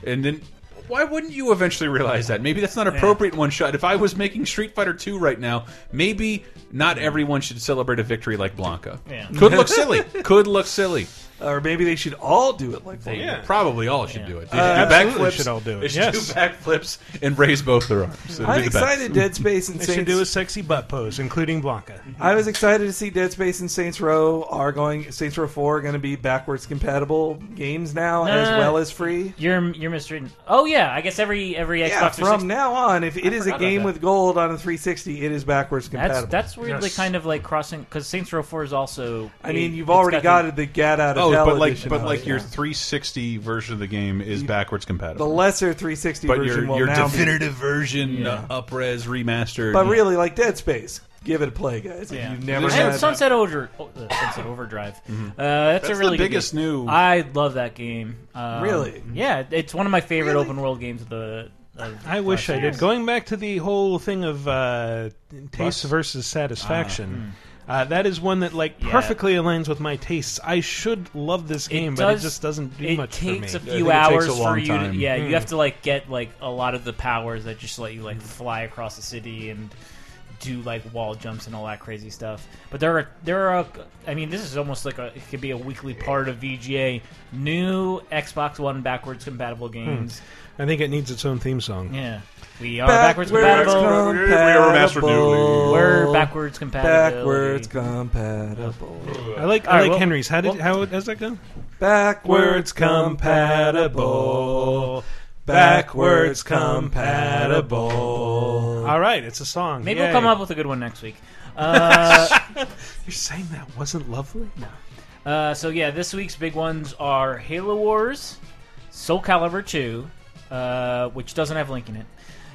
S2: and then why wouldn't you eventually realize that? Maybe that's not appropriate in one shot. If I was making Street Fighter 2 right now, maybe not everyone should celebrate a victory like Blanka.
S3: Yeah.
S2: Could look silly. Could look silly.
S4: Or maybe they should all do it like that.
S1: Yeah.
S2: Probably all should do it. They
S1: Uh,
S2: do
S1: absolutely
S2: backflips.
S1: should all do it.
S2: They should
S1: Yes.
S2: do backflips and raise both their arms. It'd
S4: I'm
S2: be the best.
S4: excited. Dead Space and
S1: They should
S4: Saints.
S1: do a sexy butt pose, including Blanka.
S4: I was excited to see Dead Space and Saints Row are going. Saints Row Four are going to be backwards compatible games now, as
S3: Nah.
S4: well as free.
S3: you're you're misreading oh yeah I guess every every Xbox
S4: Yeah,
S3: 360
S4: from now on, if it is a
S3: forgot about
S4: game
S3: that.
S4: with gold on a 360, it is backwards compatible.
S3: that's that's weirdly
S1: Yes.
S3: kind of like crossing because Saints Row 4 is also
S4: I mean, you've already
S3: got
S4: got, the get out of
S2: Oh, but like,
S4: edition
S2: but like
S4: it,
S2: your
S4: yeah.
S2: 360 version of the game is backwards compatible.
S4: the lesser 360
S2: but
S4: version
S2: your
S4: will
S2: your
S4: now be.
S2: definitive version,
S3: Yeah.
S2: uh, upres remastered.
S4: But really, like Dead Space, give it a play, guys. If
S3: Yeah.
S4: you've never
S3: and
S4: had
S3: Sunset Over, oh, uh, Sunset Overdrive. Uh, that's,
S2: That's
S3: a really
S2: the
S3: good
S2: biggest
S3: game.
S2: new-
S3: I love that game. Um,
S4: Really?
S3: Yeah, it's one of my favorite
S4: Really?
S3: open world games of the. Of
S1: I wish I
S3: last
S1: did. Going back to the whole thing of uh, taste versus satisfaction, uh, that is one that like
S3: Yeah.
S1: perfectly aligns with my tastes. I should love this game, but it just doesn't do
S3: It
S1: much
S3: takes
S1: for
S3: a
S1: me.
S2: think
S3: few
S2: it takes
S3: hours
S2: a
S3: for you.
S2: time.
S3: To, yeah,
S1: Hmm.
S3: you have to like get like a lot of the powers that just let you like fly across the city and do like wall jumps and all that crazy stuff. But there are there are I mean this is almost like a it could be a weekly part of VGA new Xbox One backwards compatible games.
S1: I think it needs its own theme song.
S3: Yeah. We are backwards, compatible.
S4: compatible.
S3: We're backwards compatible.
S4: Backwards compatible.
S1: I like I
S3: right,
S1: like
S3: well-
S1: Henry's. How did
S3: well-
S1: how does that go?
S4: Backwards compatible. Backwards compatible.
S1: All right, it's a song.
S3: Maybe
S1: Yay.
S3: we'll come up with a good one next week. Uh,
S1: You're saying that wasn't lovely? No.
S3: uh, so yeah, this week's big ones are Halo Wars, Soul Calibur 2, uh, which doesn't have Link in it,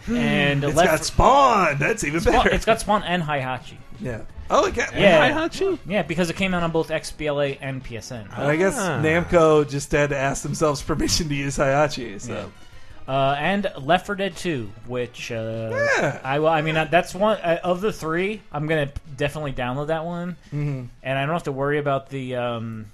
S3: and
S4: It's
S3: Left-
S4: got Spawn. That's even
S3: Spawn-
S4: better.
S3: it's got Spawn and Heihachi.
S4: yeah. Oh, it got,
S3: Yeah.
S1: Heihachi?
S3: Yeah, because it came out on both XBLA and PSN.
S4: And I guess
S1: Ah.
S4: Namco just had to ask themselves permission to use Heihachi. So
S3: Uh, and Left 4 Dead 2, which uh,
S4: Yeah.
S3: I well, I mean uh, that's one uh, of the three. I'm gonna definitely download that one,
S4: Mm-hmm.
S3: and I don't have to worry about the um,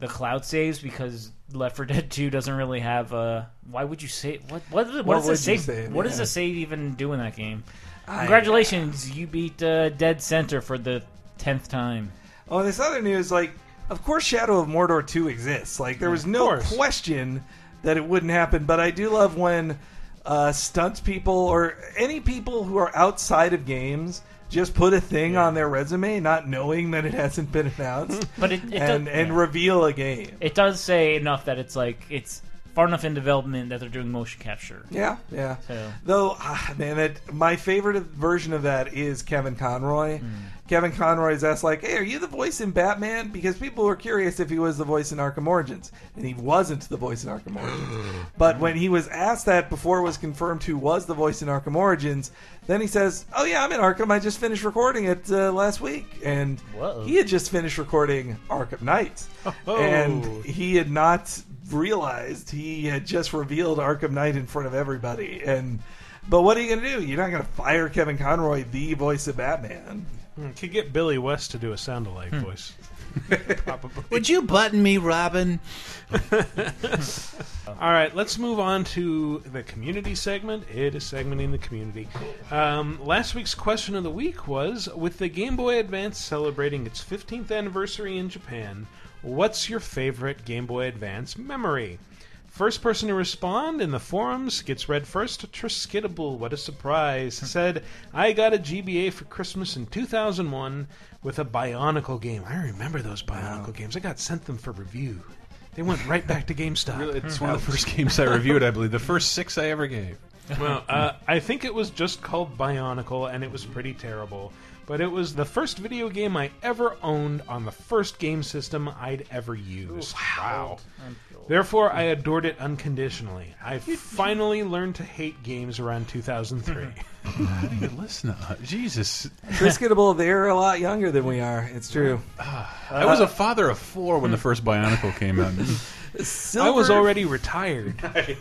S3: the cloud saves because Left 4 Dead 2 doesn't really have. a. why would you say What what, what,
S4: What
S3: does the save?
S4: save?
S3: What does
S4: Yeah.
S3: the save even do in that game?
S4: I-
S3: Congratulations, you beat uh, Dead Center for the tenth time.
S4: Oh, this other news, like, of course, Shadow of Mordor 2 exists. Like, there was no question that it wouldn't happen. But I do love when uh, stunt people or any people who are outside of games just put a thing on their resume, not knowing that it hasn't been announced,
S3: But it, it
S4: and
S3: does,
S4: and
S3: yeah.
S4: reveal a game.
S3: it does say enough that it's like it's far enough in development that they're doing motion capture.
S4: Yeah, yeah.
S3: So
S4: Though, ah, man, that my favorite version of that is Kevin Conroy.
S3: Hmm.
S4: Kevin Conroy's asked, like, "Hey, are you the voice in Batman?" Because people were curious if he was the voice in Arkham Origins, and he wasn't the voice in Arkham Origins. but when he was asked that before it was confirmed who was the voice in Arkham Origins, then he says, "Oh yeah, I'm in Arkham. I just finished recording it uh, last week." And
S3: Whoa.
S4: he had just finished recording Arkham Knight,
S1: Oh.
S4: and he had not realized he had just revealed Arkham Knight in front of everybody. And but what are you going to do? You're not going to fire Kevin Conroy, the voice of Batman.
S1: Hmm, Could get Billy West to do a sound alike voice. Probably.
S2: Would you button me, Robin?
S1: All right, let's move on to the community segment. It is segmenting the community. Um, last week's question of the week was With the Game Boy Advance celebrating its 15th anniversary in Japan, what's your favorite Game Boy Advance memory? First person to respond in the forums gets read first. Triskidable, what a surprise! said, "I got a GBA for Christmas in 2001 with a Bionicle game. I remember those Bionicle games. I got sent them for review. They went right back to GameStop.
S2: Really, it's one of the first games I reviewed, I believe. The first six I ever gave.
S1: well, uh, I think it was just called Bionicle, and it was pretty terrible. But it was the first video game I ever owned on the first game system I'd ever used. Wow. Therefore, I adored it unconditionally. I finally learned to hate games around 2003.
S2: How do you listen to Jesus.
S4: Triskidable, they're a lot younger than we are. It's true.
S2: Ah, I was a father of four when the first Bionicle came out.
S4: Silver,
S1: I was already retired.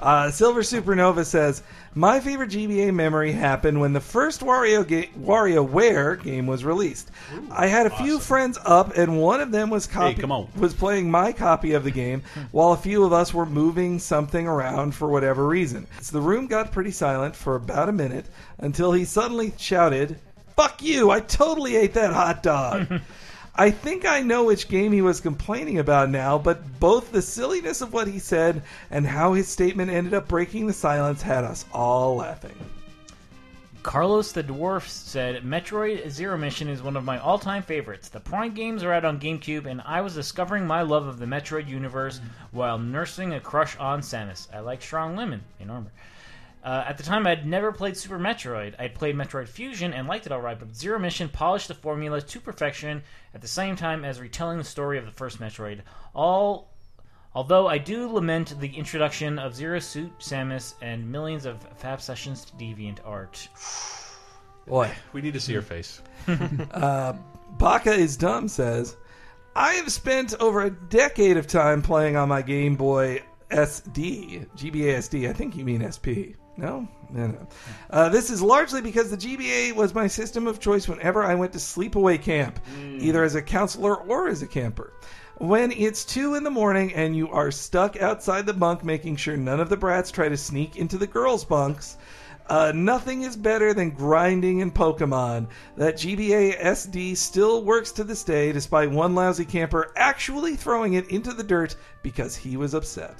S4: Uh, Silver Supernova says, "My favorite GBA memory happened when the first Wario ga- WarioWare game was released. I had a few friends up, and one of them was copy-
S2: come on.
S4: was playing my copy of the game, while a few of us were moving something around for whatever reason. So the room got pretty silent for about a minute until he suddenly shouted." Fuck you! I totally ate that hot dog. I think I know which game he was complaining about now, but both the silliness of what he said and how his statement ended up breaking the silence had us all laughing.
S3: Carlos the Dwarf said, Metroid Zero Mission is one of my all time favorites. The Prime games are out on GameCube, and I was discovering my love of the Metroid universe while nursing a crush on Samus. I like strong women in armor. Uh, at the time, I'd never played Super Metroid. I'd played Metroid Fusion and liked it alright, but Zero Mission polished the formula to perfection at the same time as retelling the story of the first Metroid. All Although I do lament the introduction of Zero Suit Samus and millions of fab sessions to deviant art.
S4: Boy.
S2: We need to see your face.
S4: Baka is dumb says, I have spent over a decade of time playing on my Game Boy SD, GBA SD. I think you mean SP. No? No, no. Uh, this is largely because the GBA was my system of choice whenever I went to sleepaway camp, either as a counselor or as a camper. When it's 2 in the morning and you are stuck outside the bunk making sure none of the brats try to sneak into the girls' bunks, uh, nothing is better than grinding in Pokemon. That GBA SD still works to this day, despite one lousy camper actually throwing it into the dirt because he was upset.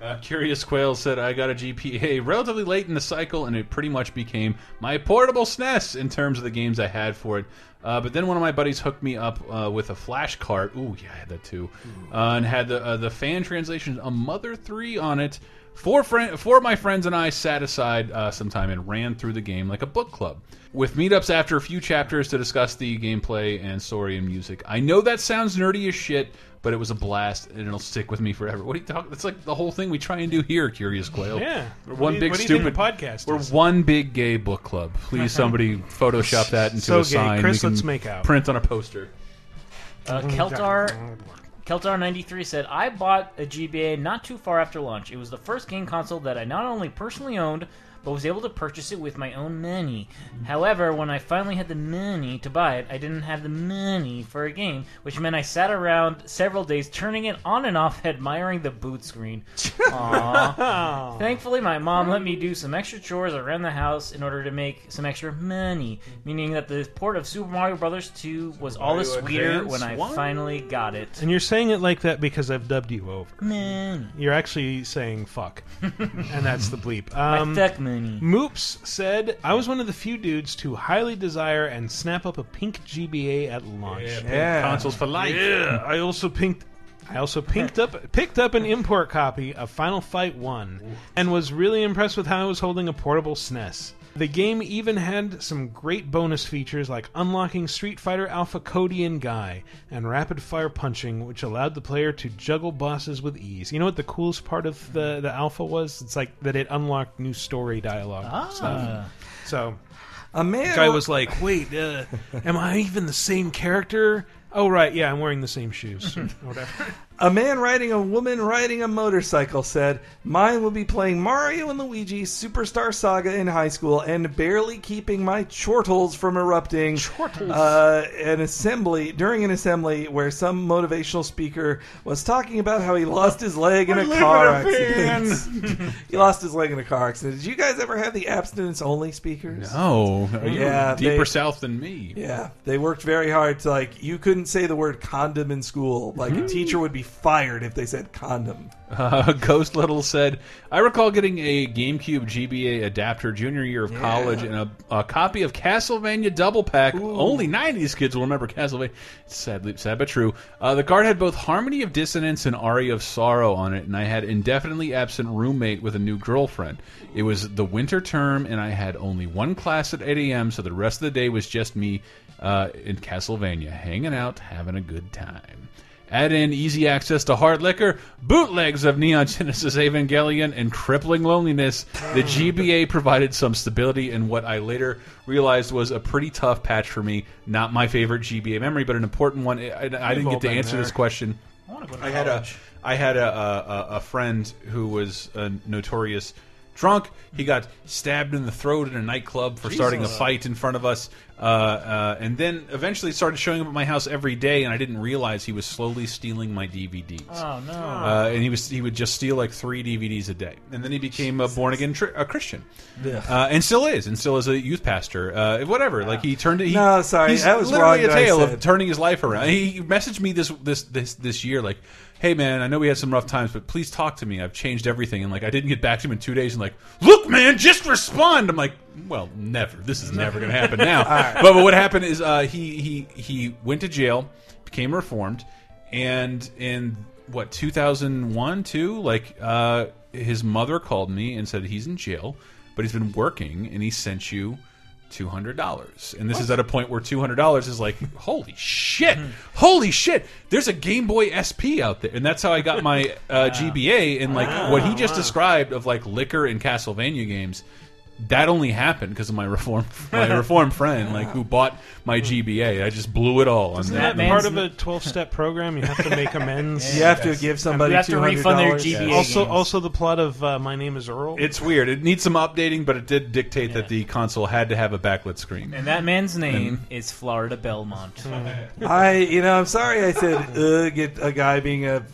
S2: Uh, Curious Quail said, I got a GBA relatively late in the cycle, and it pretty much became my portable SNES in terms of the games I had for it. Uh, but then one of my buddies hooked me up uh, with a flash cart. Ooh, yeah, I had that too. Uh, and had the uh, the fan translation, a Mother 3 on it. Four, friend, four of my friends and I sat aside uh, sometime and ran through the game like a book club. With meetups after a few chapters to discuss the gameplay and story and music. I know that sounds nerdy as shit, but it was a blast and it'll stick with me forever. What are you talking? That's like the whole thing we try and do here, Curious Quail.
S1: Yeah.
S2: We're one
S1: you-
S2: big
S1: what do you think
S2: stupid
S1: the podcast
S2: We're
S1: is?
S2: one big gay book club. Please, somebody Photoshop that into
S1: So
S2: a
S1: gay.
S2: sign.
S1: Chris,
S2: we can
S1: let's make out.
S2: Print on a poster.
S3: Uh, Keltar Keltar93 said, I bought a GBA not too far after launch. It was the first game console that I not only personally owned, but was able to purchase it with my own money. However, when I finally had the money to buy it, I didn't have the money for a game, which meant I sat around several days turning it on and off, admiring the boot screen. Aww. Thankfully, my mom let me do some extra chores around the house in order to make some extra money, meaning that the port of Super Mario Brothers 2 was all the sweeter when I
S2: one?
S3: finally got it.
S1: And you're saying it like that because I've dubbed you over.
S3: Money.
S1: You're actually saying fuck. and that's the bleep.
S3: My
S1: Um,
S3: fuck money.
S1: Moops said, I was one of the few dudes to highly desire and snap up a pink GBA at launch.
S4: Yeah.
S2: Consoles for life.
S1: Yeah, I also pinked. I also picked up picked up an import copy of Final Fight One, and was really impressed with how I was holding a portable SNES. The game even had some great bonus features like unlocking Street Fighter Alpha Cody and Guy and rapid fire punching, which allowed the player to juggle bosses with ease. You know what the coolest part of the the alpha was? It's like that it unlocked new story dialogue and stuff. So
S4: A man.
S1: guy was like, "Wait, uh, am I even the same character?" Oh right, yeah, I'm wearing the same shoes. or Whatever.
S4: A man riding a woman riding a motorcycle said, Mine will be playing Mario and Luigi Superstar Saga in high school and barely keeping my chortles from erupting.
S1: Chortles.
S4: Uh, an assembly, during an assembly where some motivational speaker was talking about how he lost his leg in a car accident. he lost his leg in a car accident. Did you guys ever have the abstinence only speakers?
S2: Oh,
S4: Yeah,
S2: deeper
S4: they-
S2: south than me.
S4: Yeah, they worked very hard to like. You couldn't say the word condom in school. Like a teacher would be fired if they said condom.
S2: Uh, Ghost Little said, "I recall getting a GameCube GBA adapter junior year of college and a, a copy of Castlevania Double Pack. Only '90s kids will remember Castlevania. It's sadly sad but true. Uh, the card had both Harmony of Dissonance and Aria of Sorrow on it, and I had indefinitely absent roommate with a new girlfriend. It was the winter term, and I had only one class at 8 a.m., so the rest of the day was just me uh, in Castlevania, hanging out, having a good time." Add in easy access to hard liquor, bootlegs of Neon Genesis Evangelion, and crippling loneliness. The GBA provided some stability in what I later realized was a pretty tough patch for me. Not my favorite GBA memory, but an important one. I, I didn't get to answer
S1: there.
S2: this question.
S3: I want to go to
S2: I had a
S3: college.
S2: I had a, a, a- a friend who was a notorious drunk. He got stabbed in the throat in a nightclub for starting a fight in front of us, uh, uh, and then eventually started showing up at my house every day. And I didn't realize he was slowly stealing my DVDs.
S3: Oh no!
S2: Uh, and he was he would just steal like three DVDs a day, and then he became a born again tr a Christian, uh, and still is, and still is a youth pastor. Uh, whatever, like he turned. He,
S4: No, sorry,
S2: he's
S4: that was
S2: literally
S4: wrong
S2: a tale of turning his life around. He messaged me this this this this year, like, "Hey man, I know we had some rough times, but please talk to me. I've changed everything." And like, I didn't get back to him in two days. And like, look, man, just respond. I'm like, well, never. This is never going to happen now. but, but what happened is uh, he he he went to jail, became reformed, and in what 2001 two like uh, his mother called me and said he's in jail, but he's been working and he sent you two hundred dollars, and this is at a point where two hundred dollars is like, holy shit, holy shit! There's a Game Boy SP out there, and that's how I got my uh, GBA. And like what he just described of like liquor and Castlevania games, that only happened because of my reform my reform friend, like who bought my GBA. I just blew it all on
S1: Isn't
S2: that.
S1: that part of a 12 step program? You have to make amends.
S4: You have to give somebody
S3: You have to
S4: $200.
S3: refund their GBA.
S1: Also, also the plot of uh, My Name Is Earl.
S2: It's weird. It needs some updating, but it did dictate that the console had to have a backlit screen.
S3: And that man's name is Florida Belmont.
S4: I, you know, I'm sorry I said uh, get a guy being a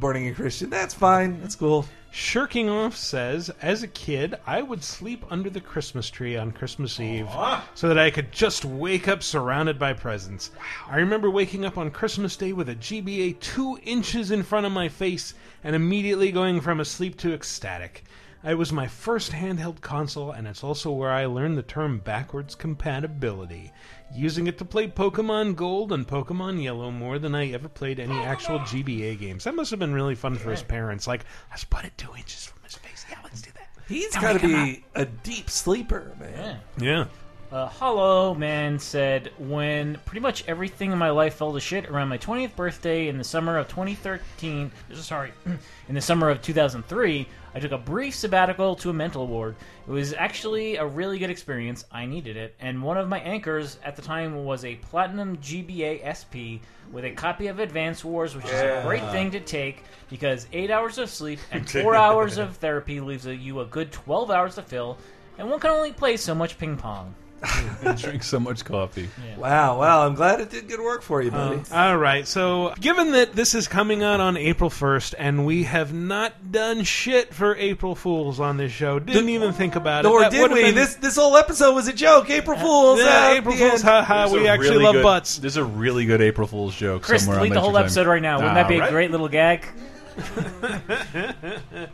S4: born a Christian. That's fine. That's cool.
S1: Shirking Off says, as a kid, I would sleep under the Christmas tree on Christmas Eve so that I could just wake up surrounded by presents. I remember waking up on Christmas Day with a GBA two inches in front of my face and immediately going from asleep to ecstatic. It was my first handheld console, and it's also where I learned the term backwards compatibility, using it to play Pokemon Gold and Pokemon Yellow more than I ever played any actual GBA games. That must have been really fun for his parents. Like, let's put it two inches from his face. Yeah, let's do that.
S4: He's got to be a deep sleeper, man.
S1: Yeah.
S3: Uh, Hollow Man said, when pretty much everything in my life fell to shit around my 20th birthday in the summer of 2013, sorry, in the summer of 2003, I took a brief sabbatical to a mental ward. It was actually a really good experience. I needed it. And one of my anchors at the time was a Platinum GBA SP with a copy of Advance Wars, which is a great thing to take because 8 hours of sleep and 4 hours of therapy leaves you a good 12 hours to fill, and one can only play so much ping pong.
S2: and drink so much coffee.
S4: Wow, wow. I'm glad it did good work for you, buddy.
S1: All right. So, given that this is coming out on April 1st, and we have not done shit for April Fools on this show, didn't even think about it.
S4: or
S1: That
S4: did we?
S1: been-
S4: This this whole episode was a joke. April Fools.
S1: Yeah,
S4: uh,
S1: April Fools. Ha ha. We
S2: a
S1: actually
S2: really
S1: love
S2: good-
S1: butts.
S2: There's a really good April Fool's joke
S3: Chris,
S2: somewhere. on
S3: delete the whole
S2: Time.
S3: episode right now. Wouldn't that be a great little gag?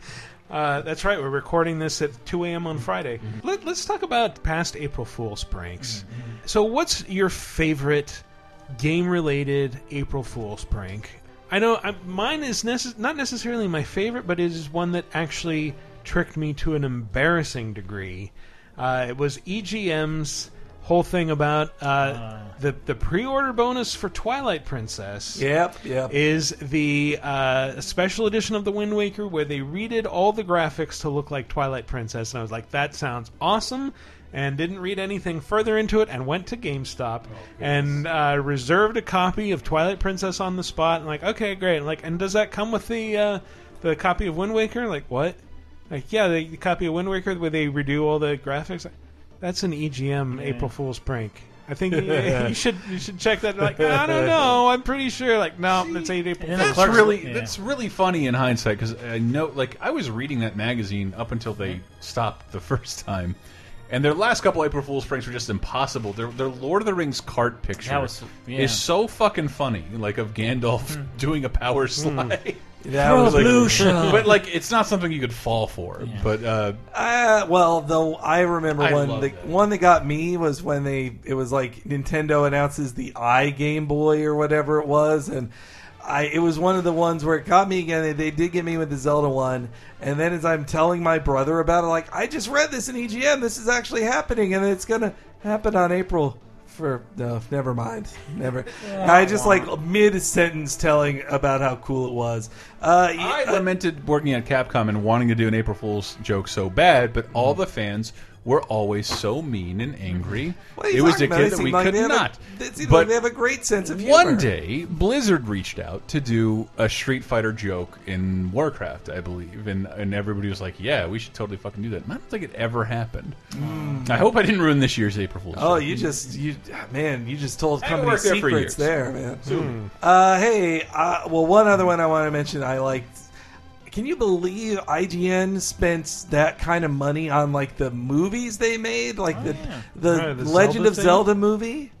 S1: Uh, that's right. We're recording this at 2 a.m. on Friday.
S2: Mm-hmm.
S1: Let, let's talk about past April Fool's pranks. So, what's your favorite game-related April Fool's prank? I know I, mine is necess- not necessarily my favorite, but it is one that actually tricked me to an embarrassing degree. Uh, it was EGM's whole thing about uh, the the pre-order bonus for Twilight Princess
S4: Yep, yep.
S1: is the uh, special edition of the Wind Waker where they redid all the graphics to look like Twilight Princess, and I was like, that sounds awesome. And didn't read anything further into it, and went to GameStop and uh, reserved a copy of Twilight Princess on the spot. And like, okay, great. And Like, and does that come with the uh, the copy of Wind Waker? Like, what? Like, yeah, the, the copy of Wind Waker where they redo all the graphics. That's an EGM April Fool's prank. I think you, you should you should check that. Like, I don't know. I'm pretty sure. Like, no, it's eight April.
S3: And then the
S1: Fool's.
S2: That's
S3: Clark's-
S2: really
S3: yeah.
S2: that's really funny in hindsight because I know like I was reading that magazine up until they stopped the first time, And their last couple April Fool's pranks were just impossible. Their, their Lord of the Rings cart picture
S3: was- yeah.
S2: is so fucking funny, like of Gandalf hmm. doing a power hmm. slide.
S4: That was like,
S2: but like, it's not something you could fall for. But uh,
S4: Uh, well, though I remember
S2: I
S4: one.
S2: love
S4: The
S2: that.
S4: one that got me was when they it was like Nintendo announces the i Game Boy or whatever it was, and I it was one of the ones where it got me again. They, they did get me with the Zelda one, and then as I'm telling my brother about it, like I just read this in EGM. This is actually happening, and it's gonna happen on April. For no, never mind. Never. I just like mid sentence telling about how cool it was. Uh,
S2: I lamented working at Capcom and wanting to do an April Fool's joke so bad, but all the fans were always so mean and angry.
S4: What are you
S2: it was a
S4: about?
S2: kid that we
S4: like
S2: could
S4: they have a-
S2: not.
S4: it seemed
S2: but
S4: like they have a great sense of humor.
S2: one day, Blizzard reached out to do a Street Fighter joke in Warcraft, I believe, and and everybody was like, "Yeah, we should totally fucking do that." And I don't think it ever happened. I hope I didn't ruin this year's April Fool's.
S4: Oh,
S2: joke.
S4: you just you man, you just told company
S2: worked there
S4: secrets there, man. Uh, hey, uh, well, one other one I want to mention I liked. Can you believe IGN spent that kind of money on like the movies they made, like the the,
S1: Right, the
S4: Legend
S1: Zelda
S4: of
S1: thing?
S4: Zelda movie?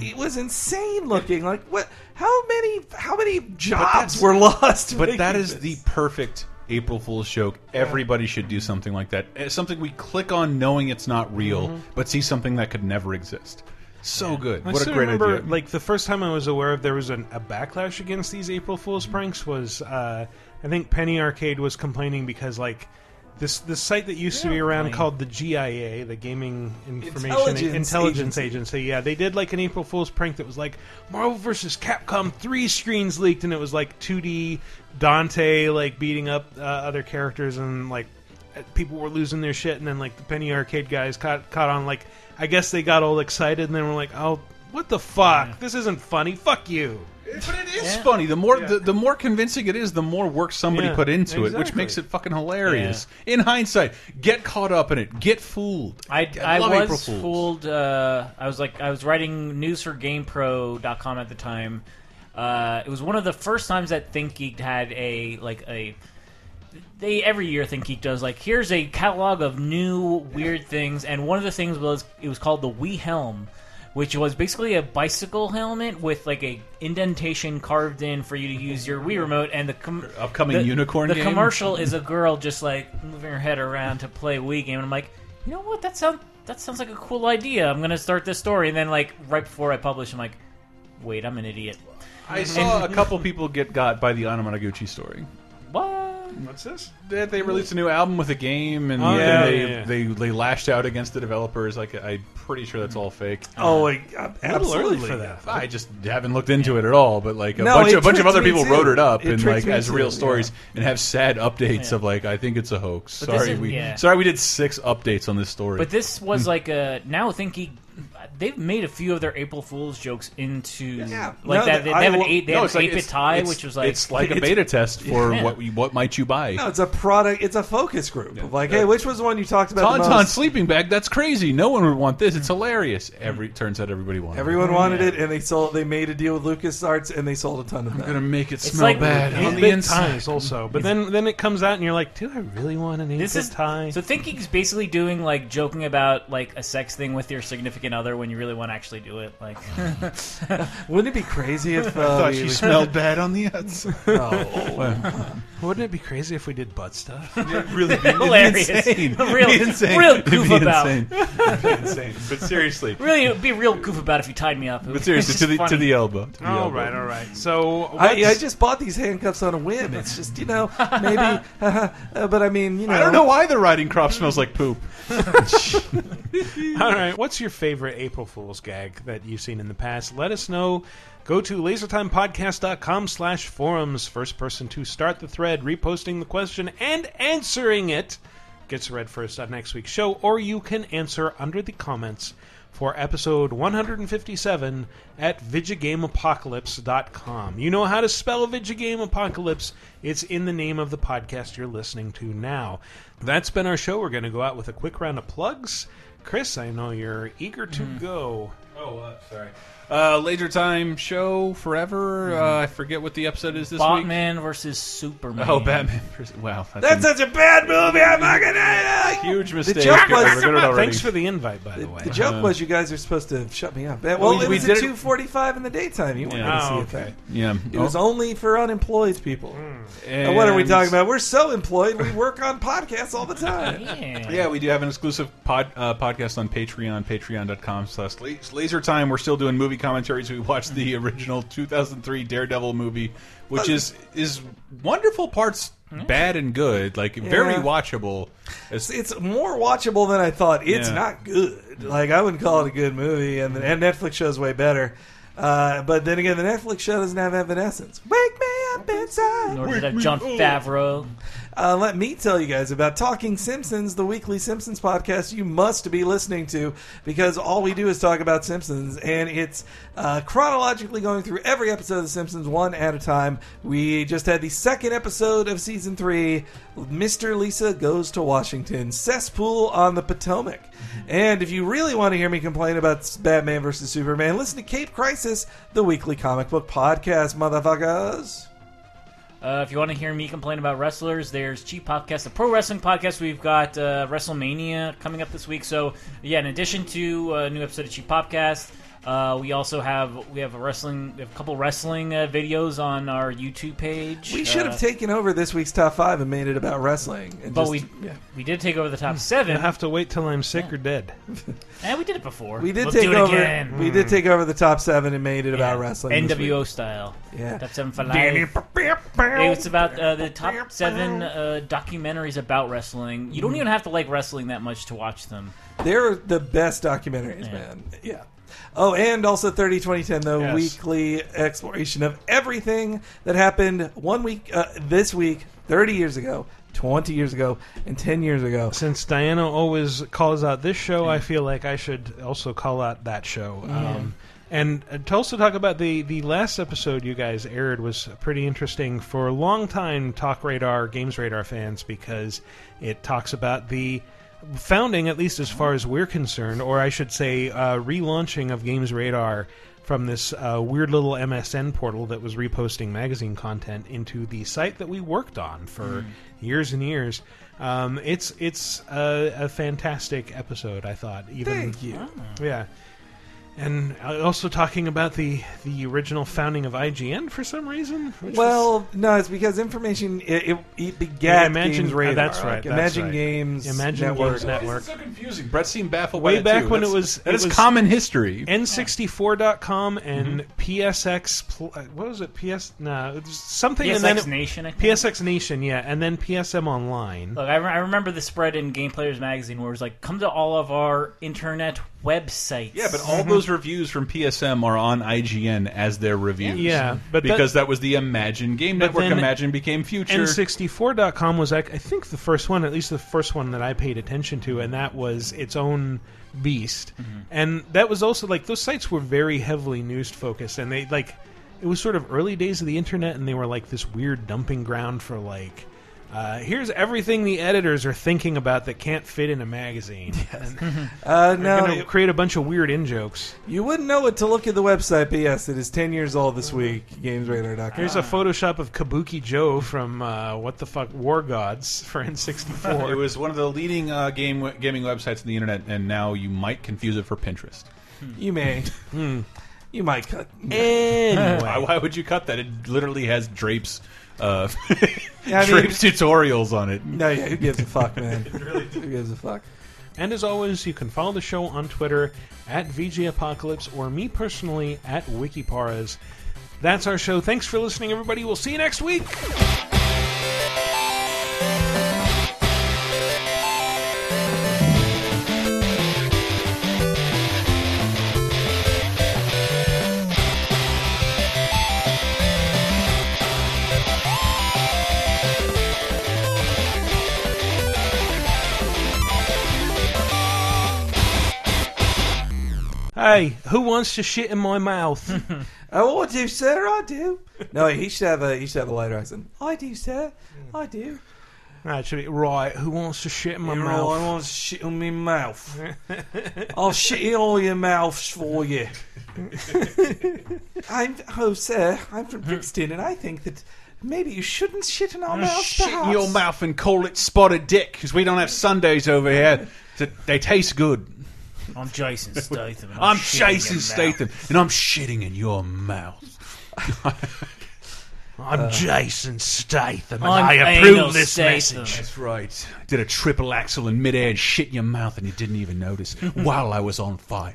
S4: It was insane looking. Like what? How many? How many jobs were lost?
S2: But that is
S4: this?
S2: the perfect April Fool's joke. Everybody should do something like that. It's something we click on knowing it's not real,
S4: Mm-hmm.
S2: but see something that could never exist. So good.
S1: I
S2: what a great
S1: remember,
S2: idea.
S1: Like the first time I was aware of there was an, a backlash against these April Fool's pranks was uh, I think Penny Arcade was complaining because like this this site that used to be around called the GIA, the Gaming Information
S4: Intelligence
S1: Intelligence
S4: Agency.
S1: Agency. Yeah, they did like an April Fool's prank that was like Marvel vs. Capcom three screens leaked, and it was like 2D Dante like beating up uh, other characters and like people were losing their shit, and then like the Penny Arcade guys caught caught on. Like I guess they got all excited, and then were like, "Oh, what the fuck? This isn't funny. Fuck you."
S2: But it is funny. The more the, the more convincing it is, the more work somebody
S1: Yeah,
S2: put into it, which makes it fucking hilarious. In hindsight, get caught up in it. Get fooled.
S3: I, I,
S2: love April
S3: was fooled. Uh, I was like, I was writing news for GamePro.com at the time. Uh, it was one of the first times that ThinkGeek had a like a. They every year ThinkGeek does like here's a catalog of new weird things, and one of the things was it was called the Wii Helm, which was basically a bicycle helmet with like a indentation carved in for you to use your Wii remote, and the com-
S2: Upcoming
S3: the,
S2: unicorn
S3: The
S2: game?
S3: commercial is a girl just like moving her head around to play a Wii game, and I'm like, you know what? That sounds that sounds like a cool idea. I'm gonna start this story, and then like right before I publish, I'm like, wait, I'm an idiot.
S2: I saw a couple people get got by the Anamanaguchi story.
S3: What?
S1: What's this?
S2: They, they released a new album with a game, and
S1: Oh,
S2: then
S1: yeah,
S2: they,
S1: yeah, yeah.
S2: they they lashed out against the developers. Like I'm pretty sure that's all fake.
S4: Oh, like, uh,
S1: A
S4: absolutely
S1: for that.
S2: I just haven't looked into it at all, but like a
S4: No,
S2: bunch
S4: it
S2: of a bunch of
S4: tricked
S2: other
S4: me
S2: people
S4: too.
S2: wrote it up
S4: It
S2: and
S4: tricked
S2: like
S4: me
S2: as
S4: too,
S2: real stories
S4: yeah.
S2: and have sad updates
S3: Yeah.
S2: of like I think it's a hoax.
S3: But this
S2: Sorry,
S3: is-
S2: we
S3: yeah.
S2: sorry we did six updates on this story.
S3: But this was like a now thinking they've made a few of their April Fools jokes into
S4: Yeah.
S3: like
S4: No,
S3: that. They,
S4: I
S3: they have an
S4: lo-
S3: eight. They
S2: no,
S3: have
S2: it's
S3: an
S2: like
S3: eight bit
S2: it's-
S3: tie,
S2: it's-
S3: which was like
S2: it's like a
S4: it's-
S2: beta test for
S3: Yeah.
S2: what what might you buy.
S4: No, it's a product. It's a focus group. Of like, hey, uh, which was the one you talked about the
S2: Tauntaun
S4: most?
S2: sleeping bag. That's crazy. No one would want this. It's mm-hmm. hilarious. Every turns out everybody wanted. it.
S4: Everyone wanted it, and they sold. They made a deal with LucasArts, and they sold a ton of them.
S2: I'm gonna make it smell
S3: like-
S2: bad on the inside.
S1: also, but then then it comes out and you're like, do I really want an eight
S3: This
S1: bit
S3: is
S1: tie?
S3: so thinking's basically doing like joking about like a sex thing with your significant other when you really want to actually do it. Like,
S4: Wouldn't it be crazy if
S2: I
S4: uh,
S2: thought
S4: we-
S2: she smelled bad on the outside.
S4: Oh.
S1: Wouldn't it be crazy if we did butt stuff?
S2: really be
S3: Hilarious.
S2: insane.
S3: Real-
S2: It'd be insane.
S3: real
S2: It'd
S3: goof
S2: be
S3: about.
S2: insane. It'd be insane. But seriously,
S3: really, it'd be a real goof about if you tied me up.
S2: but seriously, to the to the elbow. To the
S1: all
S2: elbow.
S1: right, all right. So
S4: I,
S1: what's-
S4: I just bought these handcuffs on a whim. It's just you know maybe, uh, but I mean you know
S2: I don't know why the riding crop smells like poop.
S1: All right. What's your favorite April Fool's gag that you've seen in the past? Let us know. Go to lasertimepodcast.com slash forums. First person to start the thread, reposting the question and answering it gets read first on next week's show, or you can answer under the comments for episode 157 at VidjagameApocalypse.com. You know how to spell Vidjagame Apocalypse. It's in the name of the podcast you're listening to now. That's been our show. We're going to go out with a quick round of plugs. Chris, I know you're eager to go.
S2: Oh, uh, sorry. Uh, Laser Time show forever. Uh, I forget what the episode is this week.
S3: Batman versus Superman.
S2: Oh, Batman. versus- Wow,
S4: That's
S2: a
S4: such a bad movie. I'm not gonna.
S2: huge mistake.
S4: joke was-
S2: I regret it already.
S1: Thanks for the invite, by the way.
S4: The joke was you guys are supposed to shut me up. Well,
S2: we-
S4: it
S2: we
S4: was
S2: did
S4: at
S2: it-
S4: two forty-five in the daytime. You weren't
S2: Yeah.
S4: going to see
S1: Oh,
S4: it then.
S1: okay.
S2: yeah.
S4: It was only for unemployed people.
S2: And
S4: And what are we talking about? We're so employed, we work on podcasts all the time.
S3: Yeah.
S2: Yeah, we do have an exclusive pod, uh, podcast on Patreon, patreon.com slash laser time. We're still doing movie commentaries. We watched the original 2003 Daredevil movie, which is is wonderful parts, bad and good, like very watchable. It's,
S4: It's more watchable than I thought. It's
S2: Yeah.
S4: not good. Like I wouldn't call it a good movie, and and Netflix show's way better. Uh, but then again, the Netflix show doesn't have Evanescence. Wake me up inside.
S3: Nor did it have Jon Favreau.
S4: Uh, let me tell you guys about Talking Simpsons, the weekly Simpsons podcast you must be listening to because all we do is talk about Simpsons, and it's uh, chronologically going through every episode of The Simpsons one at a time. We just had the second episode of season three, Mr. Lisa Goes to Washington, Cesspool on the Potomac. And if you really want to hear me complain about Batman versus Superman, listen to Cape Crisis, the weekly comic book podcast, motherfuckers.
S3: Uh, if you want to hear me complain about wrestlers, there's Cheap Podcast, the pro wrestling podcast. We've got uh, WrestleMania coming up this week. So yeah, in addition to a new episode of Cheap Podcast, uh, we also have we have a wrestling, we have a couple wrestling uh, videos on our YouTube page.
S4: We should
S3: Uh,
S4: have taken over this week's top five and made it about wrestling. And
S3: but
S4: just-
S3: we
S4: yeah.
S3: we did take over the top seven,
S1: You'll have to wait till I'm sick or dead.
S3: and we did it before.
S4: we did
S3: We'll
S4: take
S3: do it
S4: over.
S3: again.
S4: We did take over the top seven and made it about wrestling.
S3: NWO style.
S4: Yeah.
S3: Top seven for life. It's about uh, the top seven uh, documentaries about wrestling. You don't even have to like wrestling that much to watch them.
S4: They're the best documentaries,
S3: Yeah.
S4: man. Yeah. Oh, and also 30 2010, the
S1: Yes.
S4: weekly exploration of everything that happened one week, uh, this week, 30 years ago, 20 years ago, and 10 years ago.
S1: Since Diana always calls out this show, I feel like I should also call out that show. Um, and uh, to also talk about the the last episode you guys aired was pretty interesting for long time Talk Radar Games Radar fans because it talks about the founding, at least as far as we're concerned, or I should say, uh, relaunching of Games Radar from this uh, weird little MSN portal that was reposting magazine content into the site that we worked on for years and years. Um, it's it's a, a fantastic episode. I thought. Even
S4: Thank you.
S1: yeah. And uh, also talking about the the original founding of IGN for some reason. which was-
S4: Well, no, it's because information it, it, it
S1: Yeah,
S4: began
S1: Imagine-
S4: Games Radar.
S1: uh, that's right,
S4: like
S1: that's
S4: Imagine
S1: right.
S4: Games
S1: Imagine
S4: Network.
S1: Games Network.
S2: so confusing. Brett seemed baffled
S1: Way
S2: by
S1: back
S2: too.
S1: when it was-
S2: that
S1: it
S2: is
S1: was-
S2: common history.
S1: N64.com and PSX. Pl- uh, what was it? PS. No, it was something. and then
S3: PSX
S1: it-
S3: Nation, I think.
S1: PSX Nation, yeah, and then PSM Online.
S3: Look, I, re- I remember the spread in Game Players magazine where it was like, "Come to all of our internet websites."
S2: Yeah, but all mm-hmm. those reviews from PSM are on IGN as their reviews.
S1: Yeah, but
S2: because that, was the Imagine Game Network.
S1: then
S2: Imagine became Future.
S1: N64.com was, like, I think, the first one, at least the first one that I paid attention to, and that was its own beast. Mm-hmm. And that was also like those sites were very heavily news focused, and they like it was sort of early days of the internet, and they were like this weird dumping ground for like. Uh, here's everything the editors are thinking about that can't fit in a magazine. And
S4: Uh,
S1: they're
S4: no,
S1: going to create a bunch of weird in jokes.
S4: you wouldn't know it to look at the website, but yes, it is 10 years old this week. GamesRadar.com.
S1: Here's a Photoshop of Kabuki Jo from uh, what the fuck War Gods for N64.
S2: it was one of the leading uh, game gaming websites on the internet, and now you might confuse it for Pinterest.
S4: You may.
S1: Hmm.
S4: You might cut.
S1: anyway.
S2: Why, why would you cut that? It literally has drapes, uh,
S4: Yeah, I mean-
S2: drapes tutorials on it.
S4: No, yeah, who gives a fuck, man? Who gives a fuck?
S1: And as always, you can follow the show on Twitter at VG Apocalypse or me personally at Wikiparas. That's our show. Thanks for listening, everybody. We'll see you next week. Hey, who wants to shit in my mouth?
S4: Oh, I do, sir. I do. No, he should have a he should have a lighter accent. I do, sir. I do.
S1: Actually, right. Who wants to shit in my
S4: Right,
S1: mouth?
S4: I want to shit on my mouth. I'll shit in all your mouths for you. I'm oh sir, I'm from Brixton, and I think that maybe you shouldn't shit in our mouth.
S2: Shit in your mouth and call it spotted dick because we don't have Sundays over here. So they taste good.
S3: I'm Jason Statham. and
S2: I'm
S3: shitting in
S2: Jason Statham, and I'm shitting in your mouth.
S1: I'm uh, Jason Statham, and
S3: I'm
S1: I approve this
S3: Statham.
S1: message.
S2: That's right. Did a triple axel in midair and shit in your mouth, and you didn't even notice while I was on fire.